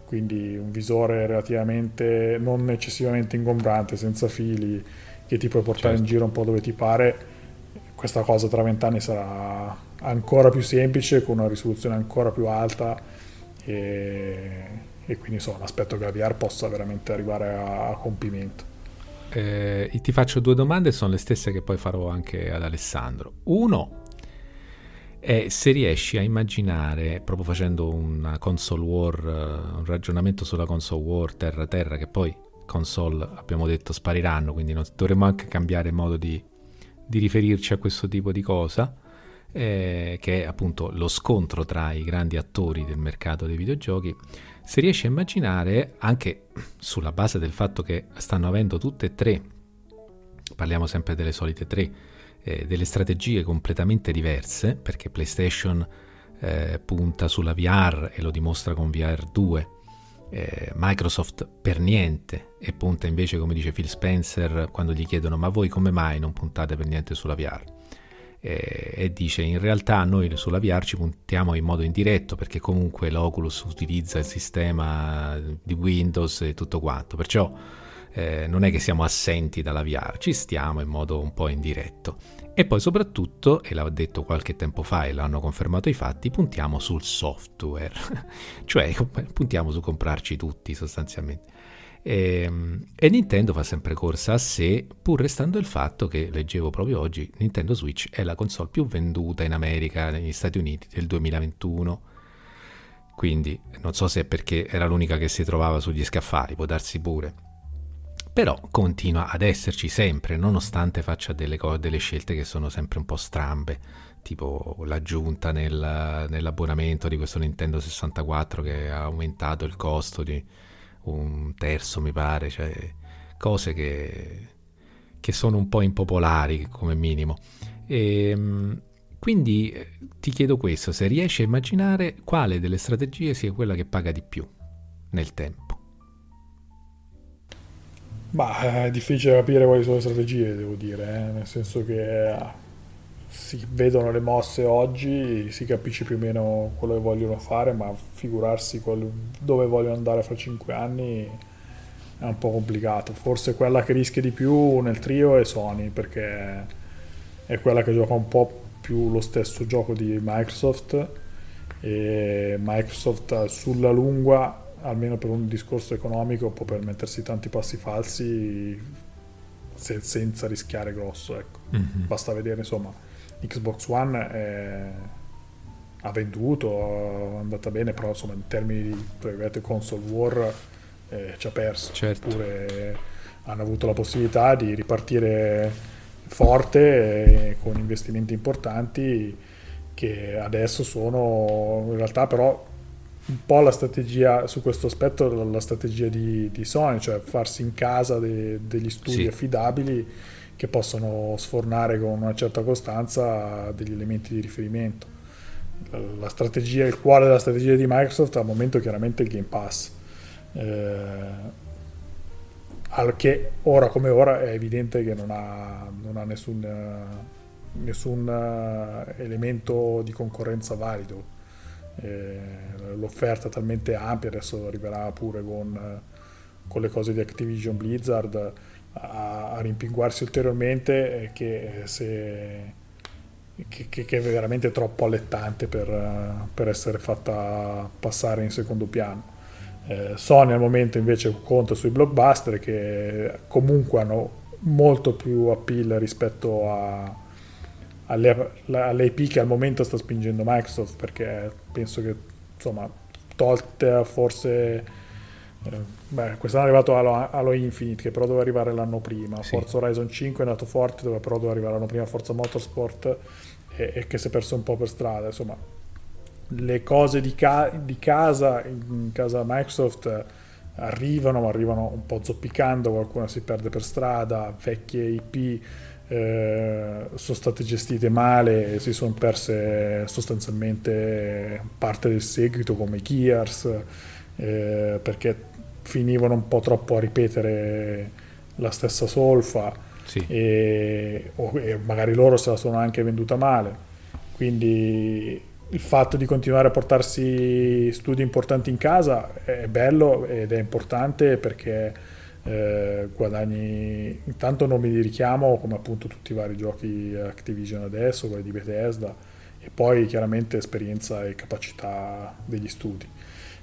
quindi un visore relativamente non eccessivamente ingombrante, senza fili, che ti puoi portare certo. in giro un po' dove ti pare, questa cosa tra vent'anni sarà ancora più semplice, con una risoluzione ancora più alta e, e quindi insomma aspetto che la VR possa veramente arrivare a, a compimento. Eh, ti faccio due domande, sono le stesse che poi farò anche ad Alessandro. Uno è se riesci a immaginare, proprio facendo una console war, un ragionamento sulla console war terra-terra, che poi console abbiamo detto spariranno, quindi non, dovremmo anche cambiare modo di, di, riferirci a questo tipo di cosa, eh, che è appunto lo scontro tra i grandi attori del mercato dei videogiochi. Se riesci a immaginare, anche sulla base del fatto che stanno avendo tutte e tre, parliamo sempre delle solite tre, eh, delle strategie completamente diverse, perché PlayStation eh, punta sulla VR e lo dimostra con VR 2 eh, Microsoft per niente e punta invece, come dice Phil Spencer, quando gli chiedono ma voi come mai non puntate per niente sulla VR? Eh, e dice in realtà noi sulla VR ci puntiamo in modo indiretto perché comunque l'Oculus utilizza il sistema di Windows e tutto quanto, perciò eh, non è che siamo assenti dalla VR, ci stiamo in modo un po' indiretto. E poi soprattutto, e l'ho detto qualche tempo fa e l'hanno confermato i fatti, puntiamo sul software, cioè puntiamo su comprarci tutti sostanzialmente. E, ehm, e, Nintendo fa sempre corsa a sé, pur restando il fatto che, leggevo proprio oggi, Nintendo Switch è la console più venduta in America, negli Stati Uniti del 2021. Quindi non so se è perché era l'unica che si trovava sugli scaffali, può darsi pure però continua ad esserci sempre, nonostante faccia delle, co- delle scelte che sono sempre un po' strambe, tipo l'aggiunta nel, nell'abbonamento di questo Nintendo 64 che ha aumentato il costo di un terzo, mi pare, cioè cose che, che sono un po' impopolari come minimo. E, ehm, quindi eh, ti chiedo questo, se riesci a immaginare quale delle strategie sia quella che paga di più nel tempo. Ma eh, è difficile capire quali sono le strategie, devo dire, eh? nel senso che eh, si vedono le mosse oggi, si capisce più o meno quello che vogliono fare, ma figurarsi dove vogliono andare fra cinque anni è un po' complicato. Forse quella che rischia di più nel trio è Sony, perché è quella che gioca un po' più lo stesso gioco di Microsoft e Microsoft sulla lunga almeno per un discorso economico, può permettersi tanti passi falsi se, senza rischiare grosso. Ecco. Mm-hmm. Basta vedere, insomma, Xbox One è, ha venduto, è andata bene, però insomma, in termini di console war eh, ci ha perso. Certo. Oppure hanno avuto la possibilità di ripartire forte eh, con investimenti importanti che adesso sono in realtà però un po' la strategia su questo aspetto, la strategia di, di Sony, cioè farsi in casa de, degli studi sì. affidabili che possono sfornare con una certa costanza degli elementi di riferimento. La strategia, il cuore della strategia di Microsoft al momento è chiaramente il Game Pass. Eh, al che ora come ora è evidente che non ha, non ha nessun, nessun eh, elemento di concorrenza valido l'offerta è talmente ampia, adesso arriverà pure con, con le cose di Activision Blizzard a, a rimpinguarsi ulteriormente che, se, che, che, è veramente troppo allettante per, per, essere fatta passare in secondo piano. Eh, Sony al momento invece conta sui blockbuster che comunque hanno molto più appeal rispetto a, alle, all'IP che al momento sta spingendo Microsoft perché penso che insomma tolte forse eh, beh, quest'anno è arrivato Halo, Halo, Infinite che però doveva arrivare l'anno prima sì. Forza Horizon 5 è andato forte dove però doveva arrivare l'anno prima Forza Motorsport e, e, che si è perso un po' per strada insomma le cose di, ca- di casa in casa Microsoft arrivano ma arrivano un po' zoppicando qualcuna si perde per strada vecchie IP eh, sono state gestite male, e si sono perse sostanzialmente parte del seguito come Gears, eh, perché finivano un po' troppo a ripetere la stessa solfa sì. e, o, e magari loro se la sono anche venduta male. Quindi il fatto di continuare a portarsi studi importanti in casa è bello ed è importante perché eh, guadagni intanto nomi di richiamo come appunto tutti i vari giochi Activision adesso, quelli di Bethesda e poi chiaramente esperienza e capacità degli studi.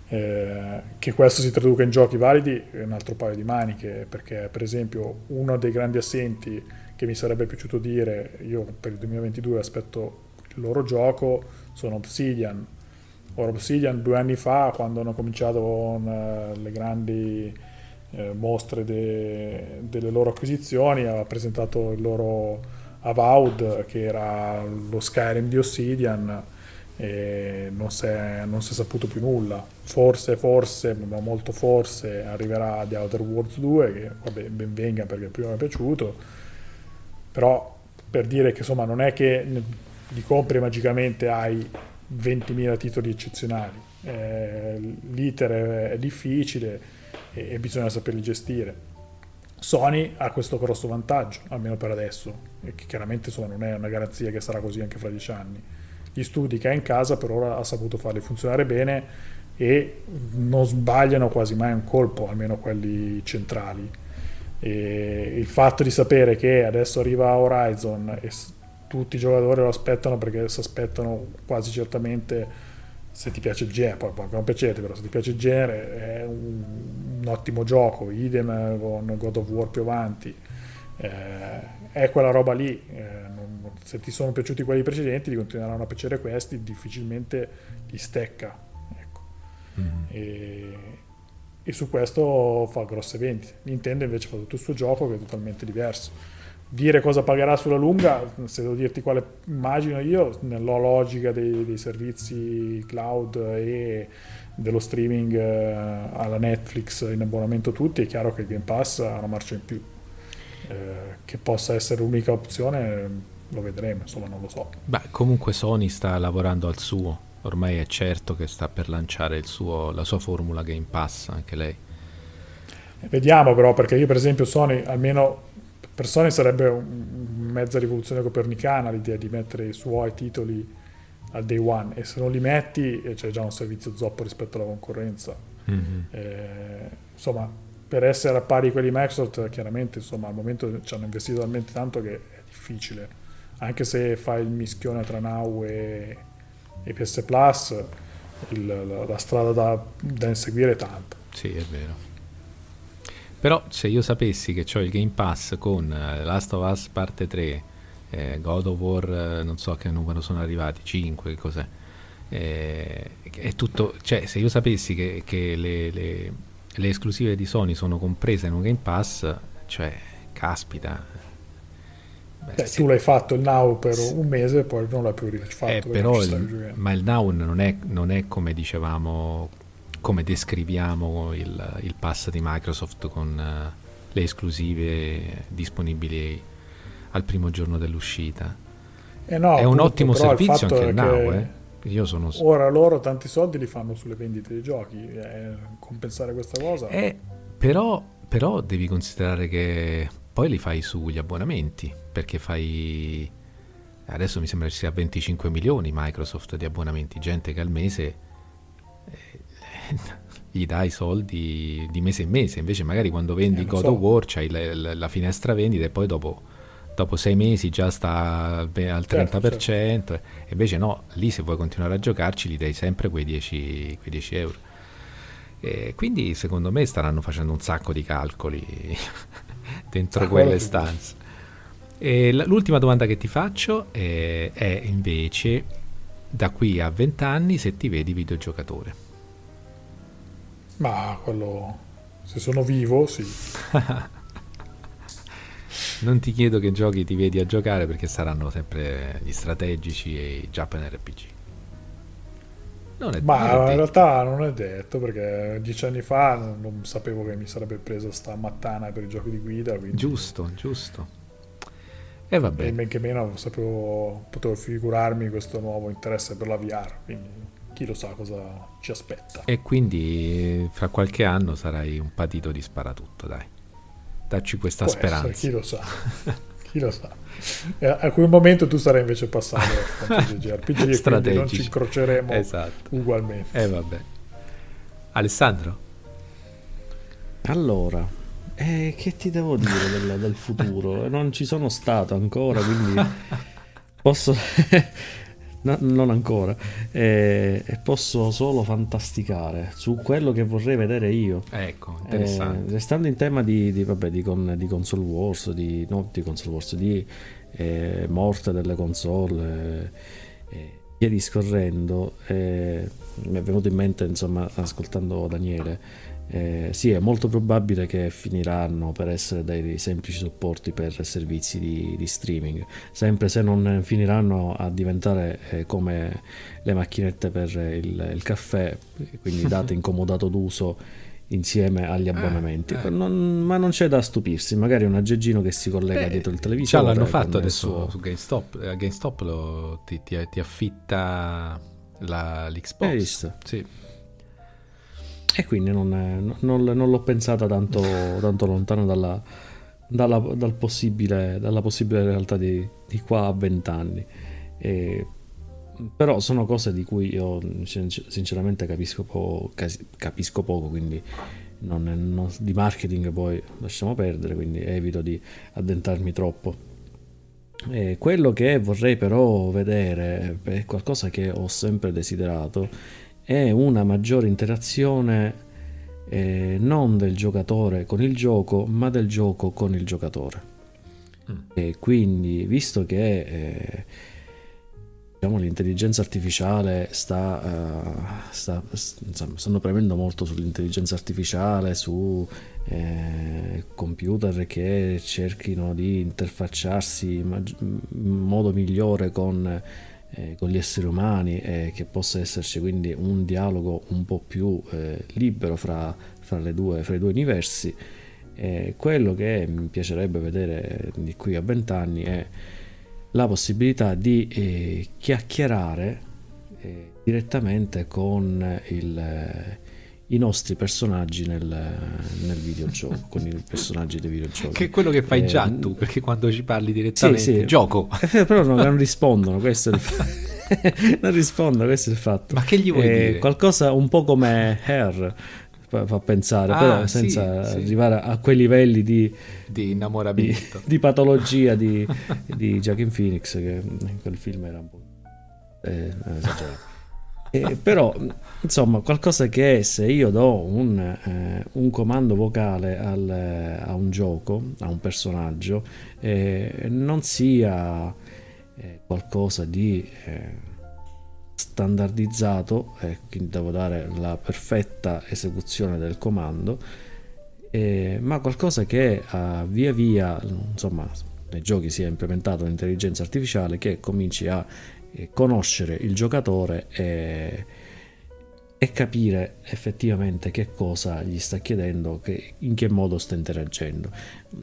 Eh, che questo si traduca in giochi validi è un altro paio di maniche perché per esempio uno dei grandi assenti che mi sarebbe piaciuto dire io per il 2022 aspetto il loro gioco sono Obsidian ora Obsidian due anni fa quando hanno cominciato con uh, le grandi eh, mostre de, delle loro acquisizioni, ha presentato il loro Avowed che era lo Skyrim di Obsidian e non si, è, non si è saputo più nulla. Forse, forse, ma molto forse arriverà The Outer Worlds 2 che vabbè, ben venga perché prima mi è piaciuto, però per dire che insomma non è che li compri magicamente hai 20.000 titoli eccezionali, eh, l'iter è difficile e, e bisogna saperli gestire. Sony ha questo grosso vantaggio, almeno per adesso, e che chiaramente insomma, non è una garanzia che sarà così anche fra dieci anni. Gli studi che ha in casa per ora ha saputo farli funzionare bene e non sbagliano quasi mai un colpo, almeno quelli centrali. E il fatto di sapere che adesso arriva Horizon e tutti i giocatori lo aspettano perché si aspettano quasi certamente se ti piace il genere, poi può non piacerti, però se ti piace il genere è un, un ottimo gioco, idem con God of War più avanti, eh, è quella roba lì, eh, non, se ti sono piaciuti quelli precedenti ti continueranno a piacere questi, difficilmente li stecca. Ecco. Mm-hmm. E, e su questo fa grosse vendite. Nintendo invece fa tutto il suo gioco che è totalmente diverso dire cosa pagherà sulla lunga, se devo dirti quale immagino io, nella logica dei, dei servizi cloud e dello streaming eh, alla Netflix in abbonamento tutti, è chiaro che il Game Pass ha una marcia in più. Eh, che possa essere l'unica opzione lo vedremo, insomma non lo so. Beh, comunque Sony sta lavorando al suo, ormai è certo che sta per lanciare suo, la sua formula Game Pass, anche lei. Vediamo però, perché io per esempio Sony, almeno per Sony sarebbe un, mezza rivoluzione copernicana l'idea di mettere i suoi titoli al day one e se non li metti eh, c'è già un servizio zoppo rispetto alla concorrenza. Mm-hmm. Eh, insomma, per essere a pari quelli Microsoft, chiaramente insomma, al momento ci hanno investito talmente tanto che è difficile. Anche se fai il mischione tra Now e, e PS Plus, il, la, la, strada da, da inseguire è tanta. Sì, è vero. Però se io sapessi che ho il Game Pass con uh, Last of Us parte 3, eh, God of War, uh, non so che numero sono arrivati, 5, che cos'è, eh, è tutto, cioè se io sapessi che, che le, le, le, esclusive di Sony sono comprese in un Game Pass, cioè, caspita. Beh, Beh, se, tu l'hai fatto il Now per un mese e poi non l'hai più rifatto. Eh, però il, ma il Now non è, non è come dicevamo come descriviamo il, il pass di Microsoft con uh, le esclusive disponibili al primo giorno dell'uscita. Eh no, è appunto, un ottimo servizio anche il Now, eh. Io sono... Ora loro tanti soldi li fanno sulle vendite dei giochi, eh, compensare questa cosa. Eh, però, però devi considerare che poi li fai sugli abbonamenti, perché fai... Adesso mi sembra che sia 25 milioni Microsoft di abbonamenti, gente che al mese gli dai soldi di mese in mese, invece magari quando vendi eh, God so. of War c'hai la, la, la, finestra vendita e poi dopo, dopo, sei mesi già sta al 30%, certo, certo. invece no, lì se vuoi continuare a giocarci gli dai sempre quei 10, quei 10 euro. E quindi secondo me staranno facendo un sacco di calcoli dentro ah, quelle stanze. E l'ultima domanda che ti faccio è, è invece da qui a 20 anni se ti vedi videogiocatore. Ma quello... Se sono vivo, sì. non ti chiedo che giochi ti vedi a giocare perché saranno sempre gli strategici e i Japan RPG. Non è, Ma non è in realtà non è detto perché dieci anni fa non, non, sapevo che mi sarebbe presa sta mattana per i giochi di guida. Quindi... Giusto, giusto. E vabbè. E men che meno sapevo, potevo figurarmi questo nuovo interesse per la VR. Quindi chi lo sa cosa ci aspetta. E quindi fra qualche anno sarai un patito di sparatutto, dai. Dacci questa Può speranza. Essere, chi lo sa. chi lo sa. E a quel momento tu sarai invece passato a JRPG e quindi non ci incroceremo esatto. ugualmente. E eh, vabbè. Alessandro? Allora, eh, che ti devo dire del, del futuro? Non ci sono stato ancora, quindi posso No, non ancora. E, e, posso solo fantasticare su quello che vorrei vedere io. Ecco, interessante. Eh, restando in tema di, di, vabbè, di, con, di, console wars, di, no, di console wars, di eh, morte delle console, eh, via discorrendo, eh, mi è venuto in mente, insomma, ascoltando Daniele eh, sì, è molto probabile che finiranno per essere dei semplici supporti per servizi di, di streaming, sempre se non finiranno a diventare eh, come le macchinette per il, il caffè, quindi date incomodato d'uso insieme agli eh, abbonamenti. Eh, eh. Non, ma non c'è da stupirsi, magari un aggeggino che si collega Beh, dietro il televisore. Già l'hanno fatto adesso suo... su GameStop. A GameStop lo, ti, ti, ti, affitta la, l'Xbox. Sì. E quindi non, è, non, non l'ho pensata tanto, tanto lontano dalla, dalla, dal possibile, dalla possibile realtà di, di qua a vent'anni. però sono cose di cui io sinceramente capisco, po- capisco poco, quindi non, non, di marketing poi lasciamo perdere, quindi evito di addentrarmi troppo. E quello che vorrei però vedere, è qualcosa che ho sempre desiderato, è una maggiore interazione eh, non del giocatore con il gioco, ma del gioco con il giocatore. Mm. E quindi, visto che eh, diciamo, l'intelligenza artificiale sta, uh, sta, insomma, stanno premendo molto sull'intelligenza artificiale, su eh, computer che cerchino di interfacciarsi in modo migliore con, eh, con gli esseri umani e che possa esserci quindi un dialogo un po' più eh, libero fra, fra, due, fra, i due universi. quello che mi piacerebbe vedere di qui a vent'anni è la possibilità di eh, chiacchierare eh, direttamente con il, eh, i nostri personaggi nel, nel videogioco, con i personaggi dei videogiochi. Che è quello che fai già eh, tu, perché quando ci parli direttamente sì, sì. gioco. Eh, però no, non rispondono, questo è il fatto. non rispondono, questo è il fatto. Ma che gli vuoi eh, dire? Qualcosa un po' come Hair fa pensare, ah, però senza sì, arrivare a quei livelli di, di innamoramento, di, di patologia di, di Joaquin Phoenix, che in quel film era un po' eh, esagerato. Eh, però insomma qualcosa che se io do un, eh, un comando vocale al, a un gioco a un personaggio eh, non sia eh, qualcosa di eh, standardizzato e quindi devo dare la perfetta esecuzione del comando eh, ma qualcosa che uh, via via insomma nei giochi sia implementato l'intelligenza artificiale che cominci a eh, conoscere il giocatore e, e, capire effettivamente che cosa gli sta chiedendo, che, in che modo sta interagendo.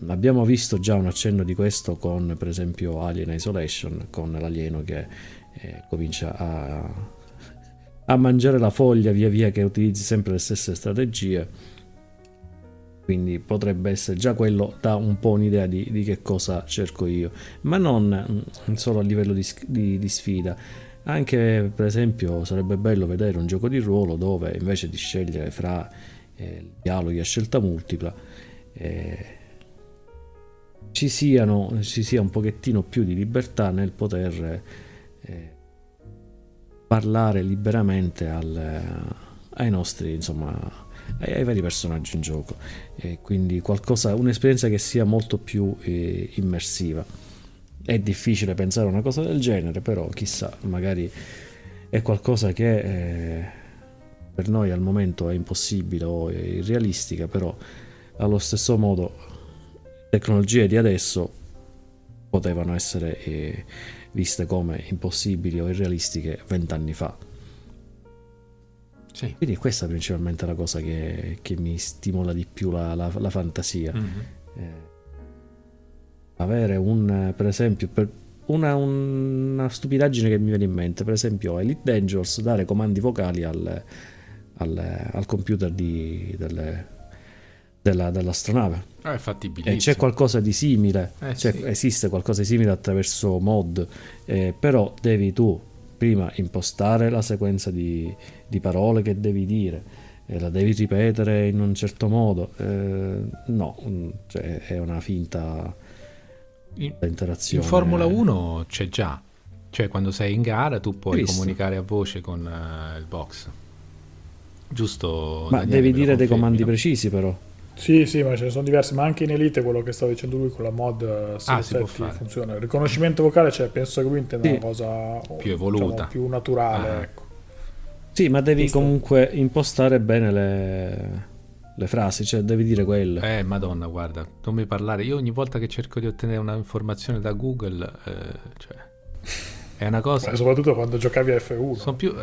Abbiamo visto già un accenno di questo con per esempio Alien Isolation, con l'alieno che comincia a, a mangiare la foglia via via che utilizzi sempre le stesse strategie. Quindi potrebbe essere già quello da un po' un'idea di, di, che cosa cerco io. Ma non solo a livello di, di, di, sfida. Anche per esempio sarebbe bello vedere un gioco di ruolo dove invece di scegliere fra eh, dialoghi a scelta multipla eh, ci, siano, ci sia un pochettino più di libertà nel poter parlare liberamente al, ai nostri, insomma, ai, ai, vari personaggi in gioco. E quindi qualcosa, un'esperienza che sia molto più eh, immersiva. È difficile pensare a una cosa del genere, però chissà, magari è qualcosa che eh, per noi al momento è impossibile o è irrealistica, però allo stesso modo tecnologie di adesso potevano essere eh, viste come impossibili o irrealistiche vent'anni fa. Sì. Quindi questa è principalmente la cosa che, che mi stimola di più la, la, la fantasia. Mm-hmm. Eh, avere un, per esempio, per una, una, stupidaggine che mi viene in mente, per esempio Elite Dangerous, dare comandi vocali al, al, al computer di, delle, della, dell'astronave. Ah, è fattibilissimo. E c'è qualcosa di simile, eh, cioè, sì. esiste qualcosa di simile attraverso mod, eh, però devi tu prima impostare la sequenza di, di parole che devi dire, e la devi ripetere in un certo modo. Eh, no, cioè, è una finta in, interazione. In Formula 1 c'è già, cioè quando sei in gara tu puoi comunicare a voce con uh, il box. Giusto? Ma Daniele, devi dire dei comandi precisi però. Sì, sì, ma ce ne sono diversi, ma anche in Elite quello che stava dicendo lui con la mod eh, ah, funziona. Il riconoscimento vocale, cioè, penso che Quint è sì. una cosa più evoluta, diciamo, più naturale, ah. ecco. Sì, ma devi Questo... comunque impostare bene le, le frasi, cioè devi dire quello. Eh, madonna, guarda, non mi parlare. Io ogni volta che cerco di ottenere un'informazione da Google, eh, cioè, è una cosa... Beh, soprattutto quando giocavi a F1. Sono più...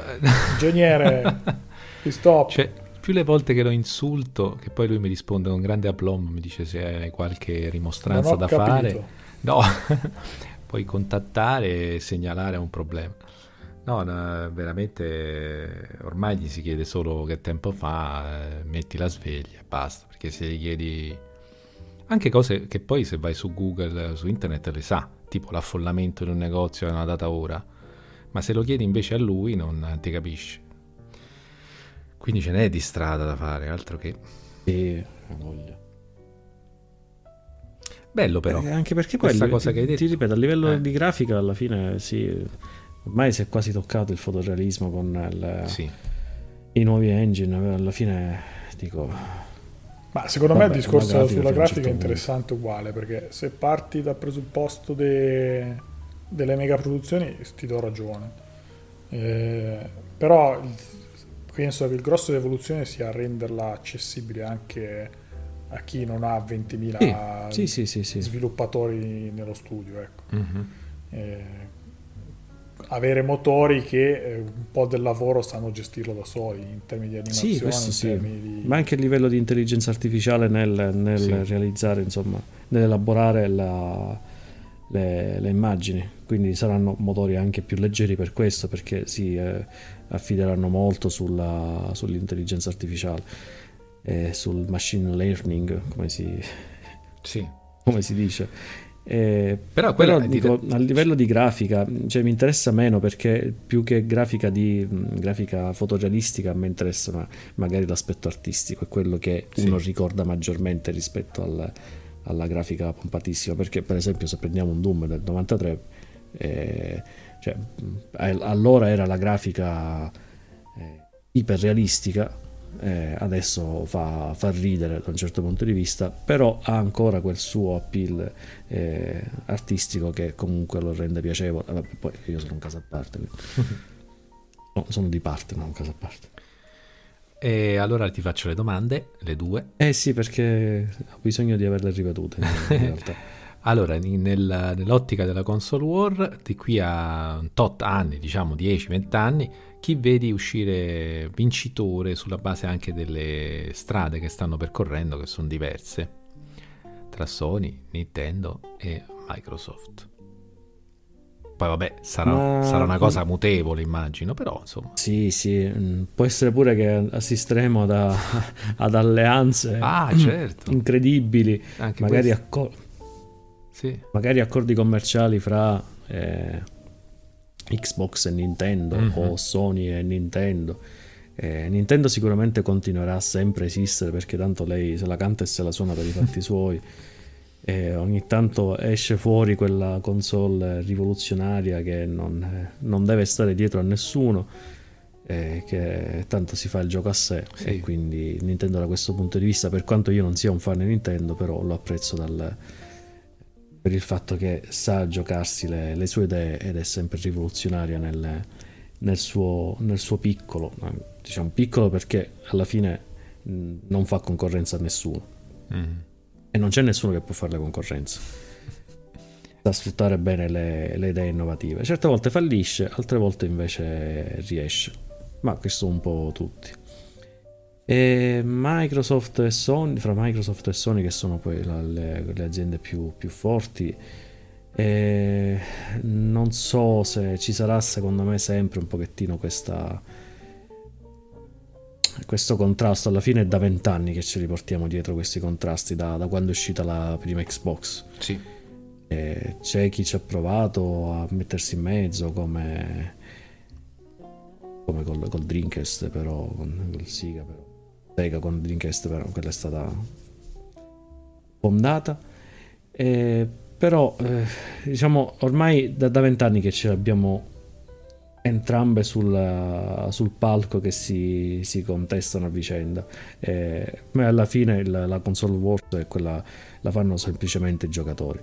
Ingegnere, stop. Cioè, più le volte che lo insulto, che poi lui mi risponde con grande aplomb, mi dice se hai qualche rimostranza da capito. fare, no, puoi contattare e segnalare un problema. No, no, veramente ormai gli si chiede solo che tempo fa, eh, metti la sveglia e basta, perché se gli chiedi anche cose che poi se vai su Google, su internet le sa, tipo l'affollamento di un negozio a una data ora, ma se lo chiedi invece a lui non ti capisce. Quindi ce n'è di strada da fare, altro che... Sì, voglia. Bello però. Eh, anche perché poi questa li- cosa che hai detto. ti ripeto, a livello Eh. di grafica alla fine sì, ormai si è quasi toccato il fotorealismo con il- Sì. i nuovi engine, alla fine dico Ma secondo me Vabbè, il discorso grafica sulla grafica è certo punto. interessante uguale, perché se parti dal presupposto de- delle mega produzioni ti do ragione. Eh, però il- penso che il grosso dell'evoluzione sia renderla accessibile anche a chi non ha 20.000 sì, sì, sì, sviluppatori nello studio. Ecco. Mhm. Eh, avere motori che eh, un po' del lavoro sanno gestirlo da soli in termini di animazione, Sì, termini di... Ma anche a livello di intelligenza artificiale nel, nel realizzare, insomma, nell'elaborare la- le, le immagini. Quindi saranno motori anche più leggeri per questo, perché si eh, affideranno molto sulla- sull'intelligenza artificiale e sul machine learning, come si, Sì. come si dice. Eh, Però però di- dico, a livello di grafica cioè, mi interessa meno perché più che grafica di mh, grafica fotorealistica a me interessa ma- magari l'aspetto artistico è quello che Sì. uno ricorda maggiormente rispetto al- alla grafica pompatissima perché per esempio se prendiamo un Doom del 93 eh, cioè, a- allora era la grafica eh, iperrealistica eh, adesso fa, fa ridere da un certo punto di vista, però ha ancora quel suo appeal eh, artistico che comunque lo rende piacevole. Vabbè, poi io sono un caso a parte, No, sono di parte, non un caso a parte. E allora ti faccio le domande, le due. Eh sì, perché ho bisogno di averle ripetute in realtà. Allora, nel- nell'ottica della console war, di qui a tot anni, diciamo 10-20 anni, chi vedi uscire vincitore sulla base anche delle strade che stanno percorrendo, che sono diverse, tra Sony, Nintendo e Microsoft. Poi vabbè, sarà, Ma- sarà una cosa mutevole, immagino, però insomma... Sì, sì, mm, può essere pure che assisteremo ad, ad alleanze Ah, certo. incredibili, Anche magari, questo. acco- Sì, magari accordi commerciali fra eh, Xbox e Nintendo Mhm. o Sony e Nintendo. Eh, Nintendo sicuramente continuerà sempre a esistere perché tanto lei se la canta e se la suona per i fatti suoi. E ogni tanto esce fuori quella console rivoluzionaria che non, eh, non deve stare dietro a nessuno, eh, che tanto si fa il gioco a sé. Sì. E quindi Nintendo da questo punto di vista, per quanto io non sia un fan di Nintendo, però lo apprezzo dal, per il fatto che sa giocarsi le, le sue idee ed è sempre rivoluzionaria nel, nel suo, nel suo piccolo. Diciamo piccolo perché alla fine non fa concorrenza a nessuno Mhm. e non c'è nessuno che può fare la concorrenza. Sa sfruttare bene le, le idee innovative. Certe volte fallisce, altre volte invece riesce. Ma questo un po' tutti. E Microsoft e Sony, fra Microsoft e Sony che sono poi la- le, le aziende più, più forti, e non so se ci sarà secondo me sempre un pochettino questa, questo contrasto. Alla fine è da vent'anni che ci riportiamo dietro questi contrasti, da, da quando è uscita la prima Xbox. Sì. C'è chi ci ha provato a mettersi in mezzo come, come col, col Dreamcast, però con col Sega, però. Sega con Dreamcast, però quella è stata fondata. E, però, eh, diciamo, ormai da da vent'anni che ce l'abbiamo entrambe sul, sul palco che si, si contestano a vicenda. E, ma alla fine il- la console wars è quella, la fanno semplicemente i giocatori.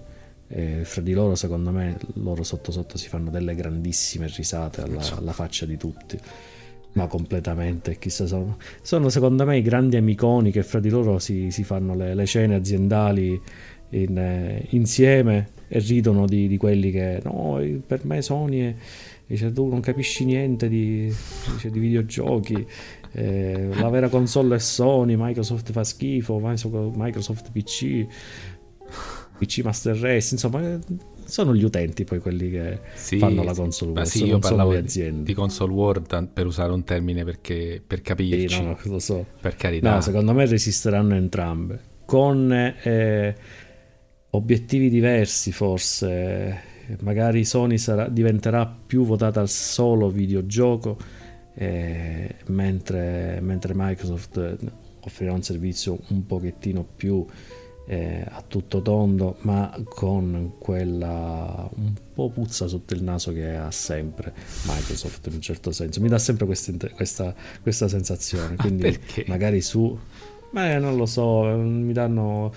E fra di loro, secondo me, loro sotto sotto si fanno delle grandissime risate alla, alla faccia di tutti. Ma completamente, chissà, sono, sono secondo me i grandi amiconi che fra di loro si, si fanno le, le cene aziendali in, eh, insieme e ridono di, di quelli che no, per me Sony è, dice tu non capisci niente di, dice, di videogiochi. eh, la vera console è Sony, Microsoft fa schifo, Microsoft PC, PC Master Race, insomma, sono gli utenti poi quelli che Sì, fanno la sì. console Ma wars, sì, io parlavo di, aziende. di console war per usare un termine perché, per Sì, capirci, no, lo so. per carità. No, secondo me resisteranno entrambe. Con eh, obiettivi diversi, forse. Magari Sony sarà- diventerà più votata al solo videogioco, eh, mentre, mentre Microsoft offrirà un servizio un pochettino più eh, a tutto tondo, ma con quella un po' puzza sotto il naso che ha sempre Microsoft in un certo senso. Mi dà sempre questa, questa, questa sensazione. Quindi magari su... Ma non lo so, mi danno...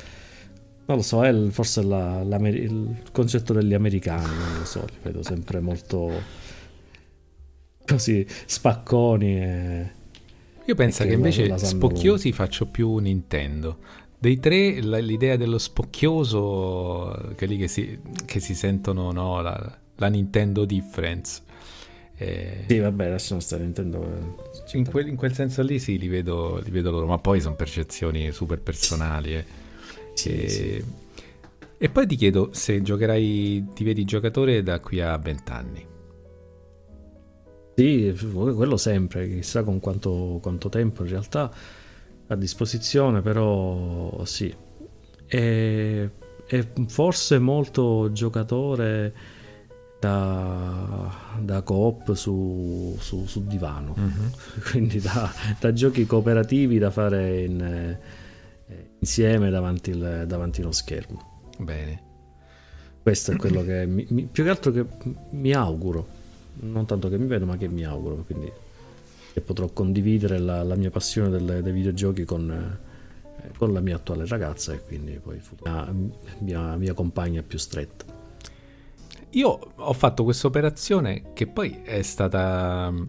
Non lo so, è forse la, il concetto degli americani, non lo so, li vedo sempre molto così spacconi e... Io penso che, che invece spocchiosi faccio più Nintendo. Dei tre, l'idea dello spocchioso, quelli che si, che si sentono, no, la, la Nintendo Difference. Eh, sì, vabbè, adesso non sta Nintendo. Eh, in quel, in quel, senso lì sì, li vedo, li vedo, loro, ma poi sono percezioni super personali. Eh. Sì, e, sì. e poi ti chiedo se giocherai, ti vedi giocatore da qui a vent'anni. Sì, quello sempre, chissà con quanto, quanto tempo in realtà a disposizione, però sì. E, e forse molto giocatore da, da coop su, su, su divano, mm-hmm. quindi da, da, giochi cooperativi da fare in, eh, insieme davanti, il, davanti allo schermo. Bene. Questo è quello che mi, mi, più che altro che mi auguro, non tanto che mi vedo, ma che mi auguro, quindi che potrò condividere la, la mia passione del, dei videogiochi con, eh, con, la mia attuale ragazza e quindi poi la mia, mia compagna più stretta. Io ho fatto questa operazione che poi è stata mm,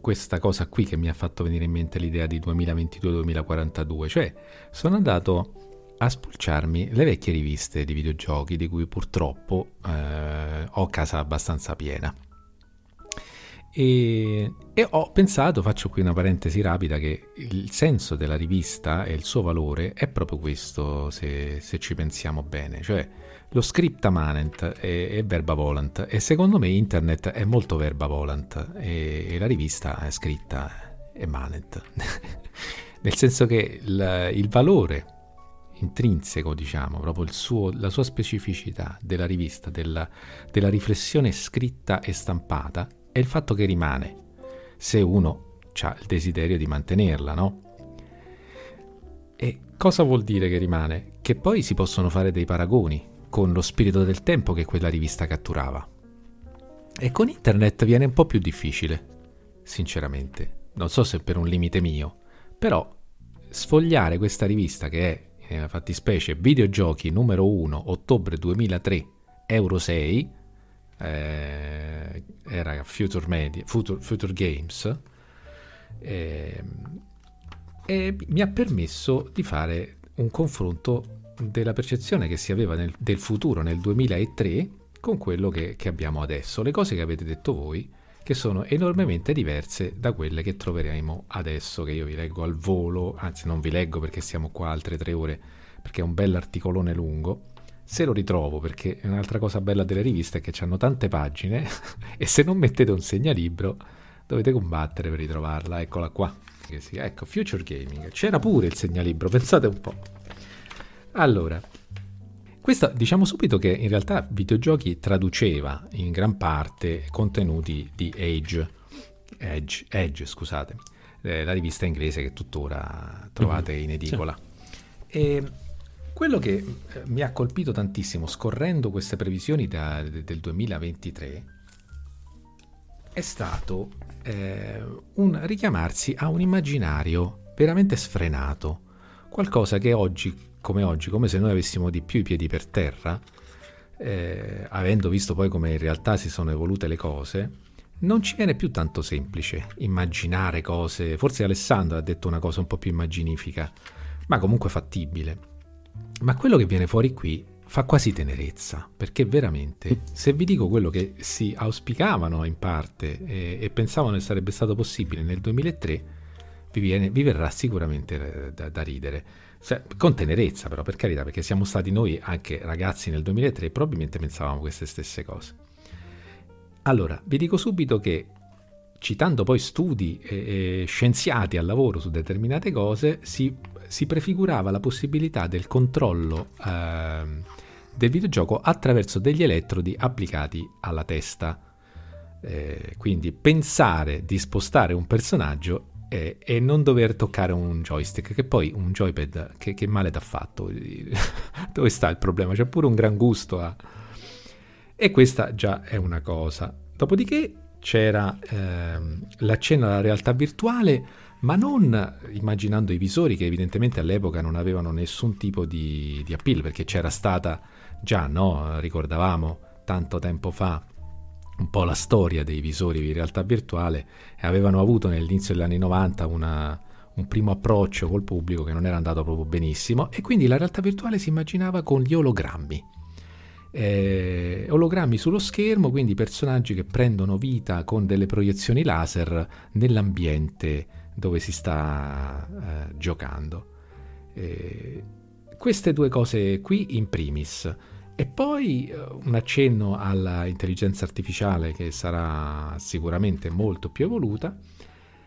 questa cosa qui che mi ha fatto venire in mente l'idea di 2022-2042, cioè sono andato a spulciarmi le vecchie riviste di videogiochi di cui purtroppo eh, ho casa abbastanza piena. E, e, ho pensato, faccio qui una parentesi rapida, che il senso della rivista e il suo valore è proprio questo, se, se ci pensiamo bene, cioè lo script manent è, è, verba volant. E secondo me internet è molto verba volant. E, e la rivista è scritta è manent, nel senso che il, il valore intrinseco, diciamo, proprio suo, la sua specificità della rivista, della, della riflessione scritta e stampata è il fatto che rimane, se uno ha il desiderio di mantenerla, no? E cosa vuol dire che rimane? Che poi si possono fare dei paragoni con lo spirito del tempo che quella rivista catturava. E con internet viene un po' più difficile, sinceramente. Non so se per un limite mio, però sfogliare questa rivista che è, nella fattispecie, videogiochi numero 1, ottobre 2003, euro 6, eh, era Future, Media, Future, Future Games, eh, e mi ha permesso di fare un confronto della percezione che si aveva nel, del futuro nel 2003 con quello che, che, abbiamo adesso. Le cose che avete detto voi, che sono enormemente diverse da quelle che troveremo adesso, che io vi leggo al volo, anzi non vi leggo perché siamo qua altre tre ore, perché è un bell'articolone lungo se lo ritrovo, perché un'altra cosa bella delle riviste è che hanno tante pagine e se non mettete un segnalibro dovete combattere per ritrovarla. Eccola qua. Sì, ecco, Future Gaming. C'era pure il segnalibro, pensate un po'. Allora, questa diciamo subito che in realtà videogiochi traduceva in gran parte contenuti di Age, Edge, Edge scusate, eh, la rivista inglese che tuttora trovate in edicola. Sì. E quello che eh, mi ha colpito tantissimo scorrendo queste previsioni da, del 2023 è stato eh, un richiamarsi a un immaginario veramente sfrenato, qualcosa che oggi, come oggi, come se noi avessimo di più i piedi per terra, eh, avendo visto poi come in realtà si sono evolute le cose, non ci viene più tanto semplice immaginare cose. Forse Alessandro ha detto una cosa un po' più immaginifica, ma comunque fattibile. Ma quello che viene fuori qui fa quasi tenerezza, perché veramente, se vi dico quello che si auspicavano in parte e, e pensavano che sarebbe stato possibile nel 2003, vi, viene, vi verrà sicuramente da, da ridere. Cioè, con tenerezza però, per carità, perché siamo stati noi anche ragazzi nel 2003 e probabilmente pensavamo queste stesse cose. Allora, vi dico subito che citando poi studi e, e scienziati al lavoro su determinate cose, si si prefigurava la possibilità del controllo eh, del videogioco attraverso degli elettrodi applicati alla testa. Eh, quindi pensare di spostare un personaggio e, e, non dover toccare un joystick, che poi un joypad, che, che male t'ha fatto? Dove sta il problema? C'è pure un gran gusto a... E questa già è una cosa. Dopodiché c'era ehm, l'accenno alla realtà virtuale, ma non immaginando i visori che evidentemente all'epoca non avevano nessun tipo di, di appeal, perché c'era stata già, no? ricordavamo tanto tempo fa, un po' la storia dei visori di realtà virtuale e avevano avuto nell'inizio degli anni 90 una, un primo approccio col pubblico che non era andato proprio benissimo e quindi la realtà virtuale si immaginava con gli ologrammi. Eh, ologrammi sullo schermo, quindi personaggi che prendono vita con delle proiezioni laser nell'ambiente dove si sta eh, giocando. Eh, queste due cose qui in primis. E poi eh, un accenno all'intelligenza artificiale che sarà sicuramente molto più evoluta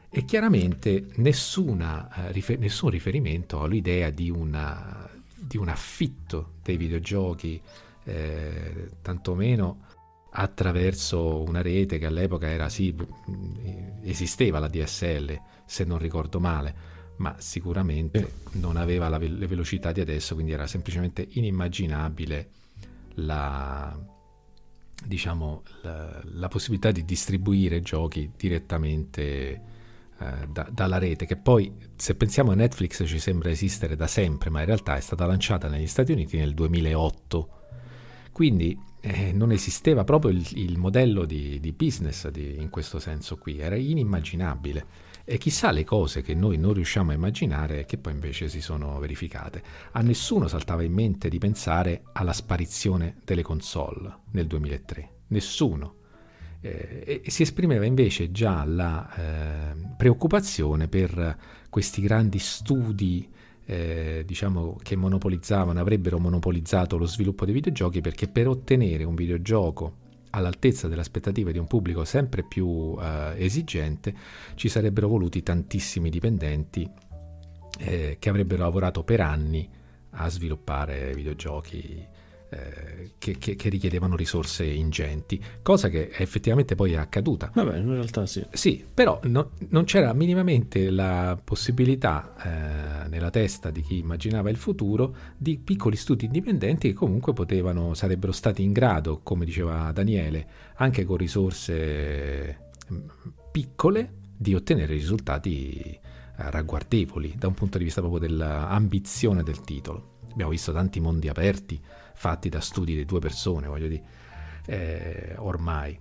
e chiaramente nessuna, eh, rifer- nessun riferimento all'idea di, una, di, un affitto dei videogiochi, eh, tantomeno attraverso una rete che all'epoca era sì, esisteva la DSL se non ricordo male, ma sicuramente non aveva la, le velocità di adesso, quindi era semplicemente inimmaginabile la, diciamo, la, la possibilità di distribuire giochi direttamente eh, da, dalla rete, che poi se pensiamo a Netflix ci sembra esistere da sempre, ma in realtà è stata lanciata negli Stati Uniti nel 2008. Quindi eh, non esisteva proprio il, il modello di, di business di, in questo senso qui, era inimmaginabile. E chissà le cose che noi non riusciamo a immaginare che poi invece si sono verificate. A nessuno saltava in mente di pensare alla sparizione delle console nel 2003. Nessuno. Eh, e si esprimeva invece già la eh, preoccupazione per questi grandi studi eh, diciamo che monopolizzavano, avrebbero monopolizzato lo sviluppo dei videogiochi perché per ottenere un videogioco all'altezza delle aspettative di un pubblico sempre più eh, esigente, ci sarebbero voluti tantissimi dipendenti eh, che avrebbero lavorato per anni a sviluppare videogiochi eh, che, che, che, richiedevano risorse ingenti, cosa che effettivamente poi è accaduta. Vabbè, in realtà sì. Sì, però no, non c'era minimamente la possibilità eh, nella testa di chi immaginava il futuro di piccoli studi indipendenti che comunque potevano, sarebbero stati in grado, come diceva Daniele, anche con risorse mm, piccole, di ottenere risultati eh, ragguardevoli da un punto di vista proprio dell'ambizione del titolo. Abbiamo visto tanti mondi aperti, fatti da studi di due persone, voglio dire, eh, ormai.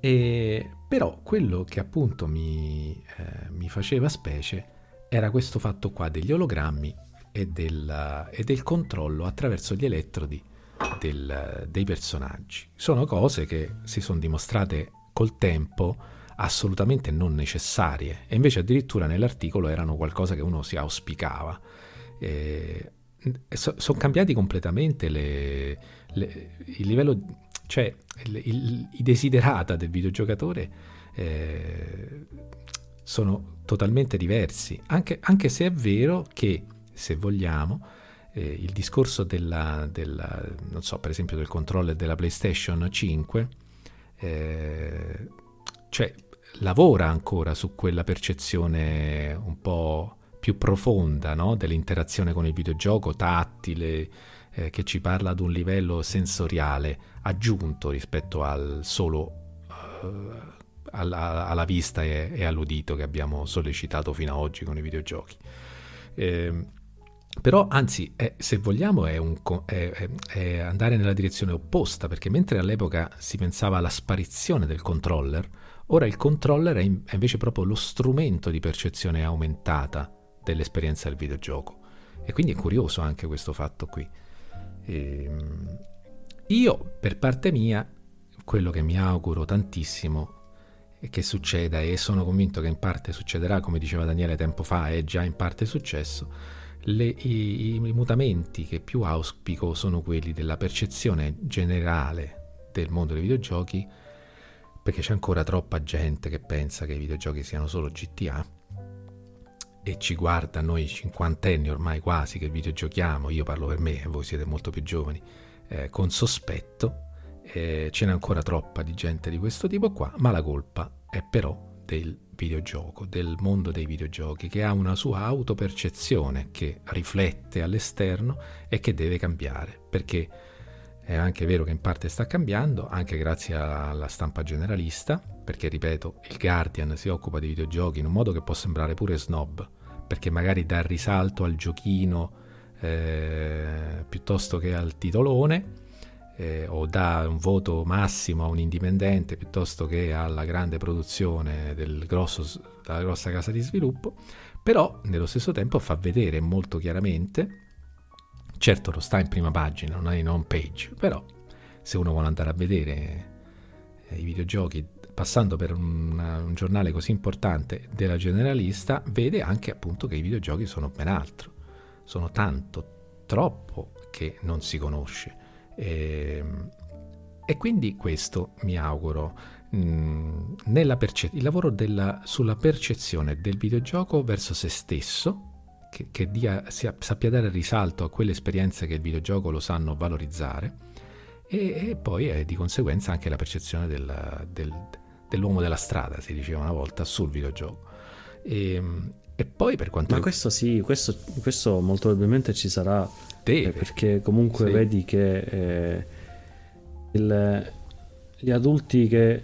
E, però quello che appunto mi, eh, mi, faceva specie era questo fatto qua degli ologrammi e del, e del controllo attraverso gli elettrodi del, dei personaggi. Sono cose che si sono dimostrate col tempo assolutamente non necessarie e invece addirittura nell'articolo erano qualcosa che uno si auspicava. Eh, so, sono cambiati completamente le, le, il livello, cioè il, il, i desiderata del videogiocatore eh, sono totalmente diversi, anche, anche, se è vero che, se vogliamo, eh, il discorso della, della, non so, per esempio del controller della PlayStation 5, eh, cioè lavora ancora su quella percezione un po' più profonda no? dell'interazione con il videogioco, tattile, eh, che ci parla ad un livello sensoriale aggiunto rispetto al solo uh, alla, alla, vista e, e, all'udito che abbiamo sollecitato fino ad oggi con i videogiochi. Eh, però, anzi, è, se vogliamo, è, un, è, è, andare nella direzione opposta, perché mentre all'epoca si pensava alla sparizione del controller, ora il controller è, in, è invece proprio lo strumento di percezione aumentata dell'esperienza del videogioco. E quindi è curioso anche questo fatto qui. E, ehm, io, per parte mia, quello che mi auguro tantissimo è che succeda, e sono convinto che in parte succederà, come diceva Daniele tempo fa, è già in parte successo, le, i, i, mutamenti che più auspico sono quelli della percezione generale del mondo dei videogiochi, perché c'è ancora troppa gente che pensa che i videogiochi siano solo GTA e ci guarda noi cinquantenni ormai quasi che videogiochiamo, io parlo per me, voi siete molto più giovani, eh, con sospetto, eh, ce n'è ancora troppa di gente di questo tipo qua, ma la colpa è però del videogioco, del mondo dei videogiochi, che ha una sua autopercezione che riflette all'esterno e che deve cambiare, perché è anche vero che in parte sta cambiando, anche grazie alla stampa generalista, perché ripeto, il Guardian si occupa di videogiochi in un modo che può sembrare pure snob, perché magari dà risalto al giochino eh, piuttosto che al titolone, eh, o dà un voto massimo a un indipendente piuttosto che alla grande produzione del grosso, della grossa casa di sviluppo, però nello stesso tempo fa vedere molto chiaramente, certo lo sta in prima pagina, non è in home page, però se uno vuole andare a vedere eh, i videogiochi passando per un, un, giornale così importante della generalista, vede anche appunto che i videogiochi sono ben altro, sono tanto, troppo che non si conosce e, ehm, e quindi questo mi auguro. Mh, perce- il lavoro della, sulla percezione del videogioco verso se stesso, che, che dia, sia, sappia dare risalto a quelle esperienze che il videogioco lo sanno valorizzare, e, e poi eh, di conseguenza anche la percezione del, del, dell'uomo della strada, si diceva una volta, sul videogioco. E, ehm, e poi per quanto... Ma questo sì, questo, questo molto probabilmente ci sarà Deve. Eh, perché comunque sì. vedi che eh, il, gli adulti che eh,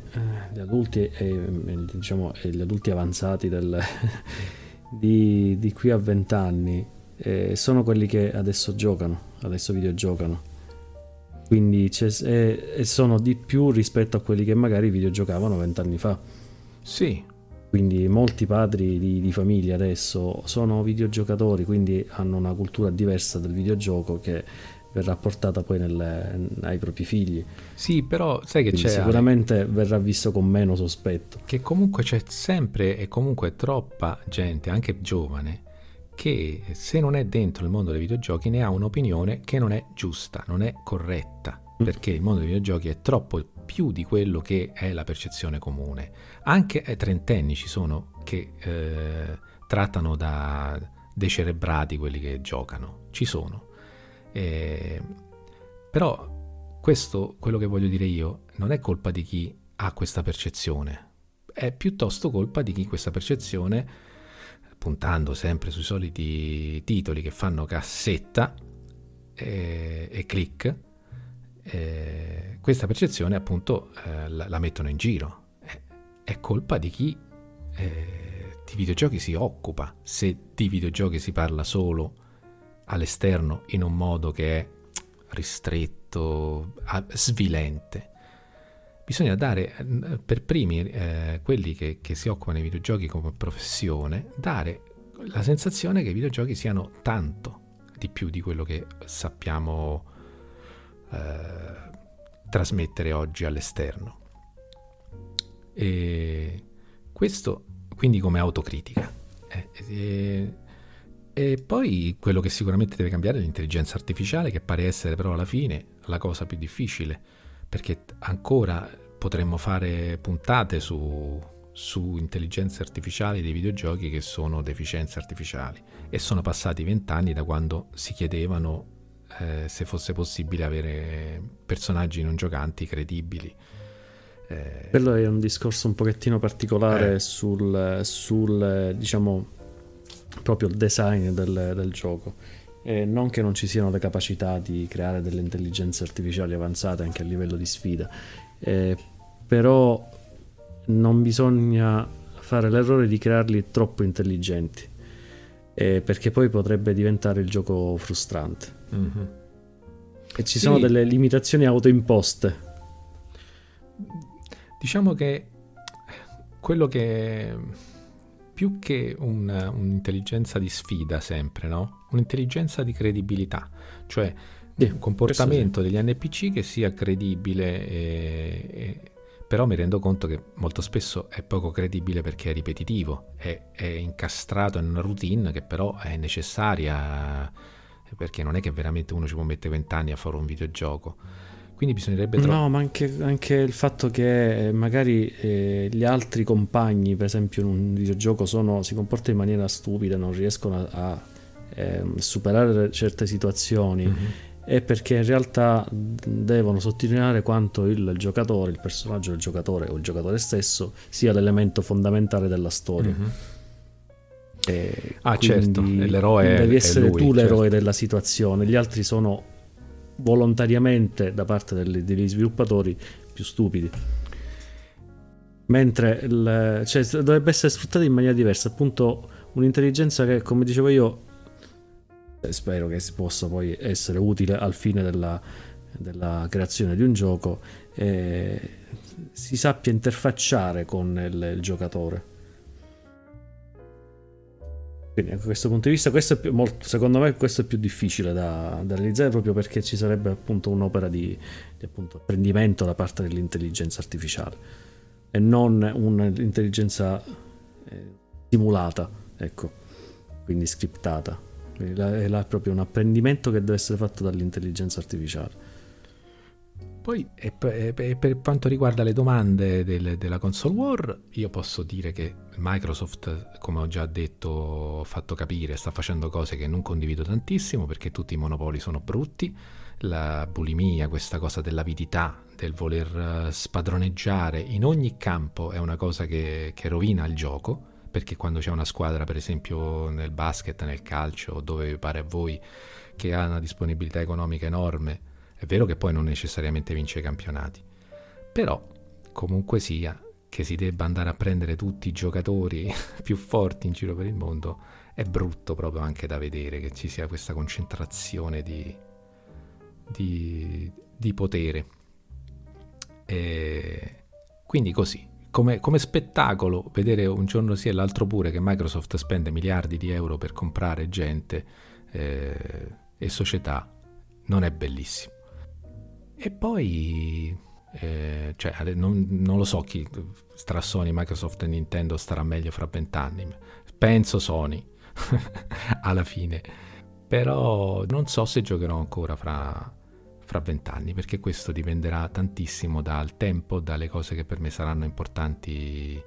gli adulti e diciamo gli adulti avanzati del, di, di, qui a vent'anni eh, sono quelli che adesso giocano, adesso videogiocano. Quindi e sono di più rispetto a quelli che magari videogiocavano vent'anni fa. Sì, quindi molti padri di, di, famiglia adesso sono videogiocatori, quindi hanno una cultura diversa del videogioco che verrà portata poi nelle, ai propri figli. Sì, però sai che quindi c'è... Sicuramente Ale, verrà visto con meno sospetto. Che comunque c'è sempre e comunque troppa gente, anche giovane, che se non è dentro il mondo dei videogiochi ne ha un'opinione che non è giusta, non è corretta Mm. perché il mondo dei videogiochi è troppo più di quello che è la percezione comune. Anche ai trentenni ci sono che eh, trattano da decerebrati quelli che giocano, ci sono. Eh, però questo, quello che voglio dire io, non è colpa di chi ha questa percezione, è piuttosto colpa di chi questa percezione, puntando sempre sui soliti titoli che fanno cassetta e, e click, eh, questa percezione appunto eh, la, la, mettono in giro. È, è colpa di chi eh, di videogiochi si occupa. Se di videogiochi si parla solo all'esterno in un modo che è ristretto, svilente. Bisogna dare eh, per primi eh, quelli che, che si occupano di videogiochi come professione, dare la sensazione che i videogiochi siano tanto di più di quello che sappiamo eh, trasmettere oggi all'esterno. E questo quindi come autocritica. Eh, e, e poi quello che sicuramente deve cambiare è l'intelligenza artificiale, che pare essere però alla fine la cosa più difficile, perché ancora potremmo fare puntate su, su intelligenze artificiali dei videogiochi che sono deficienze artificiali e sono passati vent'anni da quando si chiedevano eh, se fosse possibile avere personaggi non giocanti credibili. Eh, Quello è un discorso un pochettino particolare eh. sul, sul, diciamo, proprio il design del, del gioco. Eh, non che non ci siano le capacità di creare delle intelligenze artificiali avanzate anche a livello di sfida, eh, però non bisogna fare l'errore di crearli troppo intelligenti, eh, perché poi potrebbe diventare il gioco frustrante. Mm-hmm. E ci sì. sono delle limitazioni autoimposte. Diciamo che quello che più che un, un'intelligenza di sfida sempre, no? Un'intelligenza di credibilità, cioè sì, un comportamento sì. degli NPC che sia credibile e, e, però mi rendo conto che molto spesso è poco credibile perché è ripetitivo, è, è incastrato in una routine che però è necessaria perché non è che veramente uno ci può mettere vent'anni a fare un videogioco. Quindi bisognerebbe trovare... No, ma anche, anche, il fatto che eh, magari eh, gli altri compagni, per esempio in un videogioco, sono, si comportano in maniera stupida, non riescono a, a eh, superare certe situazioni. Mm-hmm. è perché in realtà devono sottolineare quanto il giocatore, il personaggio del giocatore o il giocatore stesso sia l'elemento fondamentale della storia. Mm-hmm. Ah, certo, l'eroe devi essere lui, tu l'eroe certo. della situazione, gli altri sono volontariamente da parte degli sviluppatori più stupidi. Mentre il, cioè, dovrebbe essere sfruttata in maniera diversa, appunto un'intelligenza che, come dicevo io, eh, spero che possa poi essere utile al fine della, della creazione di un gioco, eh, si sappia interfacciare con il, il giocatore. Quindi da questo punto di vista, questo è molto, secondo me questo è più difficile da, da, realizzare proprio perché ci sarebbe appunto un'opera di, di appunto, apprendimento da parte dell'intelligenza artificiale e non un'intelligenza eh, simulata, ecco, quindi scriptata. Quindi là, è là proprio un apprendimento che deve essere fatto dall'intelligenza artificiale. Poi e per quanto riguarda le domande del, della console war, io posso dire che Microsoft, come ho già detto, ho fatto capire, sta facendo cose che non condivido tantissimo perché tutti i monopoli sono brutti, la bulimia, questa cosa dell'avidità, del voler eh, spadroneggiare in ogni campo è una cosa che, che rovina il gioco, perché quando c'è una squadra, per esempio nel basket, nel calcio, dove pare a voi che ha una disponibilità economica enorme, è vero che poi non necessariamente vince i campionati, però comunque sia che si debba andare a prendere tutti i giocatori più forti in giro per il mondo, è brutto proprio anche da vedere che ci sia questa concentrazione di, di, di potere. E quindi così, come, come, spettacolo, vedere un giorno sì e l'altro pure che Microsoft spende miliardi di euro per comprare gente eh, e società non è bellissimo. E poi, eh, cioè, non, non, lo so chi, tra Sony, Microsoft e Nintendo starà meglio fra vent'anni. Penso Sony, alla fine. Però non so se giocherò ancora fra vent'anni, perché questo dipenderà tantissimo dal tempo, dalle cose che per me saranno importanti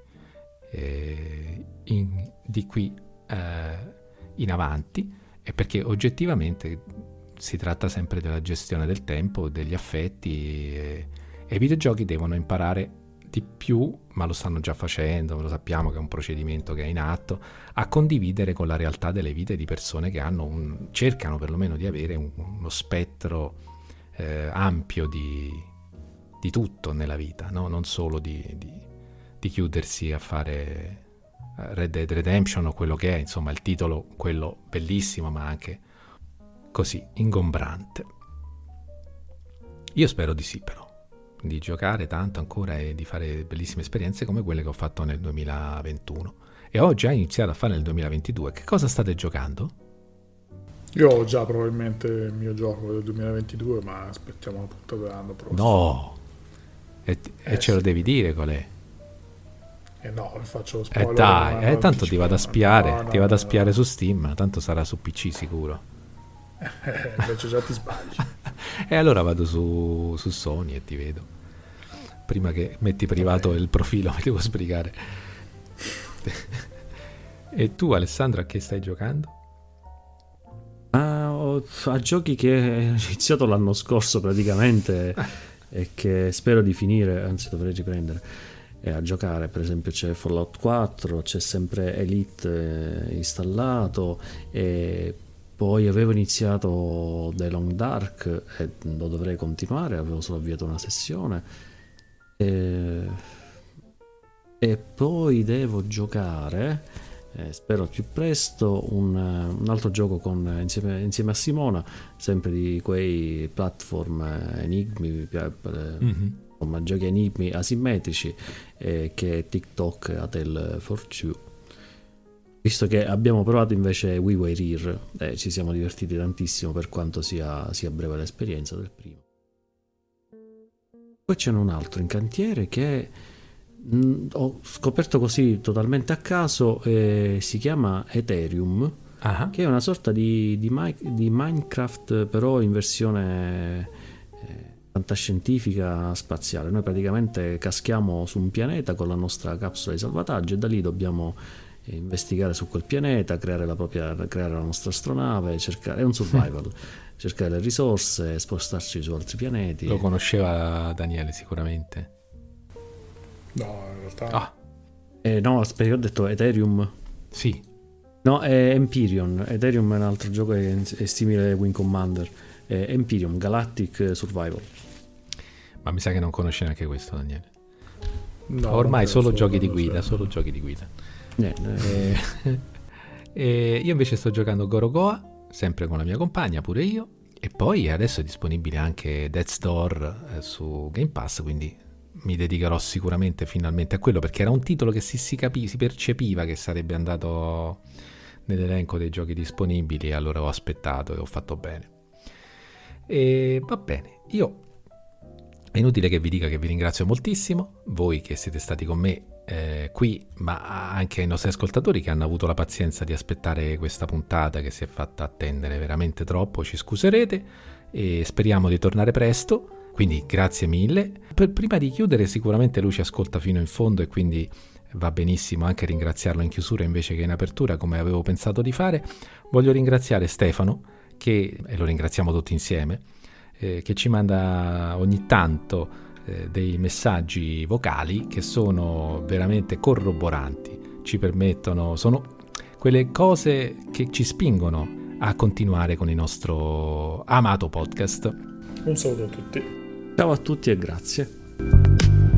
eh, in, di qui eh, in avanti, e perché oggettivamente si tratta sempre della gestione del tempo, degli affetti e, e, i videogiochi devono imparare di più, ma lo stanno già facendo, lo sappiamo che è un procedimento che è in atto, a condividere con la realtà delle vite di persone che un, cercano perlomeno di avere un, uno spettro eh, ampio di, di, tutto nella vita, no? non solo di, di, di chiudersi a fare eh, Red Dead Redemption o quello che è, insomma il titolo, quello bellissimo, ma anche così ingombrante. Io spero di sì però, di giocare tanto ancora e di fare bellissime esperienze come quelle che ho fatto nel 2021 e ho già iniziato a fare nel 2022. Che cosa state giocando? Io ho già probabilmente il mio gioco del 2022, ma aspettiamo la puntata dell'anno prossimo. No! E, eh, e ce sì. lo devi dire qual è? Eh no, faccio lo eh, spoiler. Eh dai, eh, tanto ti vado a spiare, no, no, ti vado a spiare no. su Steam, tanto sarà su PC sicuro. Eh, invece già ti sbagli. e allora vado su, su, Sony e ti vedo. Prima che metti privato il profilo, mi devo sbrigare. e tu, Alessandro, a che stai giocando? Uh, a giochi che ho iniziato l'anno scorso praticamente e che spero di finire, anzi dovrei riprendere a giocare. Per esempio c'è Fallout 4, c'è sempre Elite eh, installato e poi avevo iniziato The Long Dark e lo dovrei continuare, avevo solo avviato una sessione. E, e poi devo giocare, eh, spero più presto, un, un altro gioco con, insieme, insieme, a Simona, sempre di quei platform enigmi, mm-hmm. insomma giochi enigmi asimmetrici, eh, che è TikTok Atel for Two Visto che abbiamo provato invece WiiWare Rear e eh, ci siamo divertiti tantissimo per quanto sia, sia breve l'esperienza del primo. Poi c'è un altro in cantiere che mh, mm, ho scoperto così totalmente a caso, eh, si chiama Ethereum, uh-huh. che è una sorta di, di, di, Minecraft però in versione eh, fantascientifica spaziale. Noi praticamente caschiamo su un pianeta con la nostra capsula di salvataggio e da lì dobbiamo investigare su quel pianeta, creare la, propria, creare la nostra astronave, cercare, è un survival. cercare le risorse, spostarsi su altri pianeti. Lo conosceva Daniele sicuramente. No, in realtà... Ah, Eh, no, aspetta, io ho detto Ethereum. sì. No, è Empyrean. Ethereum è un altro gioco che è, simile a Wing Commander. È Empyrean, Galactic Survival. Ma mi sa che non conosce neanche questo Daniele. no, Ormai solo giochi di guida, so. solo giochi di guida. Eh, eh, io invece sto giocando Gorogoa, sempre con la mia compagna, pure io. E poi adesso è disponibile anche Death's Door eh, su Game Pass, quindi mi dedicherò sicuramente finalmente a quello perché era un titolo che si, si, capi- si percepiva che sarebbe andato nell'elenco dei giochi disponibili e allora ho aspettato e ho fatto bene. E va bene, io è inutile che vi dica che vi ringrazio moltissimo, voi che siete stati con me eh, qui, ma anche ai nostri ascoltatori che hanno avuto la pazienza di aspettare questa puntata che si è fatta attendere veramente troppo, ci scuserete e speriamo di tornare presto. Quindi grazie mille. Per- prima di chiudere sicuramente lui ci ascolta fino in fondo e quindi va benissimo anche ringraziarlo in chiusura invece che in apertura come avevo pensato di fare. Voglio ringraziare Stefano che, e lo ringraziamo tutti insieme, eh, che ci manda ogni tanto eh, dei messaggi vocali che sono veramente corroboranti, ci permettono, sono quelle cose che ci spingono a continuare con il nostro amato podcast. Un saluto a tutti. ciao a tutti e grazie.